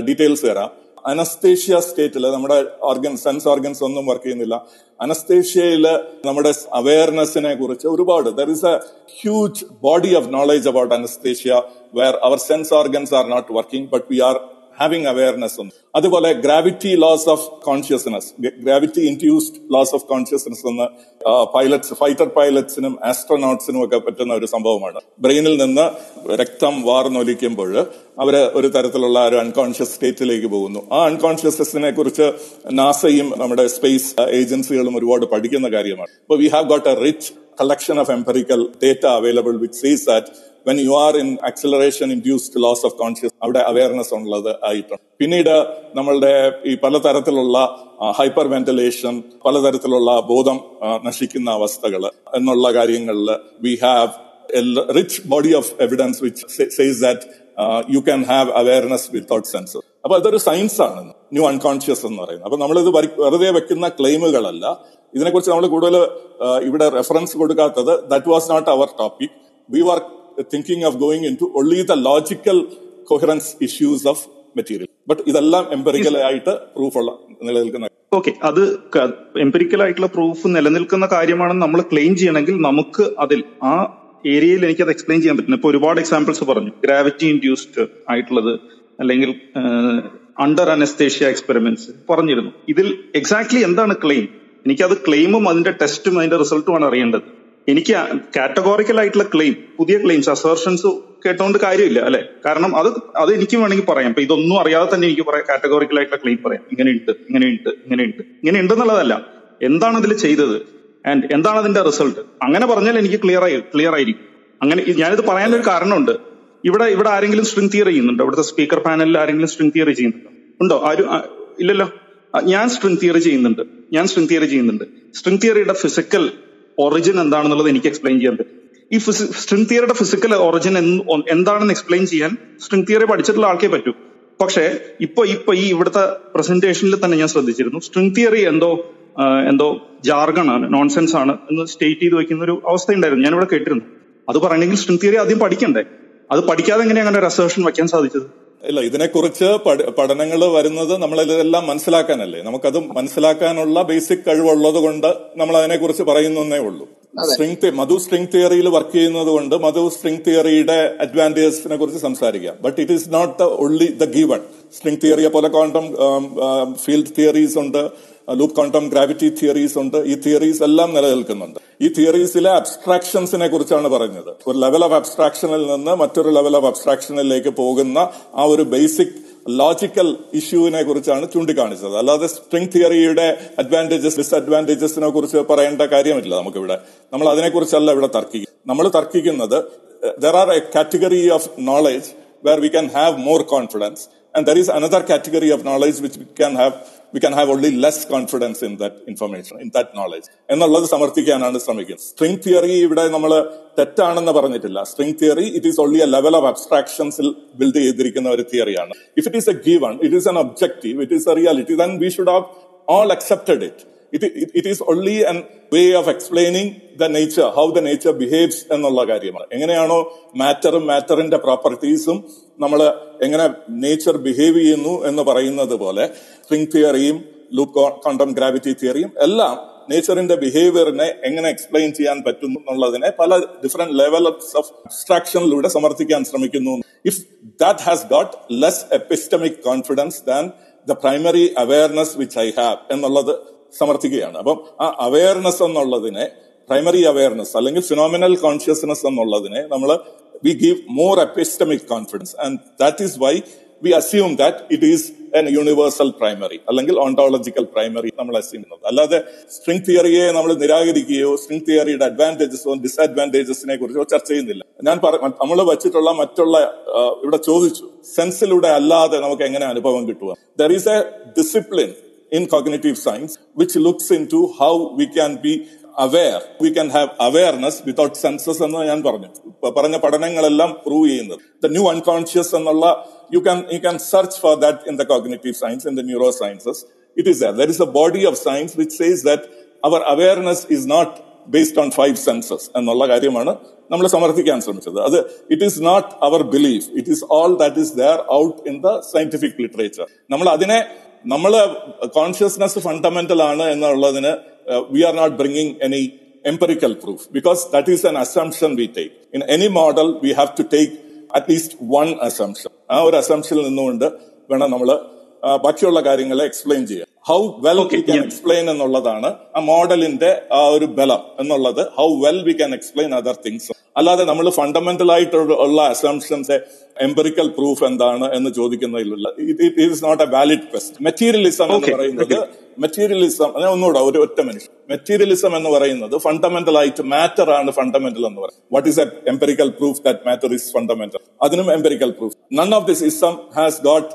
ഡീറ്റെയിൽസ് തരാം. അനസ്തേഷ്യ സ്റ്റേറ്റിൽ നമ്മുടെ ഓർഗൻ സെൻസ് ഓർഗൻസ് ഒന്നും വർക്ക് ചെയ്യുന്നില്ല. അനസ്തേഷ്യയിൽ നമ്മുടെ അവയർനെസ്സിനെ കുറിച്ച് ഒരുപാട്. There is a huge body of knowledge about anaesthesia where our sense organs are not working but we are having awareness ഒന്ന് അതുപോലെ gravity loss of consciousness gravity induced loss of consciousness എന്ന് പൈലറ്റ്സ് ഫൈറ്റർ പൈലറ്റ്സിനും ആസ്ട്രോനോട്ട്സിനും ഒക്കെ പറ്റുന്ന ഒരു സംഭവമാണ്. ബ്രെയിനിൽ നിന്ന് രക്തം വാർന്നൊലിക്കുമ്പോൾ അവർ ഒരു തരത്തിലുള്ള ഒരു അൺകോൺഷ്യസ് സ്റ്റേറ്റിലേക്ക് പോകുന്നു. ആ അൺകോൺഷ്യസ്നെസ്സിനെ കുറിച്ച് നാസയും നമ്മുടെ സ്പേസ് ഏജൻസികളും ഒരുപാട് പഠിക്കുന്ന കാര്യമാണ്. അപ്പോൾ we have got a rich collection of empirical data available which says that when you are in acceleration induced loss of conscious അവിടെ അവയർനെസ് ഉള്ളത് ആയിട്ടുണ്ട്. പിന്നീട് നമ്മളുടെ ഈ പലതരത്തിലുള്ള ഹൈപ്പർ വെന്റിലേഷൻ പലതരത്തിലുള്ള ബോധം നശിക്കുന്ന അവസ്ഥകൾ എന്നുള്ള കാര്യങ്ങളിൽ we have rich body of evidence which says that you can have awareness without sense അപ്പൊ അതൊരു സയൻസ് ആണ്. ന്യൂ അൺകോൺഷ്യസ് എന്ന് പറയുന്നത്. അപ്പൊ നമ്മളിത് വെറുതെ വെക്കുന്ന ക്ലെയിമുകളല്ല ഇതിനെക്കുറിച്ച് നമ്മൾ കൂടുതൽ ഇവിടെ റെഫറൻസ് കൊടുക്കാത്തത് that was not our topic we are thinking of going in to only the logical coherence issues of material but ഇതെല്ലാം എംപെറിക്കൽ ആയിട്ട് പ്രൂഫ് ഉള്ള നിലനിൽക്കുന്ന ഓക്കെ അത് എംപെരിക്കൽ ആയിട്ടുള്ള പ്രൂഫ് നിലനിൽക്കുന്ന കാര്യമാണെന്ന് നമ്മൾ ക്ലെയിം ചെയ്യണമെങ്കിൽ നമുക്ക് അതിൽ ആ ഏരിയയിൽ എനിക്ക് അത് എക്സ്പ്ലെയിൻ ചെയ്യാൻ പറ്റുന്നു ഇപ്പൊ ഒരുപാട് എക്സാമ്പിൾസ് പറഞ്ഞു. ഗ്രാവിറ്റി ഇൻഡ്യൂസ്ഡ് ആയിട്ടുള്ളത് അല്ലെങ്കിൽ അണ്ടർ അനസ്തേഷ്യ എക്സ്പെരിമെന്റ്സ് പറഞ്ഞിരുന്നു. ഇതിൽ എക്സാക്ട്ലി എന്താണ് ക്ലെയിം എനിക്കത് ക്ലെയിമും അതിന്റെ ടെസ്റ്റും അതിന്റെ റിസൾട്ടുമാണ് അറിയേണ്ടത്. എനിക്ക് കാറ്റഗോറിക്കൽ ആയിട്ടുള്ള ക്ലെയിം പുതിയ ക്ലെയിംസ് അസേർഷൻസ് കേട്ടോണ്ട് കാര്യമില്ല അല്ലെ? കാരണം അത് അത് എനിക്ക് വേണമെങ്കിൽ പറയാം. ഇപ്പൊ ഇതൊന്നും അറിയാതെ തന്നെ എനിക്ക് പറയാം കാറ്റഗോറിക്കൽ ആയിട്ടുള്ള ക്ലെയിം പറയാം. ഇങ്ങനെ ഉണ്ട് ഇങ്ങനെ ഉണ്ട് ഇങ്ങനെ ഉണ്ട് ഇങ്ങനെ ഉണ്ടെന്നുള്ളതല്ല എന്താണ് ഇതിൽ ചെയ്തത്? ആൻഡ് എന്താണ് അതിന്റെ റിസൾട്ട് അങ്ങനെ പറഞ്ഞാൽ എനിക്ക് ക്ലിയർ ആയി ക്ലിയർ ആയിരിക്കും. അങ്ങനെ ഞാനിത് പറയാനൊരു കാരണമുണ്ട്. ഇവിടെ ഇവിടെ ആരെങ്കിലും സ്ട്രിങ് തിയറി ചെയ്യുന്നുണ്ടോ? ഇവിടുത്തെ സ്പീക്കർ പാനലിൽ ആരെങ്കിലും സ്ട്രിങ് തിയറി ചെയ്യുന്നുണ്ടോ? ഉണ്ടോ? ആരും ഇല്ലല്ലോ. ഞാൻ സ്ട്രിങ് തിയറി ചെയ്യുന്നുണ്ട്. ഞാൻ സ്ട്രിങ് തിയറി ചെയ്യുന്നുണ്ട്. സ്ട്രിങ് തിയറിയുടെ ഫിസിക്കൽ ഒറിജിൻ എന്താണെന്നുള്ളത് എനിക്ക് എക്സ്പ്ലെയിൻ ചെയ്യാൻ പറ്റും. ഈ സ്ട്രിങ് തിയറിയുടെ ഫിസിക്കൽ ഒറിജിൻ എന്താണെന്ന് എക്സ്പ്ലെയിൻ ചെയ്യാൻ സ്ട്രിങ് തിയറി പഠിച്ചിട്ടുള്ള ആൾക്കേ പറ്റൂ. പക്ഷെ ഇപ്പൊ ഇപ്പൊ ഈ ഇവിടുത്തെ പ്രസന്റേഷനിൽ തന്നെ ഞാൻ ശ്രദ്ധിച്ചിരുന്നു. സ്ട്രിങ് തിയറി എന്തോ എന്തോ ജാർഗണാണ് നോൺസെൻസ് ആണ് എന്ന് സ്റ്റേറ്റ് ചെയ്ത് വെക്കുന്ന ഒരു അവസ്ഥ ഉണ്ടായിരുന്നു ഞാൻ ഇവിടെ കേട്ടിരുന്നു. അത് പറയണമെങ്കിൽ സ്ട്രിങ് തിയറി ആദ്യം പഠിക്കണ്ടേ? അത് പഠിക്കാതെ എങ്ങനെ അങ്ങനെ ഒരു അസേർഷൻ വെക്കാൻ സാധിച്ചത്? ഇല്ല ഇതിനെക്കുറിച്ച് പഠനങ്ങൾ വരുന്നത് നമ്മൾ ഇതെല്ലാം മനസ്സിലാക്കാനല്ലേ? നമുക്കത് മനസ്സിലാക്കാനുള്ള ബേസിക് കഴിവുള്ളത് കൊണ്ട് നമ്മൾ അതിനെക്കുറിച്ച് പറയുന്നേ ഉള്ളൂ സ്ട്രിങ് മധു സ്ട്രിങ് തിയറിയിൽ വർക്ക് ചെയ്യുന്നത് കൊണ്ട് മധു സ്ട്രിങ് തിയറിയുടെ അഡ്വാന്റേജസിനെ കുറിച്ച് സംസാരിക്കാം but it is not the only the given string തിയറിയെ പോലെ ക്വാണ്ടം ഫീൽഡ് തിയറീസ് ഉണ്ട് ലൂപ്പ് ക്വാണ്ടം ഗ്രാവിറ്റി തിയറീസ് ഉണ്ട്. ഈ തിയറീസ് എല്ലാം നിലനിൽക്കുന്നുണ്ട്. ഈ തിയറീസിലെ അബ്സ്ട്രാക്ഷൻസിനെ കുറിച്ചാണ് പറഞ്ഞത്. ഒരു ലെവൽ ഓഫ് അബ്സ്ട്രാക്ഷനിൽ നിന്ന് മറ്റൊരു ലെവൽ ഓഫ് അബ്സ്ട്രാക്ഷനിലേക്ക് പോകുന്ന ആ ഒരു ബേസിക് ലോജിക്കൽ ഇഷ്യൂവിനെ കുറിച്ചാണ് ചൂണ്ടിക്കാണിച്ചത്. അല്ലാതെ സ്ട്രിങ് തിയറിയുടെ അഡ്വാന്റേജസ് ഡിസ്അഡ്വാന്റേജസിനെ കുറിച്ച് പറയേണ്ട കാര്യമില്ല നമുക്കിവിടെ. നമ്മൾ അതിനെക്കുറിച്ചല്ല ഇവിടെ തർക്കിക്കും നമ്മൾ തർക്കിക്കുന്നത് there are a category of knowledge where we can have more confidence and there is another category of knowledge which we can have we can have only less confidence in that information in that knowledge എന്നുള്ളത് സമർത്ഥിക്കാനാണ് ശ്രമിക്കുന്നത് സ്ട്രിങ് തിയറി ഇവിടെ നമ്മൾ തെറ്റാണെന്ന് പറഞ്ഞിട്ടില്ല. String theory it is only a level of അബ്സ്ട്രാക്ഷൻസിൽ build ചെയ്തിരിക്കുന്ന ഒരു തിയറിയാണ് if it is a given it is an objective it is a reality then we should have all accepted it it, it, it is only way of explaining the nature, how the nature behaves എന്നുള്ള കാര്യമാണ്. എങ്ങനെയാണോ മാറ്ററും മാറ്ററിന്റെ പ്രോപ്പർട്ടീസും നമ്മൾ എങ്ങനെ നേച്ചർ ബിഹേവ് ചെയ്യുന്നു എന്ന് പറയുന്നത് പോലെ സ്ട്രിങ് തിയറിയും ലൂപ്പ് കോണ്ടം ഗ്രാവിറ്റി തിയറിയും എല്ലാം നേച്ചറിന്റെ ബിഹേവിയറിനെ എങ്ങനെ എക്സ്പ്ലെയിൻ ചെയ്യാൻ പറ്റുന്നു എന്നുള്ളതിനെ പല ഡിഫറെന്റ് ലെവൽസ് ഓഫ് അബ്സ്ട്രാക്ഷനിലൂടെ സമർത്ഥിക്കാൻ ശ്രമിക്കുന്നു. If that has got less epistemic confidence than the primary awareness which I have എന്നുള്ളത് സമർത്ഥിക്കുകയാണ്. അപ്പം ആ അവയർനെസ് എന്നുള്ളതിനെ പ്രൈമറി അവയർനെസ് അല്ലെങ്കിൽ ഫിനോമിനൽ കോൺഷ്യസ്നെസ് എന്നുള്ളതിനെ നമ്മൾ we give more epistemic confidence and that is why we assume that it is an universal primary അല്ലെങ്കിൽ ഓണ്ടോളജിക്കൽ പ്രൈമറി നമ്മൾ അസ്യൂം ചെയ്യുന്നത്. അല്ലാതെ സ്ട്രിംഗ് തിയറിയെ നമ്മൾ നിരാകരിക്കുകയോ സ്ട്രിംഗ് തിയറിയുടെ അഡ്വാന്റേജസോ ഡിസ്അഡ്വാന്റേജസിനെ കുറിച്ചോ ചർച്ച ചെയ്യുന്നില്ല. ഞാൻ നമ്മൾ വച്ചിട്ടുള്ള മറ്റുള്ള ഇവിടെ ചോദിച്ചു. സെൻസിലൂടെ അല്ലാതെ നമുക്ക് എങ്ങനെ അനുഭവം കിട്ടുക? There is a discipline in cognitive science, which looks into how we can be aware. We can have awareness without senses എന്ന് ഞാൻ പറഞ്ഞു. പറഞ്ഞ പഠനങ്ങളെല്ലാം പ്രൂവ് ചെയ്യുന്നത്. ദ ന്യൂ അൺകോൺഷ്യസ് എന്നുള്ള you can you can search for that in the cognitive science in the neuroscience it is there is a body of science which says that our awareness is not based on five senses എന്നുള്ള കാര്യമാണ് നമ്മൾ സമർത്ഥിക്കാൻ ശ്രമിച്ചത്. അത് it is not our belief it is all that is there out in the scientific literature നമ്മൾ അതിനെ നമ്മൾ കോൺഷ്യസ്നെസ് ഫണ്ടമെന്റൽ ആണ് എന്നുള്ളതിന് we are not bringing any empirical proof because that is an assumption we take in any model we have to take at least one assumption ആ ഒരു അസംഷനിൽ നിന്നുകൊണ്ട് വേണം നമ്മൾ ബാക്കിയുള്ള കാര്യങ്ങളെ എക്സ്പ്ലെയിൻ ചെയ്യാൻ. How well we can explain എന്നുള്ളതാണ് ആ മോഡലിന്റെ ആ ഒരു ബലം എന്നുള്ളത്. How well we can explain other things അല്ലാതെ നമ്മൾ ഫണ്ടമെന്റൽ ആയിട്ടുള്ള അസംഷൻസ് എംപറിക്കൽ പ്രൂഫ് എന്താണ് എന്ന് ചോദിക്കുന്നതിലുള്ള it is not a valid quest materialism എന്ന് പറയുന്നത് മെറ്റീരിയലിസം ഒന്നുകൂടെ ഒരു ഒറ്റ മനുഷ്യൻ മെറ്റീരിയലിസം എന്ന് പറയുന്നത് ഫണ്ടമെന്റൽ ആയിട്ട് മാറ്റർ ആണ് ഫണ്ടമെന്റൽ എന്ന് പറയുന്നത്. What is a empirical proof that matter is fundamental അതിനും empirical proof none of this ism has got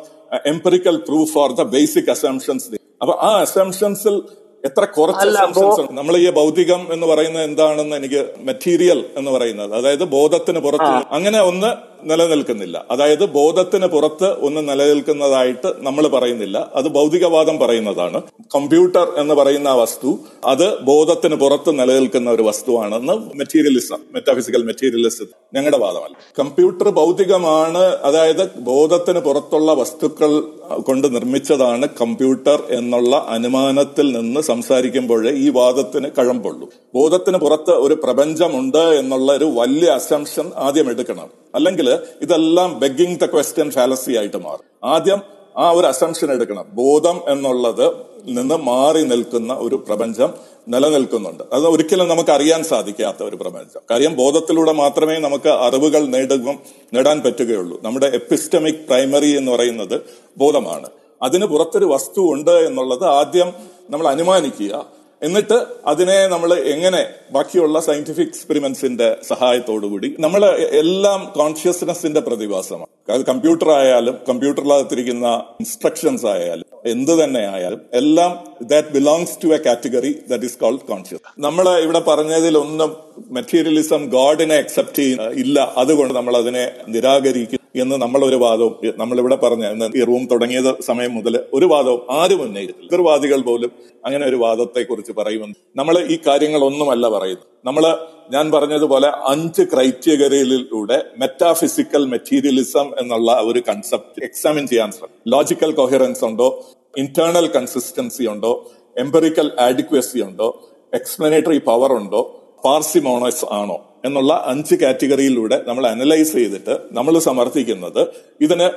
empirical proof for the basic assumptions അപ്പൊ ആ അസംഷൻസിൽ എത്ര കുറച്ച് അസംഷൻസ് ഉണ്ട്? നമ്മൾ ഈ ഭൗതികം എന്ന് പറയുന്നത് എന്താണെന്ന് എനിക്ക് മെറ്റീരിയൽ എന്ന് പറയുന്നത്. അതായത് ബോധത്തിന് പുറത്ത് അങ്ങനെ ഒന്ന് നിലനിൽക്കുന്നില്ല. അതായത് ബോധത്തിന് പുറത്ത് ഒന്ന് നിലനിൽക്കുന്നതായിട്ട് നമ്മൾ പറയുന്നില്ല. അത് ഭൗതികവാദം പറയുന്നതാണ്. കമ്പ്യൂട്ടർ എന്ന് പറയുന്ന വസ്തു അത് ബോധത്തിന് പുറത്ത് നിലനിൽക്കുന്ന ഒരു വസ്തുവാണെന്ന് മെറ്റീരിയലിസം മെറ്റാഫിസിക്കൽ മെറ്റീരിയലിസം ഞങ്ങളുടെ വാദമല്ല. കമ്പ്യൂട്ടർ ഭൗതികമാണ് അതായത് ബോധത്തിന് പുറത്തുള്ള വസ്തുക്കൾ കൊണ്ട് നിർമ്മിച്ചതാണ് കമ്പ്യൂട്ടർ എന്നുള്ള അനുമാനത്തിൽ നിന്ന് സംസാരിക്കുമ്പോഴേ ഈ വാദത്തിന് കഴമ്പുള്ളൂ. ബോധത്തിന് പുറത്ത് ഒരു പ്രപഞ്ചമുണ്ട് എന്നുള്ള ഒരു വലിയ അസംഷൻ ആദ്യം എടുക്കണം. അല്ലെങ്കിൽ ഇതെല്ലാം ബെഗിങ് ദ ക്വസ്റ്റ്യൻ ഫാലസി ആയിട്ട് മാറും. ആദ്യം ആ ഒരു അസംഷൻ എടുക്കണം. ബോധം എന്നുള്ളത് നിന്ന് മാറി നിൽക്കുന്ന ഒരു പ്രപഞ്ചം നിലനിൽക്കുന്നുണ്ട്. അത് ഒരിക്കലും നമുക്ക് അറിയാൻ സാധിക്കാത്ത ഒരു പ്രപഞ്ചം. കാര്യം ബോധത്തിലൂടെ മാത്രമേ നമുക്ക് അറിവുകൾ നേടുക നേടാൻ പറ്റുകയുള്ളൂ. നമ്മുടെ എപ്പിസ്റ്റമിക് പ്രൈമറി എന്ന് പറയുന്നത് ബോധമാണ്. അതിന് പുറത്തൊരു വസ്തു ഉണ്ട് എന്നുള്ളത് ആദ്യം നമ്മൾ അനുമാനിക്കുക. എന്നിട്ട് അതിനെ നമ്മൾ എങ്ങനെ ബാക്കിയുള്ള സയന്റിഫിക് എക്സ്പെരിമെന്റ്സിന്റെ സഹായത്തോടുകൂടി നമ്മൾ എല്ലാം കോൺഷ്യസ്നെസിന്റെ പ്രതിഭാസമാണ്. അത് കമ്പ്യൂട്ടർ ആയാലും കമ്പ്യൂട്ടറിലകത്തിരിക്കുന്ന ഇൻസ്ട്രക്ഷൻസ് ആയാലും എന്ത് തന്നെ ആയാലും എല്ലാം that belongs to a category that is called conscious നമ്മൾ ഇവിടെ പറഞ്ഞതിൽ ഒന്നും മെറ്റീരിയലിസം ഗോഡിനെ അക്സെപ്റ്റ് ചെയ്യുന്ന ഇല്ല. അതുകൊണ്ട് നമ്മൾ അതിനെ നിരാകരിക്കും. എന്ന് നമ്മളൊരു വാദവും നമ്മളിവിടെ പറഞ്ഞ ഈ റൂം തുടങ്ങിയത് സമയം മുതൽ ഒരു വാദവും ആരും ഉന്നയിച്ചില്ല എതിർവാദികൾ പോലും അങ്ങനെ ഒരു വാദത്തെ കുറിച്ച് പറയുമെന്ന്. നമ്മൾ ഈ കാര്യങ്ങളൊന്നുമല്ല പറയുന്നത്. നമ്മൾ ഞാൻ പറഞ്ഞതുപോലെ അഞ്ച് ക്രൈറ്റീരിയയിലൂടെ മെറ്റാഫിസിക്കൽ മെറ്റീരിയലിസം എന്നുള്ള ഒരു കൺസെപ്റ്റ് എക്സാമിൻ ചെയ്യാൻ ശ്രമിക്കും. ലോജിക്കൽ കൊഹിറൻസ് ഉണ്ടോ? ഇന്റേണൽ കൺസിസ്റ്റൻസി ഉണ്ടോ? എംപറിക്കൽ ആഡിക്വസി ഉണ്ടോ? എക്സ്പ്ലനേറ്ററി പവർ ഉണ്ടോ? പാർസിമോണസ് ആണോ? എന്നുള്ള അഞ്ച് കാറ്റഗറിയിലൂടെ നമ്മൾ അനലൈസ് ചെയ്തിട്ട് നമ്മൾ സമർത്ഥിക്കുന്നത്. ഇതിന്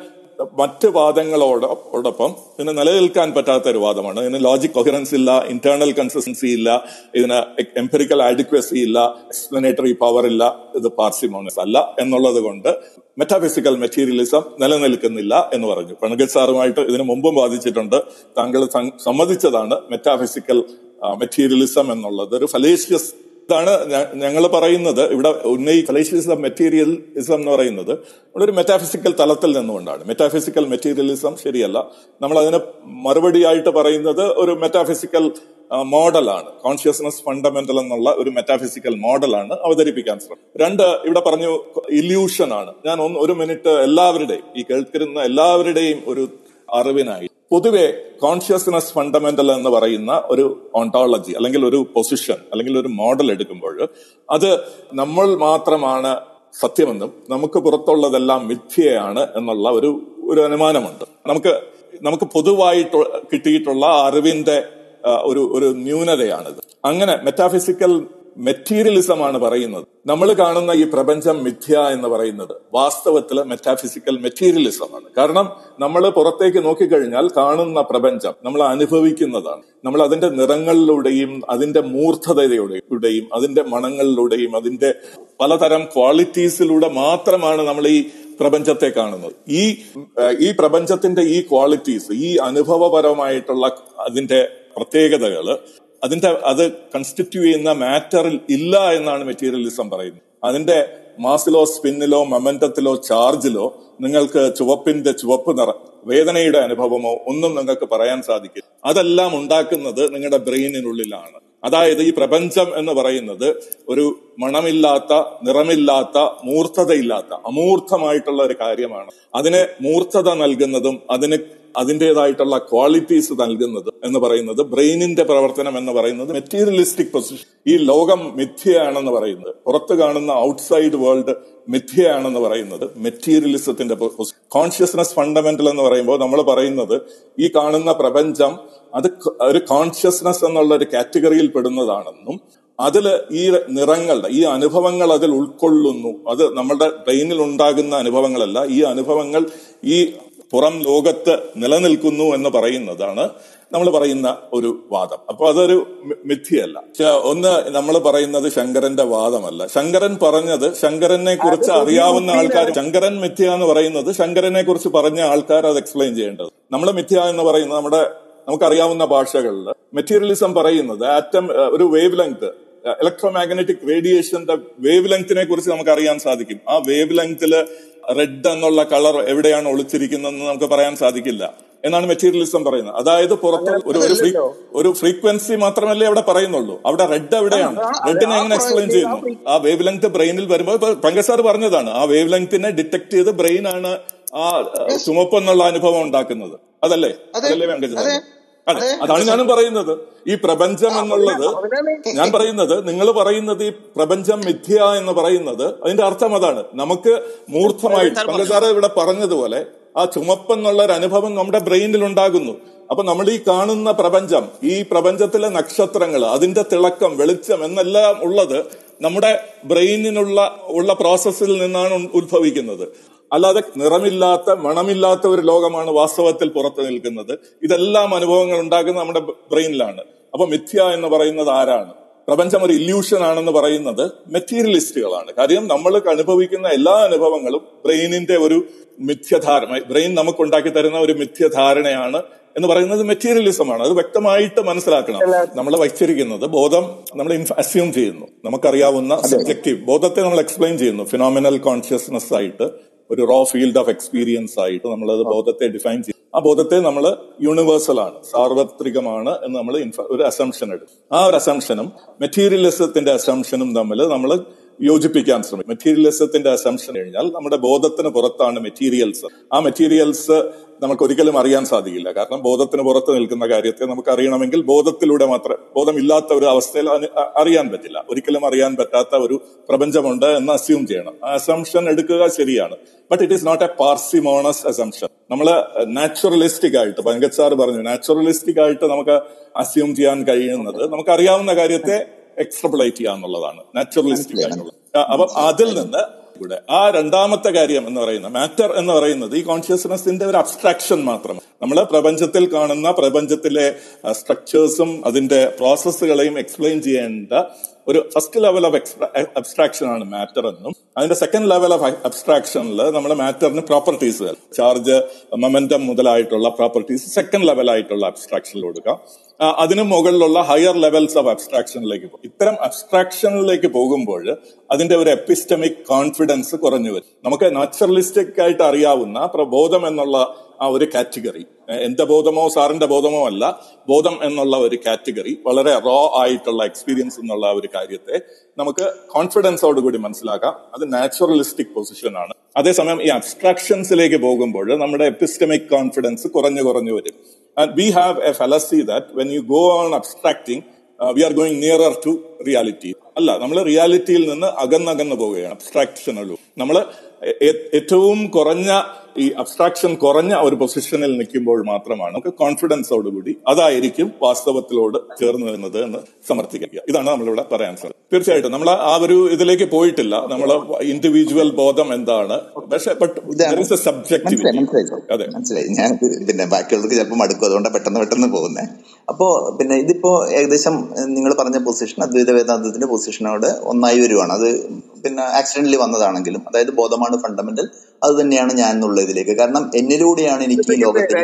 മറ്റ് വാദങ്ങളോടൊപ്പം ഇതിന് നിലനിൽക്കാൻ പറ്റാത്ത ഒരു വാദമാണ്. ഇതിന് ലോജിക് കൊഹറൻസ് ഇല്ല ഇന്റേണൽ കൺസിസ്റ്റൻസി ഇല്ല ഇതിന് എംപെറിക്കൽ ആഡിക്വസി ഇല്ല എക്സ്പ്ലനേറ്ററി പവർ ഇല്ല ഇത് പാർസിമോണസ് അല്ല എന്നുള്ളത് കൊണ്ട് മെറ്റാഫിസിക്കൽ മെറ്റീരിയലിസം നിലനിൽക്കുന്നില്ല എന്ന് പറഞ്ഞു. പണഗൽ സാറുമായിട്ട് ഇതിനു മുമ്പും വാദിച്ചിട്ടുണ്ട്. താങ്കൾ സമ്മതിച്ചതാണ് മെറ്റാഫിസിക്കൽ മെറ്റീരിയലിസം എന്നുള്ളത്. ഒരു ഫലേഷ്യസ് ഇതാണ് ഞങ്ങൾ പറയുന്നത്. ഇവിടെ ഉന്നയി ഫലേഷ്യലിസം മെറ്റീരിയലിസം എന്ന് പറയുന്നത് ഒരു മെറ്റാഫിസിക്കൽ തലത്തിൽ നിന്നുകൊണ്ടാണ്. മെറ്റാഫിസിക്കൽ മെറ്റീരിയലിസം ശരിയല്ല. നമ്മൾ അതിന് മറുപടിയായിട്ട് പറയുന്നത് ഒരു മെറ്റാഫിസിക്കൽ മോഡലാണ്. കോൺഷ്യസ്നസ് ഫണ്ടമെന്റൽ എന്നുള്ള ഒരു മെറ്റാഫിസിക്കൽ മോഡലാണ് അവതരിപ്പിക്കാൻ ശ്രമം. രണ്ട് ഇവിടെ പറഞ്ഞു ഇല്യൂഷൻ ആണ്. ഞാൻ ഒന്ന് ഒരു മിനിറ്റ് എല്ലാവരുടെയും ഈ കേൾക്കുന്ന എല്ലാവരുടെയും ഒരു അറിവിനായി പൊതുവെ കോൺഷ്യസ്നസ് ഫണ്ടമെന്റൽ എന്ന് പറയുന്ന ഒരു ഓണ്ടോളജി അല്ലെങ്കിൽ ഒരു പൊസിഷൻ അല്ലെങ്കിൽ ഒരു മോഡൽ എടുക്കുമ്പോൾ അത് നമ്മൾ മാത്രമാണ് സത്യമെന്നും നമുക്ക് പുറത്തുള്ളതെല്ലാം മിഥ്യയാണ് എന്നുള്ള ഒരു ഒരു അനുമാനമുണ്ട്. നമുക്ക് നമുക്ക് പൊതുവായിട്ട് കിട്ടിയിട്ടുള്ള അറിവിന്റെ ഒരു ഒരു ന്യൂനതയാണിത്. അങ്ങനെ മെറ്റാഫിസിക്കൽ മെറ്റീരിയലിസം ആണ് പറയുന്നത്. നമ്മൾ കാണുന്ന ഈ പ്രപഞ്ചം മിഥ്യ എന്ന് പറയുന്നത് വാസ്തവത്തിൽ മെറ്റാഫിസിക്കൽ മെറ്റീരിയലിസമാണ് കാരണം നമ്മൾ പുറത്തേക്ക് നോക്കിക്കഴിഞ്ഞാൽ കാണുന്ന പ്രപഞ്ചം നമ്മൾ അനുഭവിക്കുന്നതാണ്. നമ്മൾ അതിന്റെ നിറങ്ങളിലൂടെയും അതിന്റെ മൂർധതയുടെയും അതിന്റെ മണങ്ങളിലൂടെയും അതിന്റെ പലതരം ക്വാളിറ്റീസിലൂടെ മാത്രമാണ് നമ്മൾ ഈ പ്രപഞ്ചത്തെ കാണുന്നത്. ഈ ഈ പ്രപഞ്ചത്തിന്റെ ഈ ക്വാളിറ്റീസ് ഈ അനുഭവപരമായിട്ടുള്ള അതിന്റെ പ്രത്യേകതകൾ അതിന്റെ അത് കൺസ്റ്റിറ്റ്യൂ ചെയ്യുന്ന മാറ്ററിൽ ഇല്ല എന്നാണ് മെറ്റീരിയലിസം പറയുന്നത്. അതിന്റെ മാസിലോ സ്പിന്നിലോ മൊമെന്റത്തിലോ ചാർജിലോ നിങ്ങൾക്ക് ചുവപ്പിന്റെ ചുവപ്പ് നിറ വേദനയുടെ അനുഭവമോ ഒന്നും നിങ്ങൾക്ക് പറയാൻ സാധിക്കില്ല. അതെല്ലാം ഉണ്ടാക്കുന്നത് നിങ്ങളുടെ ബ്രെയിനിനുള്ളിലാണ്. അതായത് ഈ പ്രപഞ്ചം എന്ന് പറയുന്നത് ഒരു മണമില്ലാത്ത നിറമില്ലാത്ത മൂർത്തതയില്ലാത്ത അമൂർത്തമായിട്ടുള്ള ഒരു കാര്യമാണ്. അതിന് മൂർത്തത നൽകുന്നതും അതിന് അതിന്റെതായിട്ടുള്ള ക്വാളിറ്റീസ് നൽകുന്നത് എന്ന് പറയുന്നത് ബ്രെയിനിന്റെ പ്രവർത്തനം എന്ന് പറയുന്നത് മെറ്റീരിയലിസ്റ്റിക് പൊസിഷൻ ഈ ലോകം മിഥ്യയാണെന്ന് പറയുന്നത്. പുറത്ത് കാണുന്ന ഔട്ട്സൈഡ് വേൾഡ് മിഥ്യയാണെന്ന് പറയുന്നത് മെറ്റീരിയലിസത്തിന്റെ കോൺഷ്യസ്നസ് ഫണ്ടമെന്റൽ എന്ന് പറയുമ്പോൾ നമ്മൾ പറയുന്നത് ഈ കാണുന്ന പ്രപഞ്ചം അത് ഒരു കോൺഷ്യസ്നസ് എന്നുള്ള ഒരു കാറ്റഗറിയിൽ പെടുന്നതാണെന്നും അതിൽ ഈ നിറങ്ങളുടെ ഈ അനുഭവങ്ങൾ അതിൽ ഉൾക്കൊള്ളുന്നു. അത് നമ്മുടെ ബ്രെയിനിൽ ഉണ്ടാകുന്ന അനുഭവങ്ങളല്ല. ഈ അനുഭവങ്ങൾ ഈ പുറം ലോകത്ത് നിലനിൽക്കുന്നു എന്ന് പറയുന്നതാണ് നമ്മൾ പറയുന്ന ഒരു വാദം. അപ്പൊ അതൊരു മിഥ്യയല്ല. ഒന്ന് നമ്മൾ പറയുന്നത് ശങ്കരന്റെ വാദമല്ല. ശങ്കരൻ പറഞ്ഞത് ശങ്കരനെ കുറിച്ച് അറിയാവുന്ന ആൾക്കാർ ശങ്കരൻ മിഥ്യ എന്ന് പറയുന്നത് ശങ്കരനെ കുറിച്ച് പറഞ്ഞ ആൾക്കാർ അത് എക്സ്പ്ലെയിൻ ചെയ്യേണ്ടത്. നമ്മൾ മിഥ്യ എന്ന് പറയുന്നത് നമ്മുടെ നമുക്കറിയാവുന്ന ഭാഷകളിൽ മെറ്റീരിയലിസം പറയുന്നത് ആറ്റം ഒരു വേവ് ലെങ്ത് ഇലക്ട്രോ മാഗ്നറ്റിക് റേഡിയേഷന്റെ വേവ് ലെങ്തിനെ കുറിച്ച് നമുക്ക് അറിയാൻ സാധിക്കും. ആ വേവ് ലെങ്തിൽ റെഡ് എന്നുള്ള കളർ എവിടെയാണ് ഒളിച്ചിരിക്കുന്നതെന്ന് നമുക്ക് പറയാൻ സാധിക്കില്ല. എന്നാണ് മെറ്റീരിയലിസം പറയുന്നത്. അതായത് പുറത്ത് ഒരു ഒരു ഒരു ഫ്രീക്വൻസി മാത്രമല്ലേ അവിടെ പറയുന്നുള്ളൂ. അവിടെ റെഡ് എവിടെയാണ്? റെഡിനെ എങ്ങനെ എക്സ്പ്ലെയിൻ ചെയ്യുന്നു? ആ വേവ് ലെങ്ത് ബ്രെയിനിൽ വരുമ്പോൾ പങ്കസാർ പങ്കജ് സാർ പറഞ്ഞതാണ് ആ വേവ് ലെങ്തിനെ ഡിറ്റക്ട് ചെയ്ത് ബ്രെയിനാണ് ആ ചുമപ്പെന്നുള്ള ചുമപ്പ് എന്നുള്ള അനുഭവം ഉണ്ടാക്കുന്നത്. അതല്ലേ? അതല്ലേ പങ്കജ് സാർ അതെ. അതാണ് ഞാനും പറയുന്നത്. ഈ പ്രപഞ്ചം എന്നുള്ളത് ഞാൻ പറയുന്നത്. നിങ്ങൾ പറയുന്നത് ഈ പ്രപഞ്ചം മിഥ്യ എന്ന് പറയുന്നത് അതിന്റെ അർത്ഥം അതാണ്. നമുക്ക് മൂർത്തമായിട്ട് പങ്കജാറ ഇവിടെ പറഞ്ഞതുപോലെ ആ ചുമപ്പെന്നുള്ള ഒരു അനുഭവം നമ്മുടെ ബ്രെയിനിൽ ഉണ്ടാകുന്നു. അപ്പൊ നമ്മൾ ഈ കാണുന്ന പ്രപഞ്ചം ഈ പ്രപഞ്ചത്തിലെ നക്ഷത്രങ്ങൾ അതിന്റെ തിളക്കം വെളിച്ചം എന്നെല്ലാം ഉള്ളത് നമ്മുടെ ബ്രെയിനിനുള്ള ഉള്ള പ്രോസസ്സിൽ നിന്നാണ് ഉത്ഭവിക്കുന്നത്. അല്ലാതെ നിറമില്ലാത്ത മണമില്ലാത്ത ഒരു ലോകമാണ് വാസ്തവത്തിൽ പുറത്തു നിൽക്കുന്നത്. ഇതെല്ലാം അനുഭവങ്ങൾ ഉണ്ടാക്കുന്നത് നമ്മുടെ ബ്രെയിനിലാണ്. അപ്പൊ മിഥ്യ എന്ന് പറയുന്നത് ആരാണ്? പ്രപഞ്ചം ഒരു ഇല്യൂഷൻ ആണെന്ന് പറയുന്നത് മെറ്റീരിയലിസ്റ്റുകളാണ് കാര്യം നമ്മൾ അനുഭവിക്കുന്ന എല്ലാ അനുഭവങ്ങളും ബ്രെയിനിന്റെ ഒരു മിഥ്യധാരണ ബ്രെയിൻ നമുക്ക് ഉണ്ടാക്കി തരുന്ന ഒരു മിഥ്യധാരണയാണ് എന്ന് പറയുന്നത് മെറ്റീരിയലിസമാണ് അത് വ്യക്തമായിട്ട് മനസ്സിലാക്കണം. നമ്മൾ വച്ചിരിക്കുന്നത് ബോധം നമ്മൾ അസ്യൂം ചെയ്യുന്നു. നമുക്കറിയാവുന്ന സബ്ജക്റ്റീവ് ബോധത്തെ നമ്മൾ എക്സ്പ്ലെയിൻ ചെയ്യുന്നു. ഫിനോമിനൽ കോൺഷ്യസ്നെസ് ആയിട്ട് ഒരു റോ ഫീൽഡ് ഓഫ് എക്സ്പീരിയൻസ് ആയിട്ട് നമ്മൾ അത് ബോധത്തെ ഡിഫൈൻ ചെയ്യും ആ ബോധത്തെ നമ്മൾ യൂണിവേഴ്സൽ ആണ് സാർവത്രികമാണ് എന്ന് നമ്മൾ ഒരു അസംഷൻ എടുക്കും. ആ ഒരു അസംഷനും മെറ്റീരിയലിസത്തിന്റെ അസംഷനും തമ്മിൽ നമ്മൾ യോജിപ്പിക്കാൻ ശ്രമിക്കും. മെറ്റീരിയലിസത്തിന്റെ അസംഷൻ കഴിഞ്ഞാൽ നമ്മുടെ ബോധത്തിന് പുറത്താണ് മെറ്റീരിയൽസ് ആ മെറ്റീരിയൽസ് നമുക്ക് ഒരിക്കലും അറിയാൻ സാധിക്കില്ല. കാരണം ബോധത്തിന് പുറത്ത് നിൽക്കുന്ന കാര്യത്തെ നമുക്ക് അറിയണമെങ്കിൽ ബോധത്തിലൂടെ മാത്രം ബോധമില്ലാത്ത ഒരു അവസ്ഥയിൽ അറിയാൻ പറ്റില്ല. ഒരിക്കലും അറിയാൻ പറ്റാത്ത ഒരു പ്രപഞ്ചമുണ്ട് എന്ന് അസ്യൂം ചെയ്യണം. ആ അസംഷൻ എടുക്കുക ശരിയാണ്. But it is not a parsimonious assumption നമ്മൾ നാച്ചുറലിസ്റ്റിക് ആയിട്ട് പങ്കജ് പറഞ്ഞു നാച്ചുറലിസ്റ്റിക് ആയിട്ട് നമുക്ക് അസ്യൂം ചെയ്യാൻ കഴിയുന്നത് നമുക്ക് അറിയാവുന്ന കാര്യത്തെ എക്സ്ട്രപ്ലേറ്റ് ചെയ്യുക എന്നുള്ളതാണ് നാച്ചുറലിസ്റ്റിക് ആയിട്ടുള്ളത് അപ്പം അപ്പൊ അതിൽ നിന്ന് ഇവിടെ ആ രണ്ടാമത്തെ കാര്യം എന്ന് പറയുന്നത് മാറ്റർ എന്ന് പറയുന്നത് ഈ കോൺഷ്യസ്നെസിന്റെ ഒരു അബ്സ്ട്രാക്ഷൻ മാത്രം നമ്മൾ പ്രപഞ്ചത്തിൽ കാണുന്ന പ്രപഞ്ചത്തിലെ സ്ട്രക്ചേഴ്സും അതിന്റെ പ്രോസസ്സുകളെയും എക്സ്പ്ലെയിൻ ചെയ്യേണ്ട ഒരു ഫസ്റ്റ് ലെവൽ ഓഫ് അബ്സ്ട്രാക്ഷൻ ആണ് മാറ്റർ എന്നും അതിന്റെ സെക്കൻഡ് ലെവൽ ഓഫ് അബ്സ്ട്രാക്ഷനിൽ നമ്മൾ മാറ്ററിന് പ്രോപ്പർട്ടീസ് ചാർജ് മൊമെന്റം മുതലായിട്ടുള്ള പ്രോപ്പർട്ടീസ് സെക്കൻഡ് ലെവൽ ആയിട്ടുള്ള അബ്സ്ട്രാക്ഷനിൽ കൊടുക്കാം. അതിന് മുകളിലുള്ള ഹയർ ലെവൽസ് ഓഫ് അബ്സ്ട്രാക്ഷനിലേക്ക് പോകും. ഇത്തരം അബ്സ്ട്രാക്ഷനിലേക്ക് പോകുമ്പോൾ അതിന്റെ ഒരു എപ്പിസ്റ്റമിക് കോൺഫിഡൻസ് കുറഞ്ഞു വരും. നമുക്ക് നാച്ചുറലിസ്റ്റിക് ആയിട്ട് അറിയാവുന്ന പ്രബോധം എന്നുള്ള ആ ഒരു കാറ്റഗറി. എന്റെ ബോധമോ സാറിന്റെ ബോധമോ അല്ല ബോധം എന്നുള്ള ഒരു കാറ്റഗറി വളരെ റോ ആയിട്ടുള്ള എക്സ്പീരിയൻസ് എന്നുള്ള ഒരു കാര്യത്തെ നമുക്ക് കോൺഫിഡൻസോട് കൂടി മനസ്സിലാക്കാം. അത് നാച്ചുറലിസ്റ്റിക് ആണ്. അതേസമയം ഈ അബ്സ്ട്രാക്ഷൻസിലേക്ക് പോകുമ്പോൾ നമ്മുടെ എപ്പിസ്റ്റമിക് കോൺഫിഡൻസ് കുറഞ്ഞു കുറഞ്ഞു വരും. We have a fallacy that when you go on abstracting we are going nearer to reality അല്ല നമ്മൾ റിയാലിറ്റിയിൽ നിന്ന് അകന്നകന്ന് പോവുകയാണ് അബ്സ്ട്രാക്ഷനുള്ളൂ നമ്മൾ ഏറ്റവും കുറഞ്ഞ ഈ അബ്സ്ട്രാക്ഷൻ കുറഞ്ഞ ഒരു പൊസിഷനിൽ നിൽക്കുമ്പോൾ മാത്രമാണ് നമുക്ക് കോൺഫിഡൻസോടുകൂടി അതായിരിക്കും വാസ്തവത്തിലോട് ചേർന്ന് വരുന്നത് എന്ന് സമർത്ഥിക്കുക. ഇതാണ് നമ്മളിവിടെ പറയാൻ സാധിക്കും തീർച്ചയായിട്ടും നമ്മൾ ആ ഒരു ഇതിലേക്ക് പോയിട്ടില്ല. നമ്മൾ ഇൻഡിവിജ്വൽ ബോധം എന്താണ്? പക്ഷേ ബട്ട് അതെ. ഞാൻ പിന്നെ ബാക്കിയുള്ളവർക്ക് ചിലപ്പോൾ മടുക്കും. അതുകൊണ്ട് പെട്ടെന്ന് പെട്ടെന്ന് പോകുന്നത് അപ്പോ പിന്നെ ഇതിപ്പോ ഏകദേശം നിങ്ങൾ പറഞ്ഞ പൊസിഷൻ അദ്വൈത വേദാന്തത്തിന്റെ പൊസിഷനോട് ഒന്നായി വരുവാണ്. അത് പിന്നെ ആക്സിഡന്റലി വന്നതാണെങ്കിലും അതായത് ബോധമാണ് ഫണ്ടമെന്റൽ അത് തന്നെയാണ് ഞാൻ എന്നുള്ള ഇതിലേക്ക്. കാരണം എന്നിലൂടെയാണ് എനിക്ക് ഈ ലോകത്തിൽ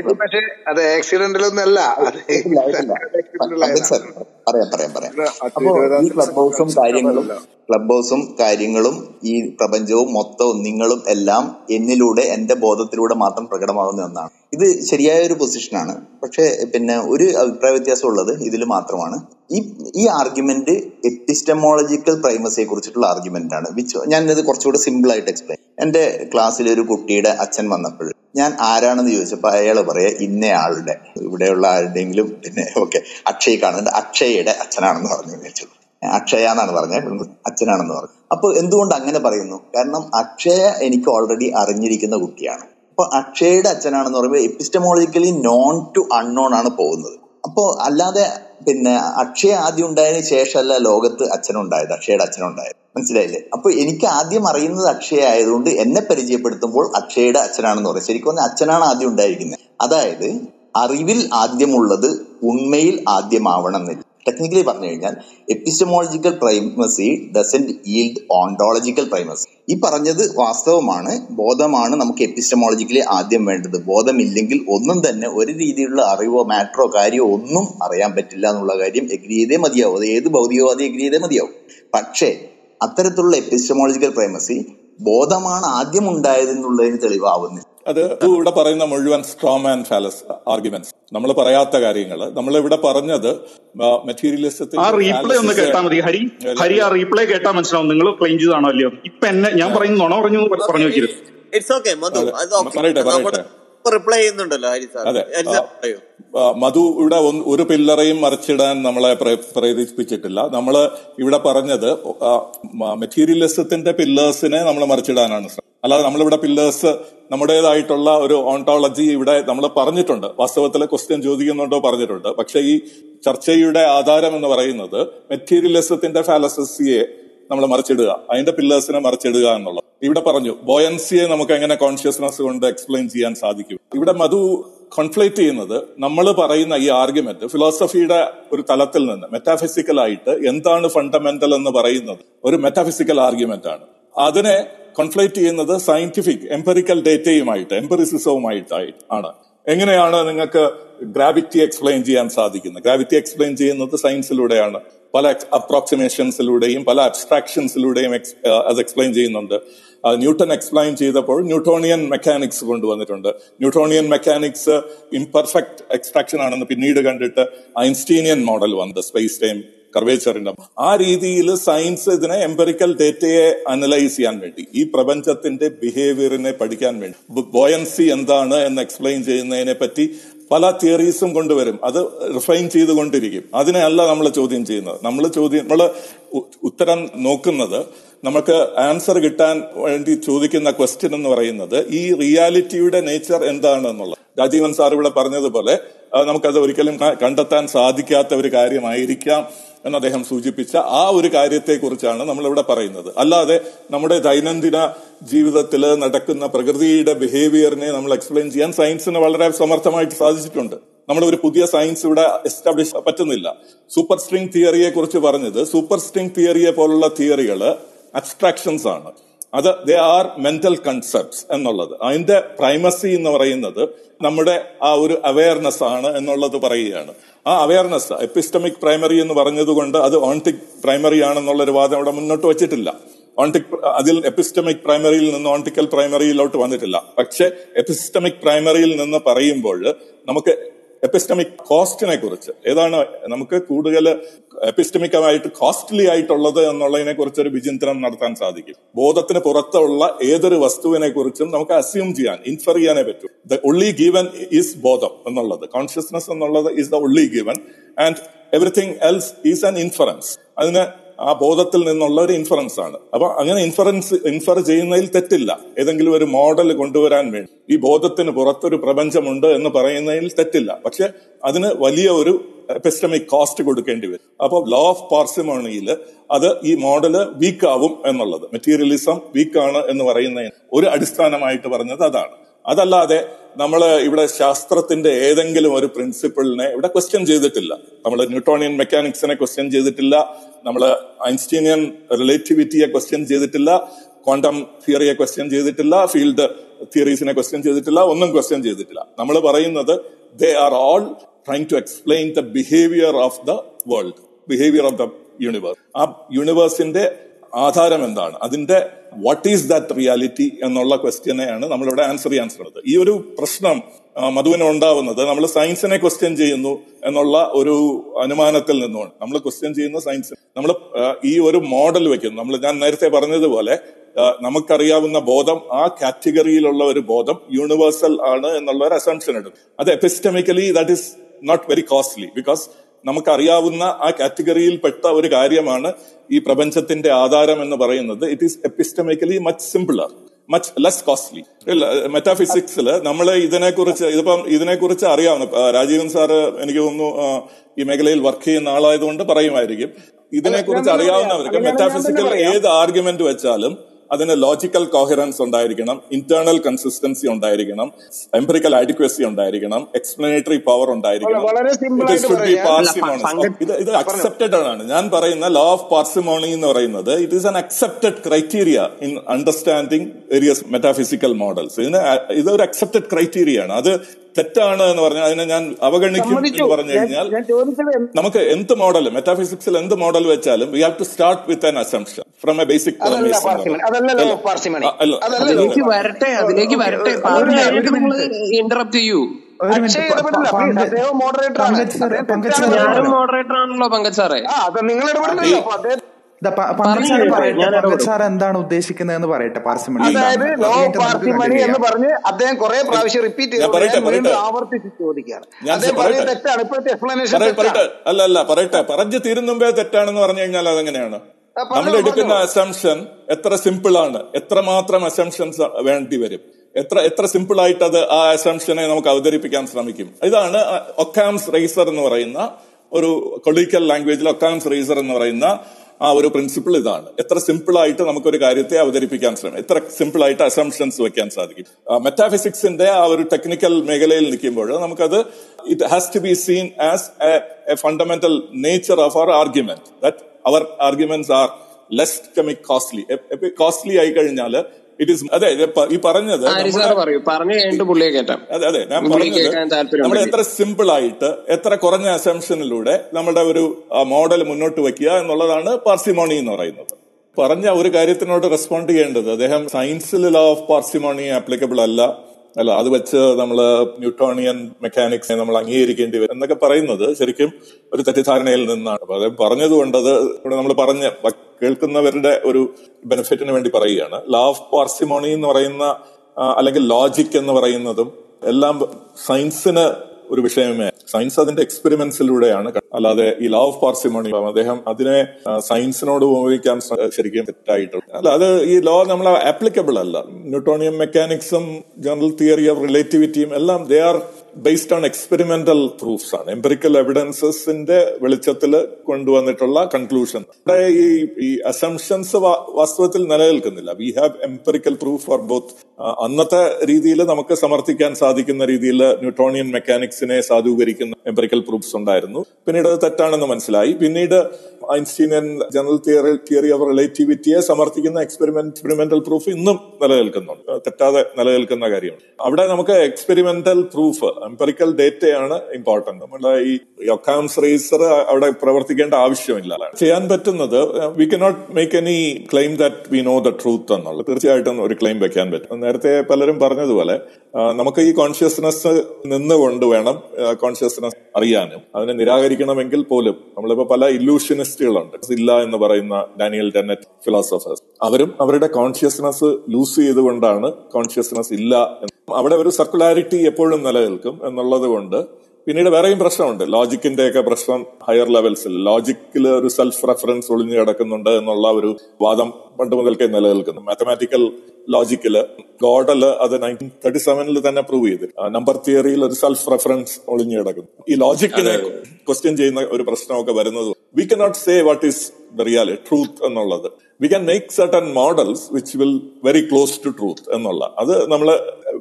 പറയാം പറയാം പറയാം. അപ്പോ ഈ ക്ലബ് ഹൗസും കാര്യങ്ങളും ക്ലബ് ഹൗസും കാര്യങ്ങളും ഈ പ്രപഞ്ചവും മൊത്തവും നിങ്ങളും എല്ലാം എന്നിലൂടെ എന്റെ ബോധത്തിലൂടെ മാത്രം പ്രകടമാകുന്ന ഒന്നാണ്. ഇത് ശരിയായ ഒരു പൊസിഷനാണ് പക്ഷെ പിന്നെ ഒരു അഭിപ്രായ വ്യത്യാസം ഉള്ളത് ഇതിൽ മാത്രമാണ്. ഈ ഈ ആർഗ്യുമെന്റ് എപ്പിസ്റ്റമോളജിക്കൽ പ്രൈമസിയെ കുറിച്ചിട്ടുള്ള ആർഗ്യുമെന്റ് ആണ്. വിച്ച് ഞാൻ ഇത് കുറച്ചുകൂടെ സിമ്പിൾ ആയിട്ട് എക്സ്പ്ലെയിൻ എന്റെ ക്ലാസ്സിൽ ഒരു കുട്ടിയുടെ അച്ഛൻ വന്നപ്പോൾ ഞാൻ ആരാണെന്ന് ചോദിച്ചപ്പോൾ അയാൾ പറയാ ഇന്നയാളുടെ. ഇവിടെയുള്ള ആരുടെയെങ്കിലും പിന്നെ ഓക്കെ അക്ഷയ് കാണുന്നുണ്ട്. അക്ഷയയുടെ അച്ഛനാണെന്ന് പറഞ്ഞു വിളിച്ചു. അക്ഷയ എന്നാണ് പറഞ്ഞത് അച്ഛനാണെന്ന് പറഞ്ഞു. അപ്പോൾ എന്തുകൊണ്ട് അങ്ങനെ പറയുന്നു? കാരണം അക്ഷയ എനിക്ക് ഓൾറെഡി അറിഞ്ഞിരിക്കുന്ന കുട്ടിയാണ്. അപ്പോൾ അക്ഷയയുടെ അച്ഛനാണെന്ന് പറയുമ്പോൾ എപ്പിസ്റ്റമോളജിക്കലി നോൺ ടു അൺനോൺ ആണ് പോകുന്നത്. അപ്പോൾ അല്ലാതെ പിന്നെ അക്ഷയ ആദ്യം ഉണ്ടായതിനു ശേഷമല്ല ലോകത്ത് അച്ഛനുണ്ടായത് അക്ഷയുടെ അച്ഛനുണ്ടായത്. മനസ്സിലായില്ലേ? അപ്പൊ എനിക്ക് ആദ്യം അറിയുന്നത് അക്ഷയ ആയതുകൊണ്ട് എന്നെ പരിചയപ്പെടുത്തുമ്പോൾ അക്ഷയയുടെ അച്ഛനാണെന്ന് പറയും. ശരിക്കും പറഞ്ഞാൽ അച്ഛനാണ് ആദ്യം ഉണ്ടായിരിക്കുന്നത്. അതായത് അറിവിൽ ആദ്യമുള്ളത് ഉണ്മയിൽ ആദ്യമാവണം എന്നില്ല ടെക്നിക്കലി പറഞ്ഞു കഴിഞ്ഞാൽ epistemological primacy doesn't yield ontological primacy ഈ പറഞ്ഞത് വാസ്തവമാണ്. ബോധമാണ് നമുക്ക് എപ്പിസ്റ്റമോളജിക്കലി ആദ്യം വേണ്ടത്. ബോധമില്ലെങ്കിൽ ഒന്നും തന്നെ ഒരു രീതിയിലുള്ള അറിവോ മാറ്ററോ കാര്യമോ ഒന്നും അറിയാൻ പറ്റില്ല എന്നുള്ള കാര്യം എഗ്രി ചെയ്തേ മതിയാവും. അത് ഏത് ഭൗതികവാദി എഗ്രി ചെയ്തേ മതിയാവും. പക്ഷേ അത്തരത്തിലുള്ള എപ്പിസ്റ്റമോളജിക്കൽ പ്രൈമസി ബോധമാണ് ആദ്യം ഉണ്ടായതെന്നുള്ളതിന് തെളിവാവുന്നില്ല. അത് ഇവിടെ പറയുന്ന മുഴുവൻ സ്ട്രോം ആൻഡ് ഫാലസ് ആർഗ്യുമെന്റ്സ് നമ്മൾ പറയാത്ത കാര്യങ്ങൾ. നമ്മൾ ഇവിടെ പറഞ്ഞത് മെറ്റീരിയലിസത്തിൽ ആ റീപ്ലേ ഒന്ന് കേട്ടാ മതി. ഹരി ഹരി ആ റീപ്ലേ കേട്ടാ മനസ്സിലാവും. നിങ്ങൾ ക്ലെയിം ചെയ്താണോ അല്ലയോ ഇപ്പൊ എന്നെ ഞാൻ പറയുന്ന നുണ പറഞ്ഞു പറഞ്ഞു വെക്കരുത്. It's okay Madhu. പറയട്ടെ പറയട്ടെ. റിപ്ലൈ ചെയ്യുന്നുണ്ടല്ലോ അതെ. മധു ഇവിടെ ഒരു പില്ലറയും മറിച്ചിടാൻ നമ്മളെ പ്രേരിപ്പിച്ചിട്ടില്ല. നമ്മൾ ഇവിടെ പറഞ്ഞത് മെറ്റീരിയലിസത്തിന്റെ പില്ലേഴ്സിനെ നമ്മൾ മറിച്ചിടാനാണ് അല്ലാതെ നമ്മളിവിടെ പില്ലേഴ്സ് നമ്മുടേതായിട്ടുള്ള ഒരു ഓണ്ടോളജി ഇവിടെ നമ്മൾ പറഞ്ഞിട്ടുണ്ട്. വാസ്തവത്തിൽ ക്വസ്റ്റ്യൻ ചോദിക്കുന്നുണ്ടോ പറഞ്ഞിട്ടുണ്ട്. പക്ഷെ ഈ ചർച്ചയുടെ ആധാരം എന്ന് പറയുന്നത് മെറ്റീരിയലിസത്തിന്റെ ഫാലസസിയെ നമ്മൾ മറിച്ചിടുക അതിന്റെ പില്ലേഴ്സിനെ മറിച്ചിടുക എന്നുള്ളത്. ഇവിടെ പറഞ്ഞു ബോയൻസിയെ നമുക്ക് എങ്ങനെ കോൺഷ്യസ്നസ് കൊണ്ട് എക്സ്പ്ലെയിൻ ചെയ്യാൻ സാധിക്കും? ഇവിടെ മധു കോൺഫ്ലേറ്റ് ചെയ്യുന്നത് നമ്മൾ പറയുന്ന ഈ ആർഗ്യുമെന്റ് ഫിലോസഫിയുടെ ഒരു തലത്തിൽ നിന്ന് മെറ്റാഫിസിക്കൽ ആയിട്ട് എന്താണ് ഫണ്ടമെന്റൽ എന്ന് പറയുന്നത് ഒരു മെറ്റാഫിസിക്കൽ ആർഗ്യുമെന്റ് ആണ്. അതിനെ കോൺഫ്ലേറ്റ് ചെയ്യുന്നത് സയന്റിഫിക് എംപെറിക്കൽ ഡേറ്റയുമായിട്ട് എംപെറിസിസവുമായിട്ട് ആണ്. എങ്ങനെയാണ് നിങ്ങൾക്ക് ഗ്രാവിറ്റി എക്സ്പ്ലെയിൻ ചെയ്യാൻ സാധിക്കുന്നത്? ഗ്രാവിറ്റി എക്സ്പ്ലെയിൻ ചെയ്യുന്നത് സയൻസിലൂടെയാണ് പല അപ്രോക്സിമേഷൻസിലൂടെയും പല അബ്സ്ട്രാക്ഷൻസിലൂടെയും അത് എക്സ്പ്ലെയിൻ ചെയ്യുന്നുണ്ട്. ന്യൂട്ടൺ എക്സ്പ്ലെയിൻ ചെയ്തപ്പോൾ ന്യൂട്ടോണിയൻ മെക്കാനിക്സ് കൊണ്ടുവന്നിട്ടുണ്ട്. ന്യൂട്ടോണിയൻ മെക്കാനിക്സ് ഇംപെർഫെക്റ്റ് എക്സ്ട്രാക്ഷൻ ആണെന്ന് പിന്നീട് കണ്ടിട്ട് ഐൻസ്റ്റീനിയൻ മോഡൽ വന്നത് സ്പേസ് ടൈം കർവേച്ചറിന്റെ ആ രീതിയിൽ സയൻസ് ഇതിനെ എംപെറിക്കൽ ഡേറ്റയെ അനലൈസ് ചെയ്യാൻ വേണ്ടി ഈ പ്രപഞ്ചത്തിന്റെ ബിഹേവിയറിനെ പഠിക്കാൻ വേണ്ടി. ബോയൻസി എന്താണ് എന്ന് എക്സ്പ്ലെയിൻ ചെയ്യുന്നതിനെ പറ്റി പല തിയറീസും കൊണ്ടുവരും. അത് റിഫൈൻ ചെയ്തുകൊണ്ടിരിക്കും. അതിനെയല്ല നമ്മൾ ചോദ്യം ചെയ്യുന്നത്. നമ്മൾ ചോദ്യം നമ്മൾ ഉത്തരം നോക്കുന്നത് നമുക്ക് ആൻസർ കിട്ടാൻ വേണ്ടി ചോദിക്കുന്ന ക്വസ്റ്റ്യൻ എന്ന് പറയുന്നത് ഈ റിയാലിറ്റിയുടെ നേച്ചർ എന്താണ് എന്നുള്ളത് രാജീവൻ സാർ ഇവിടെ പറഞ്ഞതുപോലെ നമുക്കത് ഒരിക്കലും കണ്ടെത്താൻ സാധിക്കാത്ത ഒരു കാര്യമായിരിക്കാം. എന്ന് അദ്ദേഹം സൂചിപ്പിച്ച ആ ഒരു കാര്യത്തെക്കുറിച്ചാണ് നമ്മൾ ഇവിടെ പറയുന്നത്. അല്ലാതെ നമ്മുടെ ദൈനംദിന ജീവിതത്തിൽ നടക്കുന്ന പ്രകൃതിയുടെ ബിഹേവിയറിനെ നമ്മൾ എക്സ്പ്ലെയിൻ ചെയ്യാൻ സയൻസിന് വളരെ സമർത്ഥമായിട്ട് സാധിച്ചിട്ടുണ്ട്. നമ്മൾ ഒരു പുതിയ സയൻസ് ഇവിടെ എസ്റ്റാബ്ലിഷ് പറ്റുന്നില്ല. സൂപ്പർ സ്ട്രിങ് തിയറിയെ കുറിച്ച് പറഞ്ഞത് സൂപ്പർ സ്ട്രിങ് തിയറിയെ പോലുള്ള തിയറികൾ അബ്സ്ട്രാക്ഷൻസ് ആണ്. അത് ദേ ആർ മെന്റൽ കൺസെപ്റ്റ്സ് എന്നുള്ളത്. അതിന്റെ പ്രൈമസി എന്ന് പറയുന്നത് നമ്മുടെ ആ ഒരു അവയർനെസ് ആണ് എന്നുള്ളത് പറയുകയാണ്. ആ അവയർനെസ് എപ്പിസ്റ്റമിക് പ്രൈമറി എന്ന് പറഞ്ഞതുകൊണ്ട് അത് ഓൺടിക് പ്രൈമറി ആണെന്നുള്ള ഒരു വാദം അവിടെ മുന്നോട്ട് വെച്ചിട്ടില്ല. ഓൺടിക് അതിൽ എപ്പിസ്റ്റമിക് പ്രൈമറിയിൽ നിന്ന് ഓൺടിക്കൽ പ്രൈമറിയിലോട്ട് വന്നിട്ടില്ല. പക്ഷെ എപ്പിസ്റ്റമിക് പ്രൈമറിയിൽ നിന്ന് പറയുമ്പോൾ നമുക്ക് എപ്പിസ്റ്റമിക് കോസ്റ്റിനെ കുറിച്ച്. ഏതാണ് നമുക്ക് കൂടുതൽ എപ്പിസ്റ്റമിക്കമായിട്ട് കോസ്റ്റ്ലി ആയിട്ടുള്ളത് എന്നുള്ളതിനെ കുറിച്ച് ഒരു വിചിന്തനം നടത്താൻ സാധിക്കും. ബോധത്തിന് പുറത്തുള്ള ഏതൊരു വസ്തുവിനെ കുറിച്ചും നമുക്ക് അസ്യൂം ചെയ്യാൻ ഇൻഫർ ചെയ്യാനേ പറ്റൂ. ദ ഒള്ളി ഗീവൻ ഈസ് ബോധം എന്നുള്ളത്. കോൺഷ്യസ്നസ് എന്നുള്ളത് is the only given and everything else is an inference അതിന് ആ ബോധത്തിൽ നിന്നുള്ള ഒരു ഇൻഫറൻസ് ആണ്. അപ്പൊ അങ്ങനെ ഇൻഫറൻസ് ഇൻഫർ ചെയ്യുന്നതിൽ തെറ്റില്ല. ഏതെങ്കിലും ഒരു മോഡൽ കൊണ്ടുവരാൻ വേണ്ടി. ഈ ബോധത്തിന് പുറത്തൊരു പ്രപഞ്ചമുണ്ട് എന്ന് പറയുന്നതിൽ തെറ്റില്ല. പക്ഷെ അതിന് വലിയ ഒരു എപ്പിസ്റ്റമിക് കോസ്റ്റ് കൊടുക്കേണ്ടി വരും. അപ്പോൾ ലോ ഓഫ് പാർസിമോണിയിൽ അത് ഈ മോഡൽ വീക്കാവും എന്നുള്ളത്. മെറ്റീരിയലിസം വീക്കാണ് എന്ന് പറയുന്നതിന് ഒരു അടിസ്ഥാനമായിട്ട് പറഞ്ഞത് അതാണ്. അതല്ലാതെ നമ്മൾ ഇവിടെ ശാസ്ത്രത്തിന്റെ ഏതെങ്കിലും ഒരു പ്രിൻസിപ്പിളിനെ ഇവിടെ ക്വസ്റ്റ്യൻ ചെയ്തിട്ടില്ല. നമ്മൾ ന്യൂട്ടോണിയൻ മെക്കാനിക്സിനെ ക്വസ്റ്റ്യൻ ചെയ്തിട്ടില്ല. നമ്മൾ ഐൻസ്റ്റീനിയൻ റിലേറ്റിവിറ്റിയെ ക്വസ്റ്റ്യൻ ചെയ്തിട്ടില്ല. ക്വാണ്ടം തിയറിയെ ക്വസ്റ്റ്യൻ ചെയ്തിട്ടില്ല. ഫീൽഡ് തിയറീസിനെ ക്വസ്റ്റ്യൻ ചെയ്തിട്ടില്ല. ഒന്നും ക്വസ്റ്റ്യൻ ചെയ്തിട്ടില്ല. നമ്മൾ പറയുന്നത് they are all trying to explain the behaviour of the world behaviour of the universe ആ യൂണിവേഴ്സിന്റെ ആധാരം എന്താണ് അതിന്റെ വാട്ട് ഈസ് ദാറ്റ് റിയാലിറ്റി എന്നുള്ള ക്വസ്റ്റ്യനെയാണ് നമ്മളിവിടെ ആൻസർ ചെയ്യാൻ ശ്രമിച്ചത് ഈ ഒരു പ്രശ്നം മധുവിന് ഉണ്ടാവുന്നത് നമ്മൾ സയൻസിനെ ക്വസ്റ്റ്യൻ ചെയ്യുന്നു എന്നുള്ള ഒരു അനുമാനത്തിൽ നിന്നുമാണ്. നമ്മൾ ക്വസ്റ്റ്യൻ ചെയ്യുന്ന സയൻസ് നമ്മൾ ഈ ഒരു മോഡൽ വെക്കുന്നു. നമ്മൾ ഞാൻ നേരത്തെ പറഞ്ഞതുപോലെ നമുക്കറിയാവുന്ന ബോധം ആ കാറ്റഗറിയിലുള്ള ഒരു ബോധം യൂണിവേഴ്സൽ ആണ് എന്നുള്ള ഒരു അസംഷൻ എടുക്കും അത് epistemically that is not very costly because നമുക്കറിയാവുന്ന ആ കാറ്റഗറിയിൽപ്പെട്ട ഒരു കാര്യമാണ് ഈ പ്രപഞ്ചത്തിന്റെ ആധാരം എന്ന് പറയുന്നത്. It is epistemically much simpler much less costly മെറ്റാഫിസിക്സിൽ നമ്മൾ ഇതിനെക്കുറിച്ച് ഇതിപ്പം ഇതിനെക്കുറിച്ച് അറിയാവുന്ന രാജീവൻ സാറ് എനിക്ക് തോന്നുന്നു ഈ മേഖലയിൽ വർക്ക് ചെയ്യുന്ന ആളായതുകൊണ്ട് പറയുമായിരിക്കും. ഇതിനെക്കുറിച്ച് അറിയാവുന്നവർക്ക് മെറ്റാഫിസിക്കൽ ഏത് ആർഗ്യുമെന്റ് വെച്ചാലും അതിന് ലോജിക്കൽ കോഹറൻസ് ഉണ്ടായിരിക്കണം ഇന്റേണൽ കൺസിസ്റ്റൻസി ഉണ്ടായിരിക്കണം എംപറിക്കൽ ആഡിക്വസി ഉണ്ടായിരിക്കണം എക്സ്പ്ലനേറ്ററി പവർ ഉണ്ടായിരിക്കണം. ഇത് ഇത് അക്സെപ്റ്റഡ് ആണ്. ഞാൻ പറയുന്ന ലോ ഓഫ് പാർസിമോണി എന്ന് പറയുന്നത് it is an accepted criteria in understanding various metaphysical models ഇതിന് ഇതൊരു അക്സെപ്റ്റഡ് ക്രൈറ്റീരിയ ആണ്. അത് തെറ്റാണ് എന്ന് പറഞ്ഞാൽ അതിനെ ഞാൻ അവഗണിക്കും എന്ന് പറഞ്ഞു കഴിഞ്ഞാൽ നമുക്ക് എന്ത് മോഡൽ മെറ്റാഫിസിക്സിൽ എന്ത് മോഡൽ വെച്ചാലും we have to start with an assumption from a basic വരട്ടെ അതിലേക്ക് വരട്ടെ. ഇന്ററപ്റ്റ് ചെയ്യൂ. മോഡറേറ്റർ ആണല്ലോ പങ്കജ് സാറേ. പങ്കജ് സാർ എന്താണ് ഉദ്ദേശിക്കുന്നത് എന്ന് പറയട്ടെ. പാർസിമണി അതായത് ലോ പാർസിമണി എന്ന് പറഞ്ഞ് അദ്ദേഹം കുറെ പ്രാവശ്യം റിപ്പീറ്റ് ചെയ്തു. ആവർത്തിച്ച് ചോദിക്കുകയാണ്. അദ്ദേഹം പറയുന്നത് തെറ്റാണ്. ഇപ്പോഴത്തെ എക്സ്പ്ലനേഷൻ അല്ല അല്ല പറയട്ടെ. പറഞ്ഞു തീരുന്നുമ്പേ തെറ്റാണെന്ന് പറഞ്ഞു കഴിഞ്ഞാൽ അതെങ്ങനെയാണ്? നമ്മൾ എടുക്കുന്ന അസംഷൻ എത്ര സിമ്പിൾ ആണ്. എത്രമാത്രം അസംഷൻസ് വേണ്ടി വരും? എത്ര എത്ര സിമ്പിൾ ആയിട്ട് അത് ആ അസംഷനെ നമുക്ക് അവതരിപ്പിക്കാൻ ശ്രമിക്കും? ഇതാണ് ഒക്കാംസ് റേസർ എന്ന് പറയുന്ന ഒരു കൊളീക്കൽ ലാംഗ്വേജിൽ ഒക്കാംസ് റേസർ എന്ന് പറയുന്ന ആ ഒരു പ്രിൻസിപ്പിൾ ഇതാണ്. എത്ര സിമ്പിൾ ആയിട്ട് നമുക്കൊരു കാര്യത്തെ അവതരിപ്പിക്കാൻ ശ്രമിക്കും. എത്ര സിമ്പിൾ ആയിട്ട് അസംഷൻസ് വെക്കാൻ സാധിക്കും. മെറ്റാഫിസിക്സിന്റെ ആ ഒരു ടെക്നിക്കൽ മേഖലയിൽ നിൽക്കുമ്പോൾ നമുക്കത് it has to be seen as a fundamental nature of our argument that our arguments are less കെമിക് costly costly ആയി കഴിഞ്ഞാൽ ഇറ്റ് ഈസ് അതെ ഈ പറഞ്ഞത് അതെ അതെ ഞാൻ പറഞ്ഞത് നമ്മൾ എത്ര സിമ്പിൾ ആയിട്ട് എത്ര കുറഞ്ഞ അസംഷനിലൂടെ നമ്മുടെ ഒരു മോഡൽ മുന്നോട്ട് വെക്കുക എന്നുള്ളതാണ് പാർസിമോണി എന്ന് പറയുന്നത്. പറഞ്ഞ ഒരു കാര്യത്തിനോട് റെസ്പോണ്ട് ചെയ്യേണ്ടത് അദ്ദേഹം സയൻസിൽ ലോ ഓഫ് പാർസിമോണി ആപ്ലിക്കബിൾ അല്ല. അല്ല അത് വെച്ച് നമ്മൾ ന്യൂട്ടോണിയൻ മെക്കാനിക്സ് നമ്മൾ അംഗീകരിക്കേണ്ടി വരും എന്നൊക്കെ പറയുന്നത് ശരിക്കും ഒരു തെറ്റിദ്ധാരണയിൽ നിന്നാണ്. അപ്പൊ അദ്ദേഹം പറഞ്ഞതുകൊണ്ട് അത് ഇവിടെ നമ്മൾ പറഞ്ഞ കേൾക്കുന്നവരുടെ ഒരു ബെനിഫിറ്റിന് വേണ്ടി പറയുകയാണ്. ലാ ഓഫ് പാർസിമോണി എന്ന് പറയുന്ന അല്ലെങ്കിൽ ലോജിക് എന്ന് പറയുന്നതും എല്ലാം സയൻസിന് ഒരു വിഷയമേ. സയൻസ് അതിന്റെ എക്സ്പെരിമെന്റ്സിലൂടെയാണ് അല്ലാതെ ഈ ലോ ഓഫ് പാർസിമോണി അദ്ദേഹം അതിനെ സയൻസിനോട് ഉപയോഗിക്കാൻ ശരിക്കും തെറ്റായിട്ടുണ്ട് അല്ല അത് ഈ ലോ നമ്മൾ ആപ്ലിക്കബിൾ അല്ല. ന്യൂട്ടോണിയം മെക്കാനിക്സും ജനറൽ തിയറി ഓഫ് റിലേറ്റിവിറ്റിയും എല്ലാം they are based on experimental proofs ആണ്. എംപെറിക്കൽ എവിഡൻസസിന്റെ വെളിച്ചത്തിൽ കൊണ്ടുവന്നിട്ടുള്ള കൺക്ലൂഷൻ ഇവിടെ ഈ ഈ അസംഷൻസ് വാസ്തവത്തിൽ നിലനിൽക്കുന്നില്ല. We have empirical proof for both അന്നത്തെ രീതിയിൽ നമുക്ക് സമർത്ഥിക്കാൻ സാധിക്കുന്ന രീതിയിൽ ന്യൂട്ടോണിയൻ മെക്കാനിക്സിനെ സാധൂകരിക്കുന്ന എംപെറിക്കൽ പ്രൂഫ്സ് ഉണ്ടായിരുന്നു. പിന്നീട് അത് തെറ്റാണെന്ന് മനസ്സിലായി. പിന്നീട് Einsteinian general theory theory of റിലേറ്റിവിറ്റിയെ സമർത്ഥിക്കുന്ന എക്സ്പെരിമെന്റ് എക്സ്പെരിമെന്റൽ പ്രൂഫ് ഇന്നും നിലനിൽക്കുന്നുണ്ട്. തെറ്റാതെ നിലനിൽക്കുന്ന കാര്യമാണ്. അവിടെ നമുക്ക് എക്സ്പെരിമെന്റൽ പ്രൂഫ് എംപെറിക്കൽ ഡേറ്റയാണ് ഇമ്പോർട്ടന്റ് നമ്മുടെ ഈ ഒക്കാംസ് റേസർ അവിടെ പ്രവർത്തിക്കേണ്ട ആവശ്യമില്ല. ചെയ്യാൻ പറ്റുന്നത് we cannot make any claim that we know the truth എന്നുള്ളത്. തീർച്ചയായിട്ടും ഒരു ക്ലെയിം വെക്കാൻ പറ്റും. നേരത്തെ പലരും പറഞ്ഞതുപോലെ നമുക്ക് ഈ കോൺഷ്യസ്നെസ് നിന്നുകൊണ്ട് വേണം കോൺഷ്യസ്നെസ് അറിയാനും. അതിനെ നിരാകരിക്കണമെങ്കിൽ പോലും നമ്മളിപ്പോ പല ഇല്യൂഷനിസ്റ്റുകളുണ്ട് ഇല്ല എന്ന് പറയുന്ന ഡാനിയൽ ഡെന്നറ്റ് ഫിലോസഫേഴ്സ് അവരും അവരുടെ കോൺഷ്യസ്നെസ് ലൂസ് ചെയ്തുകൊണ്ടാണ് കോൺഷ്യസ്നെസ് ഇല്ല അവിടെ ഒരു സർക്കുലാരിറ്റി എപ്പോഴും നിലനിൽക്കും എന്നുള്ളത് കൊണ്ട് പിന്നീട് വേറെയും പ്രശ്നമുണ്ട്. ലോജിക്കിന്റെ ഒക്കെ പ്രശ്നം ഹയർ ലെവൽസിൽ ലോജിക്കിൽ ഒരു സെൽഫ് റെഫറൻസ് ഒളിഞ്ഞു കിടക്കുന്നുണ്ട് എന്നുള്ള ഒരു വാദം പണ്ട് മുതൽക്കേ നിലനിൽക്കുന്നു. മാത്തമാറ്റിക്കൽ ലോജിക്കിൽ ഗോഡൽ അത് നയന്റീൻ തേർട്ടി സെവനിൽ തന്നെ പ്രൂവ് ചെയ്തു. നമ്പർ തിയറിയിൽ ഒരു സെൽഫ് റെഫറൻസ് ഒളിഞ്ഞു കിടക്കുന്നു. ഈ ലോജിക്കിനെ ക്വസ്റ്റ്യൻ ചെയ്യുന്ന ഒരു പ്രശ്നമൊക്കെ വരുന്നത് we cannot say what is the reality truth എന്നുള്ളത്. We can make certain models which will very close to truth എന്നുള്ള. അത് നമ്മൾ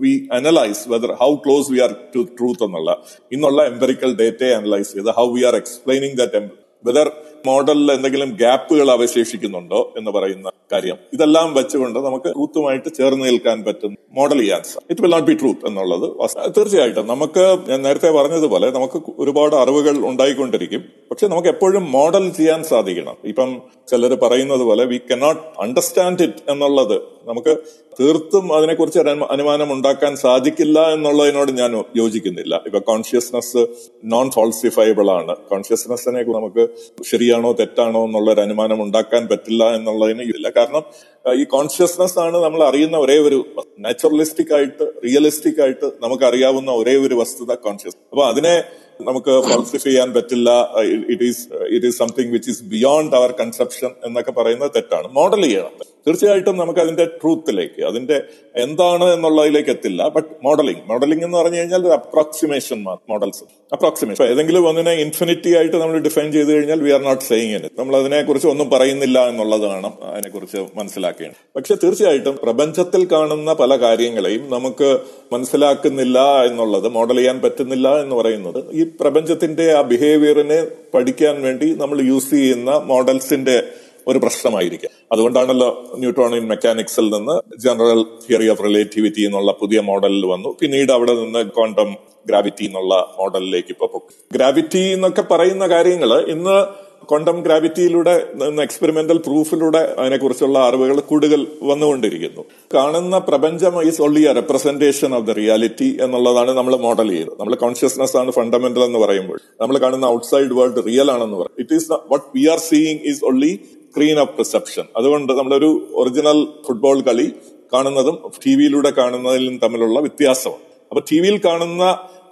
we analyse whether how close we are to truth എന്നുള്ള. ഇന്നുള്ള എംപെറിക്കൽ ഡേറ്റയെ അനലൈസ് ചെയ്ത് how we are explaining that whether മോഡലിൽ എന്തെങ്കിലും ഗ്യാപ്പുകൾ അവശേഷിക്കുന്നുണ്ടോ എന്ന് പറയുന്ന കാര്യം. ഇതെല്ലാം വെച്ചുകൊണ്ട് നമുക്ക് ട്രൂത്തുമായിട്ട് ചേർന്ന് നിൽക്കാൻ പറ്റും മോഡൽ ചെയ്യാൻ it will not be truth എന്നുള്ളത് തീർച്ചയായിട്ടും നമുക്ക് ഞാൻ നേരത്തെ പറഞ്ഞതുപോലെ നമുക്ക് ഒരുപാട് അറിവുകൾ ഉണ്ടായിക്കൊണ്ടിരിക്കും. പക്ഷെ നമുക്ക് എപ്പോഴും മോഡൽ ചെയ്യാൻ സാധിക്കണം. ഇപ്പം ചിലർ പറയുന്നത് പോലെ വി കനോട്ട് അണ്ടർസ്റ്റാൻഡ് ഇറ്റ് എന്നുള്ളത് നമുക്ക് തീർത്തും അതിനെക്കുറിച്ച് ഒരു അനുമാനം ഉണ്ടാക്കാൻ സാധിക്കില്ല എന്നുള്ളതിനോട് ഞാൻ യോജിക്കുന്നില്ല. ഇപ്പൊ കോൺഷ്യസ്നസ് നോൺ ഫോൾസിഫയബിൾ ആണ് കോൺഷ്യസ്നെസ്സിനെ നമുക്ക് ശരിയാണോ തെറ്റാണോ എന്നുള്ള ഒരു അനുമാനം ഉണ്ടാക്കാൻ പറ്റില്ല എന്നുള്ളതിന് ഇല്ല. കാരണം ഈ കോൺഷ്യസ്നസ് ആണ് നമ്മൾ അറിയുന്ന ഒരേ ഒരു നാച്ചുറലിസ്റ്റിക് ആയിട്ട് റിയലിസ്റ്റിക് ആയിട്ട് നമുക്ക് അറിയാവുന്ന ഒരേ ഒരു വസ്തുത കോൺഷ്യസ് അപ്പൊ അതിനെ നമുക്ക് ഫോൾസിഫൈ ചെയ്യാൻ പറ്റില്ല. It is it is something which is beyond our conception എന്നൊക്കെ പറയുന്നത് തെറ്റാണ്. മോഡൽ ചെയ്യണം. തീർച്ചയായിട്ടും നമുക്ക് അതിന്റെ ട്രൂത്തിലേക്ക് അതിന്റെ എന്താണ് എന്നുള്ളതിലേക്ക് എത്തില്ല. ബട്ട് മോഡലിംഗ് മോഡലിംഗ് എന്ന് പറഞ്ഞു കഴിഞ്ഞാൽ ഒരു അപ്രോക്സിമേഷൻ മോഡൽസ് അപ്രോക്സിമേഷൻ ഏതെങ്കിലും ഒന്നിനെ ഇൻഫിനിറ്റി ആയിട്ട് നമ്മൾ ഡിഫൈൻ ചെയ്ത് കഴിഞ്ഞാൽ we are not saying it നമ്മൾ അതിനെക്കുറിച്ച് ഒന്നും പറയുന്നില്ല എന്നുള്ളതാണ് അതിനെക്കുറിച്ച് മനസ്സിലാക്കേണ്ടത്. പക്ഷെ തീർച്ചയായിട്ടും പ്രപഞ്ചത്തിൽ കാണുന്ന പല കാര്യങ്ങളെയും നമുക്ക് മനസ്സിലാക്കുന്നില്ല എന്നുള്ളത് മോഡൽ ചെയ്യാൻ പറ്റുന്നില്ല എന്ന് പറയുന്നത് ഈ പ്രപഞ്ചത്തിന്റെ ആ ബിഹേവിയറിനെ പഠിക്കാൻ വേണ്ടി നമ്മൾ യൂസ് ചെയ്യുന്ന മോഡൽസിന്റെ ഒരു പ്രശ്നമായിരിക്കും. അതുകൊണ്ടാണല്ലോ ന്യൂട്രോൺ ഇൻ മെക്കാനിക്സിൽ നിന്ന് ജനറൽ തിയറി ഓഫ് റിലേറ്റിവിറ്റി എന്നുള്ള പുതിയ മോഡലിൽ വന്നു. പിന്നീട് അവിടെ നിന്ന് ക്വാണ്ടം ഗ്രാവിറ്റി എന്നുള്ള മോഡലിലേക്ക് ഇപ്പൊ ഗ്രാവിറ്റി എന്നൊക്കെ പറയുന്ന കാര്യങ്ങൾ ഇന്ന് ക്വാണ്ടം ഗ്രാവിറ്റിയിലൂടെ എക്സ്പെരിമെന്റൽ പ്രൂഫിലൂടെ അതിനെക്കുറിച്ചുള്ള അറിവുകൾ കൂടുതൽ വന്നുകൊണ്ടിരിക്കുന്നു. കാണുന്ന പ്രപഞ്ചം is only a representation of the reality എന്നുള്ളതാണ് നമ്മൾ മോഡൽ ചെയ്യുന്നത്. നമ്മൾ കോൺഷ്യസ്നെസ് ആണ് ഫണ്ടമെന്റൽ എന്ന് പറയുമ്പോൾ. നമ്മൾ കാണുന്ന ഔട്ട്സൈഡ് വേൾഡ് റിയൽ ആണെന്ന് പറയും. It is what we are seeing is only screen of perception അതുകൊണ്ട് നമ്മളൊരു ഒറിജിനൽ ഫുട്ബോൾ കളി കാണുന്നതും ടി വിയിലൂടെ കാണുന്നതിലും തമ്മിലുള്ള വ്യത്യാസമാണ്. അപ്പൊ ടി വിയിൽ കാണുന്ന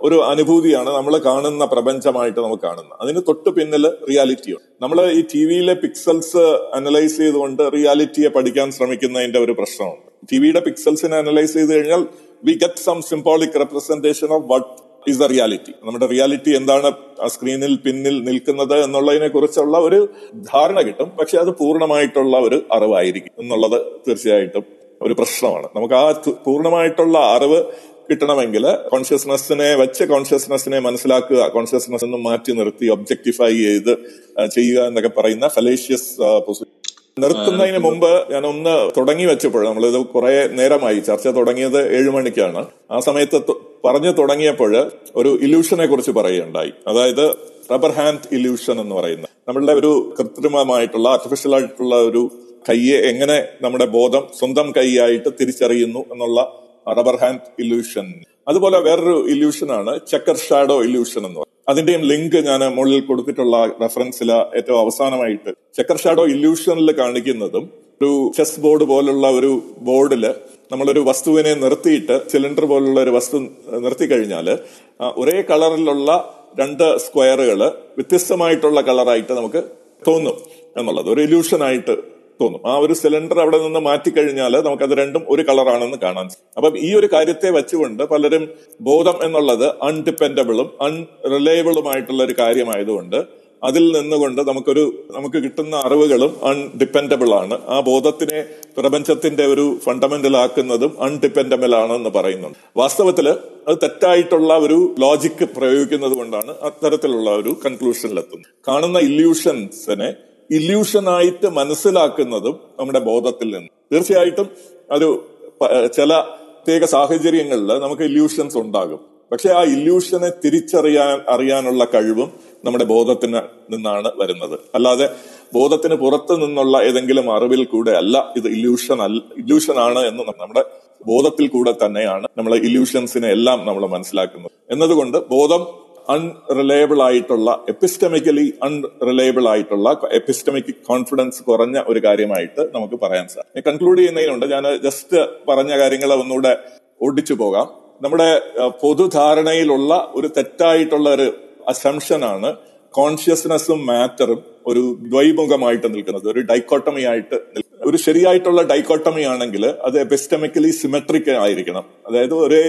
ഒരു അനുഭൂതിയാണ് നമ്മൾ കാണുന്ന പ്രപഞ്ചമായിട്ട് നമുക്ക് കാണുന്നത്. അതിന് തൊട്ട് പിന്നിൽ റിയാലിറ്റിയാണ് നമ്മൾ ഈ ടി വിയിലെ പിക്സൽസ് അനലൈസ് ചെയ്തുകൊണ്ട് റിയാലിറ്റിയെ പഠിക്കാൻ ശ്രമിക്കുന്നതിന്റെ ഒരു പ്രശ്നമുണ്ട്. ടി വിയുടെ പിക്സൽസിനെ അനലൈസ് ചെയ്ത് കഴിഞ്ഞാൽ we get some symbolic representation of what is the reality നമ്മുടെ റിയാലിറ്റി എന്താണ്? ആ സ്ക്രീനിൽ പിന്നിൽ നിൽക്കുന്നത് എന്നുള്ളതിനെ കുറിച്ചുള്ള ഒരു ധാരണ കിട്ടും. പക്ഷെ അത് പൂർണമായിട്ടുള്ള ഒരു അറിവായിരിക്കും എന്നുള്ളത് തീർച്ചയായിട്ടും ഒരു പ്രശ്നമാണ്. നമുക്ക് ആ പൂർണമായിട്ടുള്ള അറിവ് കിട്ടണമെങ്കിൽ കോൺഷ്യസ്നെസ്സിനെ വെച്ച് കോൺഷ്യസ്നെസ്സിനെ മനസ്സിലാക്കുക കോൺഷ്യസ്നെസ് നിന്ന് മാറ്റി നിർത്തി ഒബ്ജക്ടിഫൈ ചെയ്ത് ചെയ്യുക എന്നൊക്കെ പറയുന്ന ഫലേഷ്യസ് നിർത്തുന്നതിന് മുമ്പ് ഞാൻ ഒന്ന് തുടങ്ങി വെച്ചപ്പോൾ നമ്മളിത് കുറെ നേരമായി ചർച്ച തുടങ്ങിയത് ഏഴു മണിക്കാണ്. ആ സമയത്ത് പറഞ്ഞു തുടങ്ങിയപ്പോൾ ഒരു ഇല്യൂഷനെ കുറിച്ച് പറയുകയുണ്ടായി. അതായത് റബ്ബർ ഹാൻഡ് ഇല്യൂഷൻ എന്ന് പറയുന്നത് നമ്മളുടെ ഒരു കൃത്രിമമായിട്ടുള്ള ആർട്ടിഫിഷ്യൽ ആയിട്ടുള്ള ഒരു കൈയെ എങ്ങനെ നമ്മുടെ ബോധം സ്വന്തം കൈയായിട്ട് തിരിച്ചറിയുന്നു എന്നുള്ള റബ്ബർ ഹാൻഡ് ഇല്യൂഷൻ. അതുപോലെ വേറൊരു ഇല്യൂഷനാണ് ചക്കർ ഷാഡോ ഇല്യൂഷൻ എന്ന് പറയുന്നത്. അതിന്റെയും ലിങ്ക് ഞാൻ മുകളിൽ കൊടുത്തിട്ടുള്ള റെഫറൻസിൽ ഏറ്റവും അവസാനമായിട്ട് ചെക്കർ ഷാഡോ ഇല്യൂഷനിൽ കാണിക്കുന്നതും ഒരു ചെസ് ബോർഡ് പോലുള്ള ഒരു ബോർഡിൽ നമ്മളൊരു വസ്തുവിനെ നിർത്തിയിട്ട് സിലിണ്ടർ പോലുള്ള ഒരു വസ്തു നിർത്തി കഴിഞ്ഞാൽ ഒരേ കളറിലുള്ള രണ്ട് സ്ക്വയറുകൾ വ്യത്യസ്തമായിട്ടുള്ള കളറായിട്ട് നമുക്ക് തോന്നും എന്നുള്ളത്. ഒരു ഇല്യൂഷനായിട്ട് തോന്നും. ആ ഒരു സിലിണ്ടർ അവിടെ നിന്ന് മാറ്റിക്കഴിഞ്ഞാൽ നമുക്കത് രണ്ടും ഒരു കളറാണെന്ന് കാണാൻ അപ്പം ഈ ഒരു കാര്യത്തെ വെച്ചുകൊണ്ട് പലരും ബോധം എന്നുള്ളത് അൺഡിപ്പെൻഡബിളും അൺറിലയബിളുമായിട്ടുള്ള ഒരു കാര്യമായതുകൊണ്ട് അതിൽ നിന്നുകൊണ്ട് നമുക്കൊരു നമുക്ക് കിട്ടുന്ന അറിവുകളും അൺഡിപ്പെൻഡബിൾ ആണ് ആ ബോധത്തിനെ പ്രപഞ്ചത്തിന്റെ ഒരു ഫണ്ടമെന്റൽ ആക്കുന്നതും അൺഡിപ്പെൻഡബിൾ ആണെന്ന് പറയുന്നുണ്ട്. വാസ്തവത്തിൽ അത് തെറ്റായിട്ടുള്ള ഒരു ലോജിക്ക് പ്രയോഗിക്കുന്നത് കൊണ്ടാണ് അത്തരത്തിലുള്ള ഒരു കൺക്ലൂഷനിലെത്തുന്നത്. കാണുന്ന ഇല്യൂഷൻസിനെ ഇല്യൂഷനായിട്ട് മനസ്സിലാക്കുന്നതും നമ്മുടെ ബോധത്തിൽ നിന്ന്. തീർച്ചയായിട്ടും ഒരു ചില പ്രത്യേക സാഹചര്യങ്ങളിൽ നമുക്ക് ഇല്യൂഷൻസ് ഉണ്ടാകും. പക്ഷെ ആ ഇല്യൂഷനെ തിരിച്ചറിയാൻ അറിയാനുള്ള കഴിവും നമ്മുടെ ബോധത്തിന് നിന്നാണ് വരുന്നത്. അല്ലാതെ ബോധത്തിന് പുറത്തു നിന്നുള്ള ഏതെങ്കിലും അറിവിൽ കൂടെ അല്ല ഇത് ഇല്യൂഷൻ അല്ല ഇല്യൂഷൻ ആണ് എന്ന് നമ്മുടെ ബോധത്തിൽ കൂടെ തന്നെയാണ് നമ്മൾ ഇല്യൂഷൻസിനെ എല്ലാം നമ്മൾ മനസ്സിലാക്കുന്നത്. എന്നതുകൊണ്ട് ബോധം അൺറിലയബിൾ ആയിട്ടുള്ള എപ്പിസ്റ്റമിക്കലി അൺറിലയബിൾ ആയിട്ടുള്ള എപ്പിസ്റ്റമിക് കോൺഫിഡൻസ് കുറഞ്ഞ ഒരു കാര്യമായിട്ട് നമുക്ക് പറയാൻ സാധിക്കും കൺക്ലൂഡ് ചെയ്യുന്നതിനുണ്ട്. ഞാൻ ജസ്റ്റ് പറഞ്ഞ കാര്യങ്ങൾ ഒന്നുകൂടെ ഓടിച്ചു പോകാം. നമ്മുടെ പൊതുധാരണയിലുള്ള ഒരു തെറ്റായിട്ടുള്ള ഒരു അസംഷനാണ് കോൺഷ്യസ്നെസ്സും മാറ്ററും ഒരു ദ്വൈമുഖമായിട്ട് നിൽക്കുന്നത്. ഒരു ഡൈക്കോട്ടമി ആയിട്ട് ഒരു ശരിയായിട്ടുള്ള ഡൈക്കോട്ടമി ആണെങ്കിൽ അത് എപ്പിസ്റ്റമിക്കലി സിമെട്രിക് ആയിരിക്കണം. അതായത് ഒരേ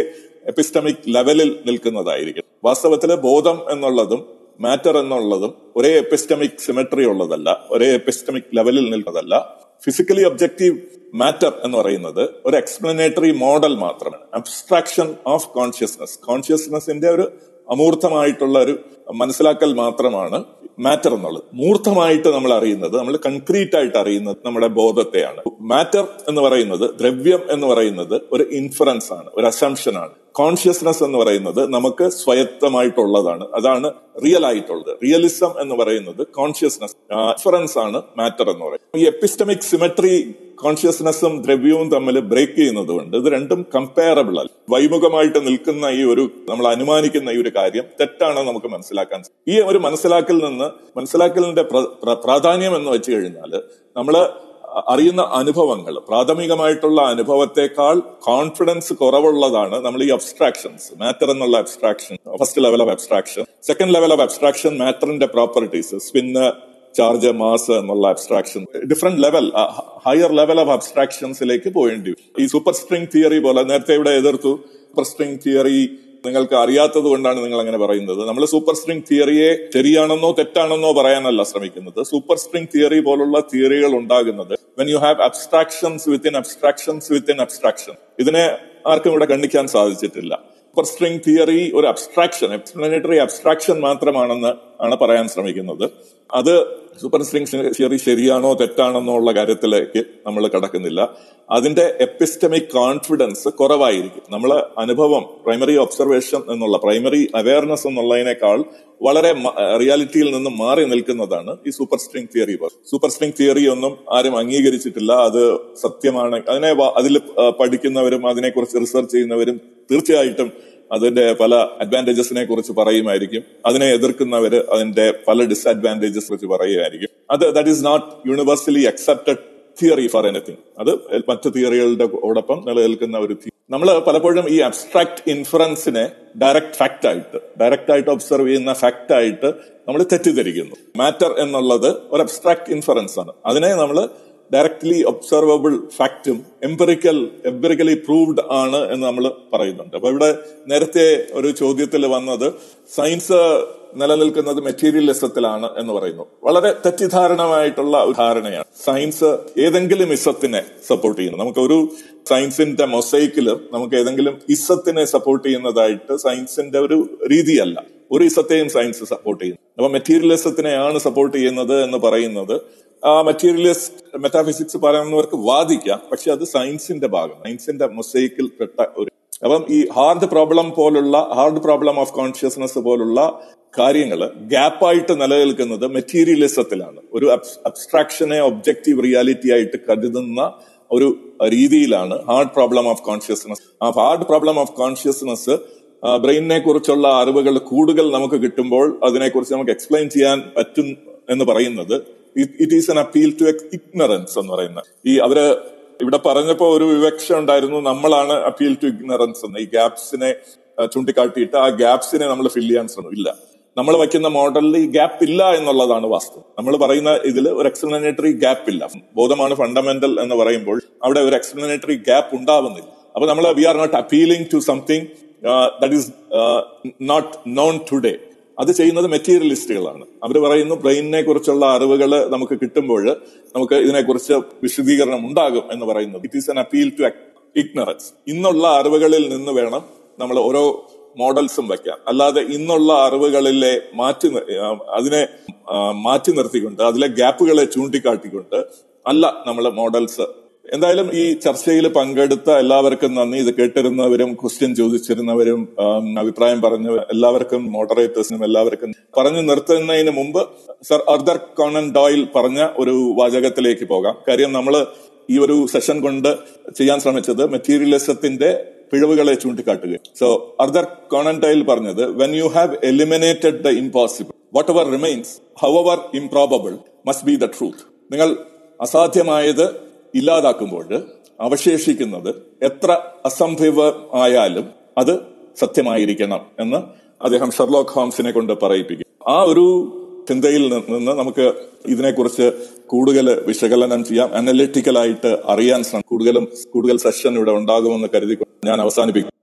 എപ്പിസ്റ്റമിക് ലെവലിൽ നിൽക്കുന്നതായിരിക്കും വാസ്തവത്തിൽ ബോധം എന്നുള്ളതും മാറ്റർ എന്നുള്ളതും ഒരേ എപ്പിസ്റ്റമിക് സിമെട്രി ഉള്ളതല്ല ഒരേ എപ്പിസ്റ്റമിക് ലെവലിൽ നിൽക്കുന്നതല്ല. ഫിസിക്കലി ഒബ്ജക്റ്റീവ് മാറ്റർ എന്ന് പറയുന്നത് ഒരു എക്സ്പ്ലനേറ്ററി മോഡൽ മാത്രമാണ്. അബ്സ്ട്രാക്ഷൻ ഓഫ് കോൺഷ്യസ്നസ് കോൺഷ്യസ്നസിന്റെ ഒരു അമൂർത്തമായിട്ടുള്ള ഒരു മനസ്സിലാക്കൽ മാത്രമാണ് മാറ്റർ എന്നുള്ളത്. മൂർത്തമായിട്ട് നമ്മൾ അറിയുന്നത് നമ്മൾ കൺക്രീറ്റ് ആയിട്ട് അറിയുന്നത് നമ്മുടെ ബോധത്തെയാണ്. മാറ്റർ എന്ന് പറയുന്നത് ദ്രവ്യം എന്ന് പറയുന്നത് ഒരു ഇൻഫറൻസ് ആണ് ഒരു അസംഷൻ ആണ്. കോൺഷ്യസ്നസ് എന്ന് പറയുന്നത് നമുക്ക് സ്വയത്തമായിട്ടുള്ളതാണ്. അതാണ് റിയൽ ആയിട്ടുള്ളത്. റിയലിസം എന്ന് പറയുന്നത് കോൺഷ്യസ്നസ് ഡിഫറൻസ് ആണ് മാറ്റർ എന്ന് പറയുന്നത്. ഈ എപ്പിസ്റ്റമിക് സിമെട്രി കോൺഷ്യസ്നെസ്സും ദ്രവ്യവും തമ്മിൽ ബ്രേക്ക് ചെയ്യുന്നത് കൊണ്ട് ഇത് രണ്ടും കമ്പയറബിൾ അല്ല. വൈമുഖമായിട്ട് നിൽക്കുന്ന ഈ ഒരു നമ്മൾ അനുമാനിക്കുന്ന ഈ ഒരു കാര്യം തെറ്റാണ് നമുക്ക് മനസ്സിലാക്കാൻ ഈ ഒരു മനസ്സിലാക്കൽ നിന്ന് മനസ്സിലാക്കലിന്റെ പ്രാധാന്യം എന്ന് വെച്ച് കഴിഞ്ഞാൽ നമ്മൾ അറിയുന്ന അനുഭവങ്ങൾ പ്രാഥമികമായിട്ടുള്ള അനുഭവത്തെക്കാൾ കോൺഫിഡൻസ് കുറവുള്ളതാണ് നമ്മൾ ഈ അബ്സ്ട്രാക്ഷൻസ് മാറ്റർ എന്നുള്ള abstraction first level of abstraction second level of abstraction മാറ്ററിന്റെ properties spin charge mass എന്നുള്ള abstraction different level higher level of അബ്സ്ട്രാക്ഷൻസിലേക്ക് പോയേണ്ടി ഈ സൂപ്പർ സ്ട്രിങ് തിയറി പോലെ നേരത്തെ ഇവിടെ എതിർത്തു. സൂപ്പർ സ്ട്രിംഗ് തിയറി നിങ്ങൾക്ക് അറിയാത്തത് കൊണ്ടാണ് നിങ്ങൾ അങ്ങനെ പറയുന്നത്. നമ്മൾ സൂപ്പർ സ്ട്രിംഗ് തിയറിയെ ശരിയാണെന്നോ തെറ്റാണെന്നോ പറയാനല്ല ശ്രമിക്കുന്നത്. സൂപ്പർ സ്ട്രിംഗ് തിയറി പോലുള്ള തിയറികൾ ഉണ്ടാകുന്നത് when you have abstractions within abstractions within abstraction ഇതിനെ ആർക്കും ഇവിടെ കണ്ടിക്കാൻ സാധിച്ചിട്ടില്ല. സൂപ്പർ സ്ട്രിംഗ് തിയറി ഒരു അബ്സ്ട്രാക്ഷൻ എക്സ്പ്ലനേറ്ററി അബ്സ്ട്രാക്ഷൻ മാത്രമാണെന്ന് ആണ് പറയാൻ ശ്രമിക്കുന്നത്. അത് സൂപ്പർ സ്ട്രിംഗ് തിയറി ശരിയാണോ തെറ്റാണെന്നോ ഉള്ള കാര്യത്തിലേക്ക് നമ്മൾ കടക്കുന്നില്ല. അതിന്റെ എപ്പിസ്റ്റമിക് കോൺഫിഡൻസ് കുറവായിരിക്കും. നമ്മൾ അനുഭവം പ്രൈമറി ഒബ്സർവേഷൻ എന്നുള്ള പ്രൈമറി അവയർനെസ് എന്നുള്ളതിനേക്കാൾ വളരെ റിയാലിറ്റിയിൽ നിന്ന് മാറി നിൽക്കുന്നതാണ് ഈ super string theory super string theory ഒന്നും ആരും അംഗീകരിച്ചിട്ടില്ല. അത് സത്യമാണ്. അതിനെ അതിൽ പഠിക്കുന്നവരും അതിനെക്കുറിച്ച് റിസർച്ച് ചെയ്യുന്നവരും തീർച്ചയായിട്ടും അതിന്റെ പല അഡ്വാന്റേജസിനെ കുറിച്ച് പറയുമായിരിക്കും. അതിനെ എതിർക്കുന്നവർ അതിന്റെ പല ഡിസ്അഡ്വാന്റേജസ് കുറിച്ച് പറയുമായിരിക്കും. അത് that is not universally accepted theory for anything അത് മറ്റു തിയറികളുടെ ഓടൊപ്പം നിലനിൽക്കുന്ന ഒരു നമ്മൾ പലപ്പോഴും ഈ അബ്സ്ട്രാക്ട് ഇൻഫറൻസിനെ ഡയറക്റ്റ് ഫാക്റ്റ് ആയിട്ട് ഡയറക്റ്റ് ആയിട്ട് ഒബ്സർവ് ചെയ്യുന്ന ഫാക്റ്റ് ആയിട്ട് നമ്മൾ തെറ്റിദ്ധരിക്കുന്നു. മാറ്റർ എന്നുള്ളത് ഒരു അബ്സ്ട്രാക്ട് ഇൻഫറൻസ് ആണ്. അതിനെ നമ്മൾ ഡയറക്ട്ലി ഒബ്സർവബിൾ ഫാക്റ്റും എംപെറിക്കൽ എംപെറിക്കലി പ്രൂവ്ഡ് ആണ് എന്ന് നമ്മൾ പറയുന്നുണ്ട്. അപ്പൊ ഇവിടെ നേരത്തെ ഒരു ചോദ്യത്തിൽ വന്നത് സയൻസ് നിലനിൽക്കുന്നത് മെറ്റീരിയലിസത്തിലാണ് എന്ന് പറയുന്നു. വളരെ തെറ്റിദ്ധാരണമായിട്ടുള്ള ധാരണയാണ്. സയൻസ് ഏതെങ്കിലും ഇസത്തിനെ സപ്പോർട്ട് ചെയ്യുന്നു. നമുക്ക് ഒരു സയൻസിന്റെ മൊസൈക്കിൽ നമുക്ക് ഏതെങ്കിലും ഇസത്തിനെ സപ്പോർട്ട് ചെയ്യുന്നതായിട്ട് സയൻസിന്റെ ഒരു രീതിയല്ല. ഒരു ഇസത്തെയും സയൻസ് സപ്പോർട്ട് ചെയ്യുന്നു. അപ്പൊ മെറ്റീരിയലിസത്തിനെയാണ് സപ്പോർട്ട് ചെയ്യുന്നത് എന്ന് പറയുന്നത് ആ മെറ്റീരിയലിസ്റ്റ് മെറ്റാഫിസിക്സ് പറയുന്നവർക്ക് വാദിക്കാം. പക്ഷെ അത് സയൻസിന്റെ ഭാഗം. സയൻസിന്റെ മൊസൈക്കിൽ പെട്ട ഒരു അപ്പം ഈ ഹാർഡ് പ്രോബ്ലം പോലുള്ള ഹാർഡ് പ്രോബ്ലം ഓഫ് കോൺഷ്യസ്നെസ് പോലുള്ള കാര്യങ്ങൾ ഗ്യാപ്പായിട്ട് നിലനിൽക്കുന്നത് മെറ്റീരിയലിസത്തിലാണ് ഒരു അബ്സ്ട്രാക്ഷനെ ഒബ്ജക്റ്റീവ് റിയാലിറ്റി ആയിട്ട് കരുതുന്ന ഒരു രീതിയിലാണ് ഹാർഡ് പ്രോബ്ലം ഓഫ് കോൺഷ്യസ്നെസ് ആ ഹാർഡ് പ്രോബ്ലം ഓഫ് കോൺഷ്യസ്നെസ് ബ്രെയിനിനെ കുറിച്ചുള്ള അറിവുകൾ കൂടുതൽ നമുക്ക് കിട്ടുമ്പോൾ അതിനെക്കുറിച്ച് നമുക്ക് എക്സ്പ്ലെയിൻ ചെയ്യാൻ പറ്റും എന്ന് പറയുന്നത് it is an appeal to ignorance എന്ന് പറയുന്നത്. ഈ അവർ ഇവിടെ പറഞ്ഞപ്പോ ഒരു വിവക്ഷ ഉണ്ടായിരുന്നു നമ്മളാണ് അപ്പീൽ ടു ഇഗ്നറൻസ് എന്ന്. ഈ ഗ്യാപ്സിനെ ചൂണ്ടിക്കാട്ടിയിട്ട് ആ ഗ്യാപ്സിനെ നമ്മൾ ഫില്ല് ചെയ്യാൻ ശ്രമം ഇല്ല. നമ്മൾ വയ്ക്കുന്ന മോഡലിൽ ഈ ഗ്യാപ്പ് ഇല്ല എന്നുള്ളതാണ് വാസ്തവം. നമ്മൾ പറയുന്ന ഇതിൽ ഒരു എക്സ്പ്ലനേറ്ററി ഗ്യാപ്പ് ഇല്ല. ബോധമാണ് ഫണ്ടമെന്റൽ എന്ന് പറയുമ്പോൾ അവിടെ ഒരു എക്സ്പ്ലനേറ്ററി ഗ്യാപ്പ് ഉണ്ടാവുന്നില്ല. അപ്പൊ നമ്മൾ we are not appealing to something that is not known today അത് ചെയ്യുന്നത് മെറ്റീരിയലിസ്റ്റുകളാണ്. അവർ പറയുന്നു ബ്രെയിനിനെ കുറിച്ചുള്ള അറിവുകൾ നമുക്ക് കിട്ടുമ്പോൾ നമുക്ക് ഇതിനെക്കുറിച്ച് വിശദീകരണം ഉണ്ടാകും എന്ന് പറയുന്നത്. It is an appeal to ignorance ഇന്നുള്ള അറിവുകളിൽ നിന്ന് വേണം നമ്മൾ ഓരോ മോഡൽസും വയ്ക്കാം അല്ലാതെ ഇന്നുള്ള അറിവുകളിലെ മാറ്റി അതിനെ മാറ്റി നിർത്തിക്കൊണ്ട് അതിലെ ഗ്യാപ്പുകളെ ചൂണ്ടിക്കാട്ടിക്കൊണ്ട് അല്ല നമ്മൾ മോഡൽസ് എന്തായാലും ഈ ചർച്ചയിൽ പങ്കെടുത്ത എല്ലാവർക്കും നന്ദി. ഇത് കേട്ടിരുന്നവരും ക്വസ്റ്റ്യൻ ചോദിച്ചിരുന്നവരും അഭിപ്രായം പറഞ്ഞ എല്ലാവർക്കും മോഡറേറ്റേഴ്സിനും എല്ലാവർക്കും പറഞ്ഞു നിർത്തുന്നതിന് മുമ്പ് സർ അർദർ കോണൻ ഡോയിൽ പറഞ്ഞ ഒരു വാചകത്തിലേക്ക് പോകാം. കാര്യം നമ്മൾ ഈ ഒരു സെഷൻ കൊണ്ട് ചെയ്യാൻ ശ്രമിച്ചത് മെറ്റീരിയലിസത്തിന്റെ പിഴവുകളെ ചൂണ്ടിക്കാട്ടുക. സോ അർദർ കോണൻ ഡോയിൽ പറഞ്ഞത് when you have eliminated the impossible whatever remains however improbable must be the truth നിങ്ങൾ അസാധ്യമായത് ഇല്ലാതാക്കുമ്പോൾ അവശേഷിക്കുന്നത് എത്ര അസംഭവമായാലും അത് സത്യമായിരിക്കണം എന്ന് അദ്ദേഹം ഷെർലോക്ക് ഹോംസിനെ കൊണ്ട് പറയിപ്പിക്കും. ആ ഒരു ചിന്തയിൽ നിന്ന് നമുക്ക് ഇതിനെക്കുറിച്ച് കൂടുതൽ വിശകലനം ചെയ്യാം. അനലിറ്റിക്കലായിട്ട് അറിയാൻ ശ്രമം കൂടുതലും കൂടുതൽ സെഷൻ ഇവിടെ ഉണ്ടാകുമെന്ന് കരുതി ഞാൻ അവസാനിപ്പിക്കും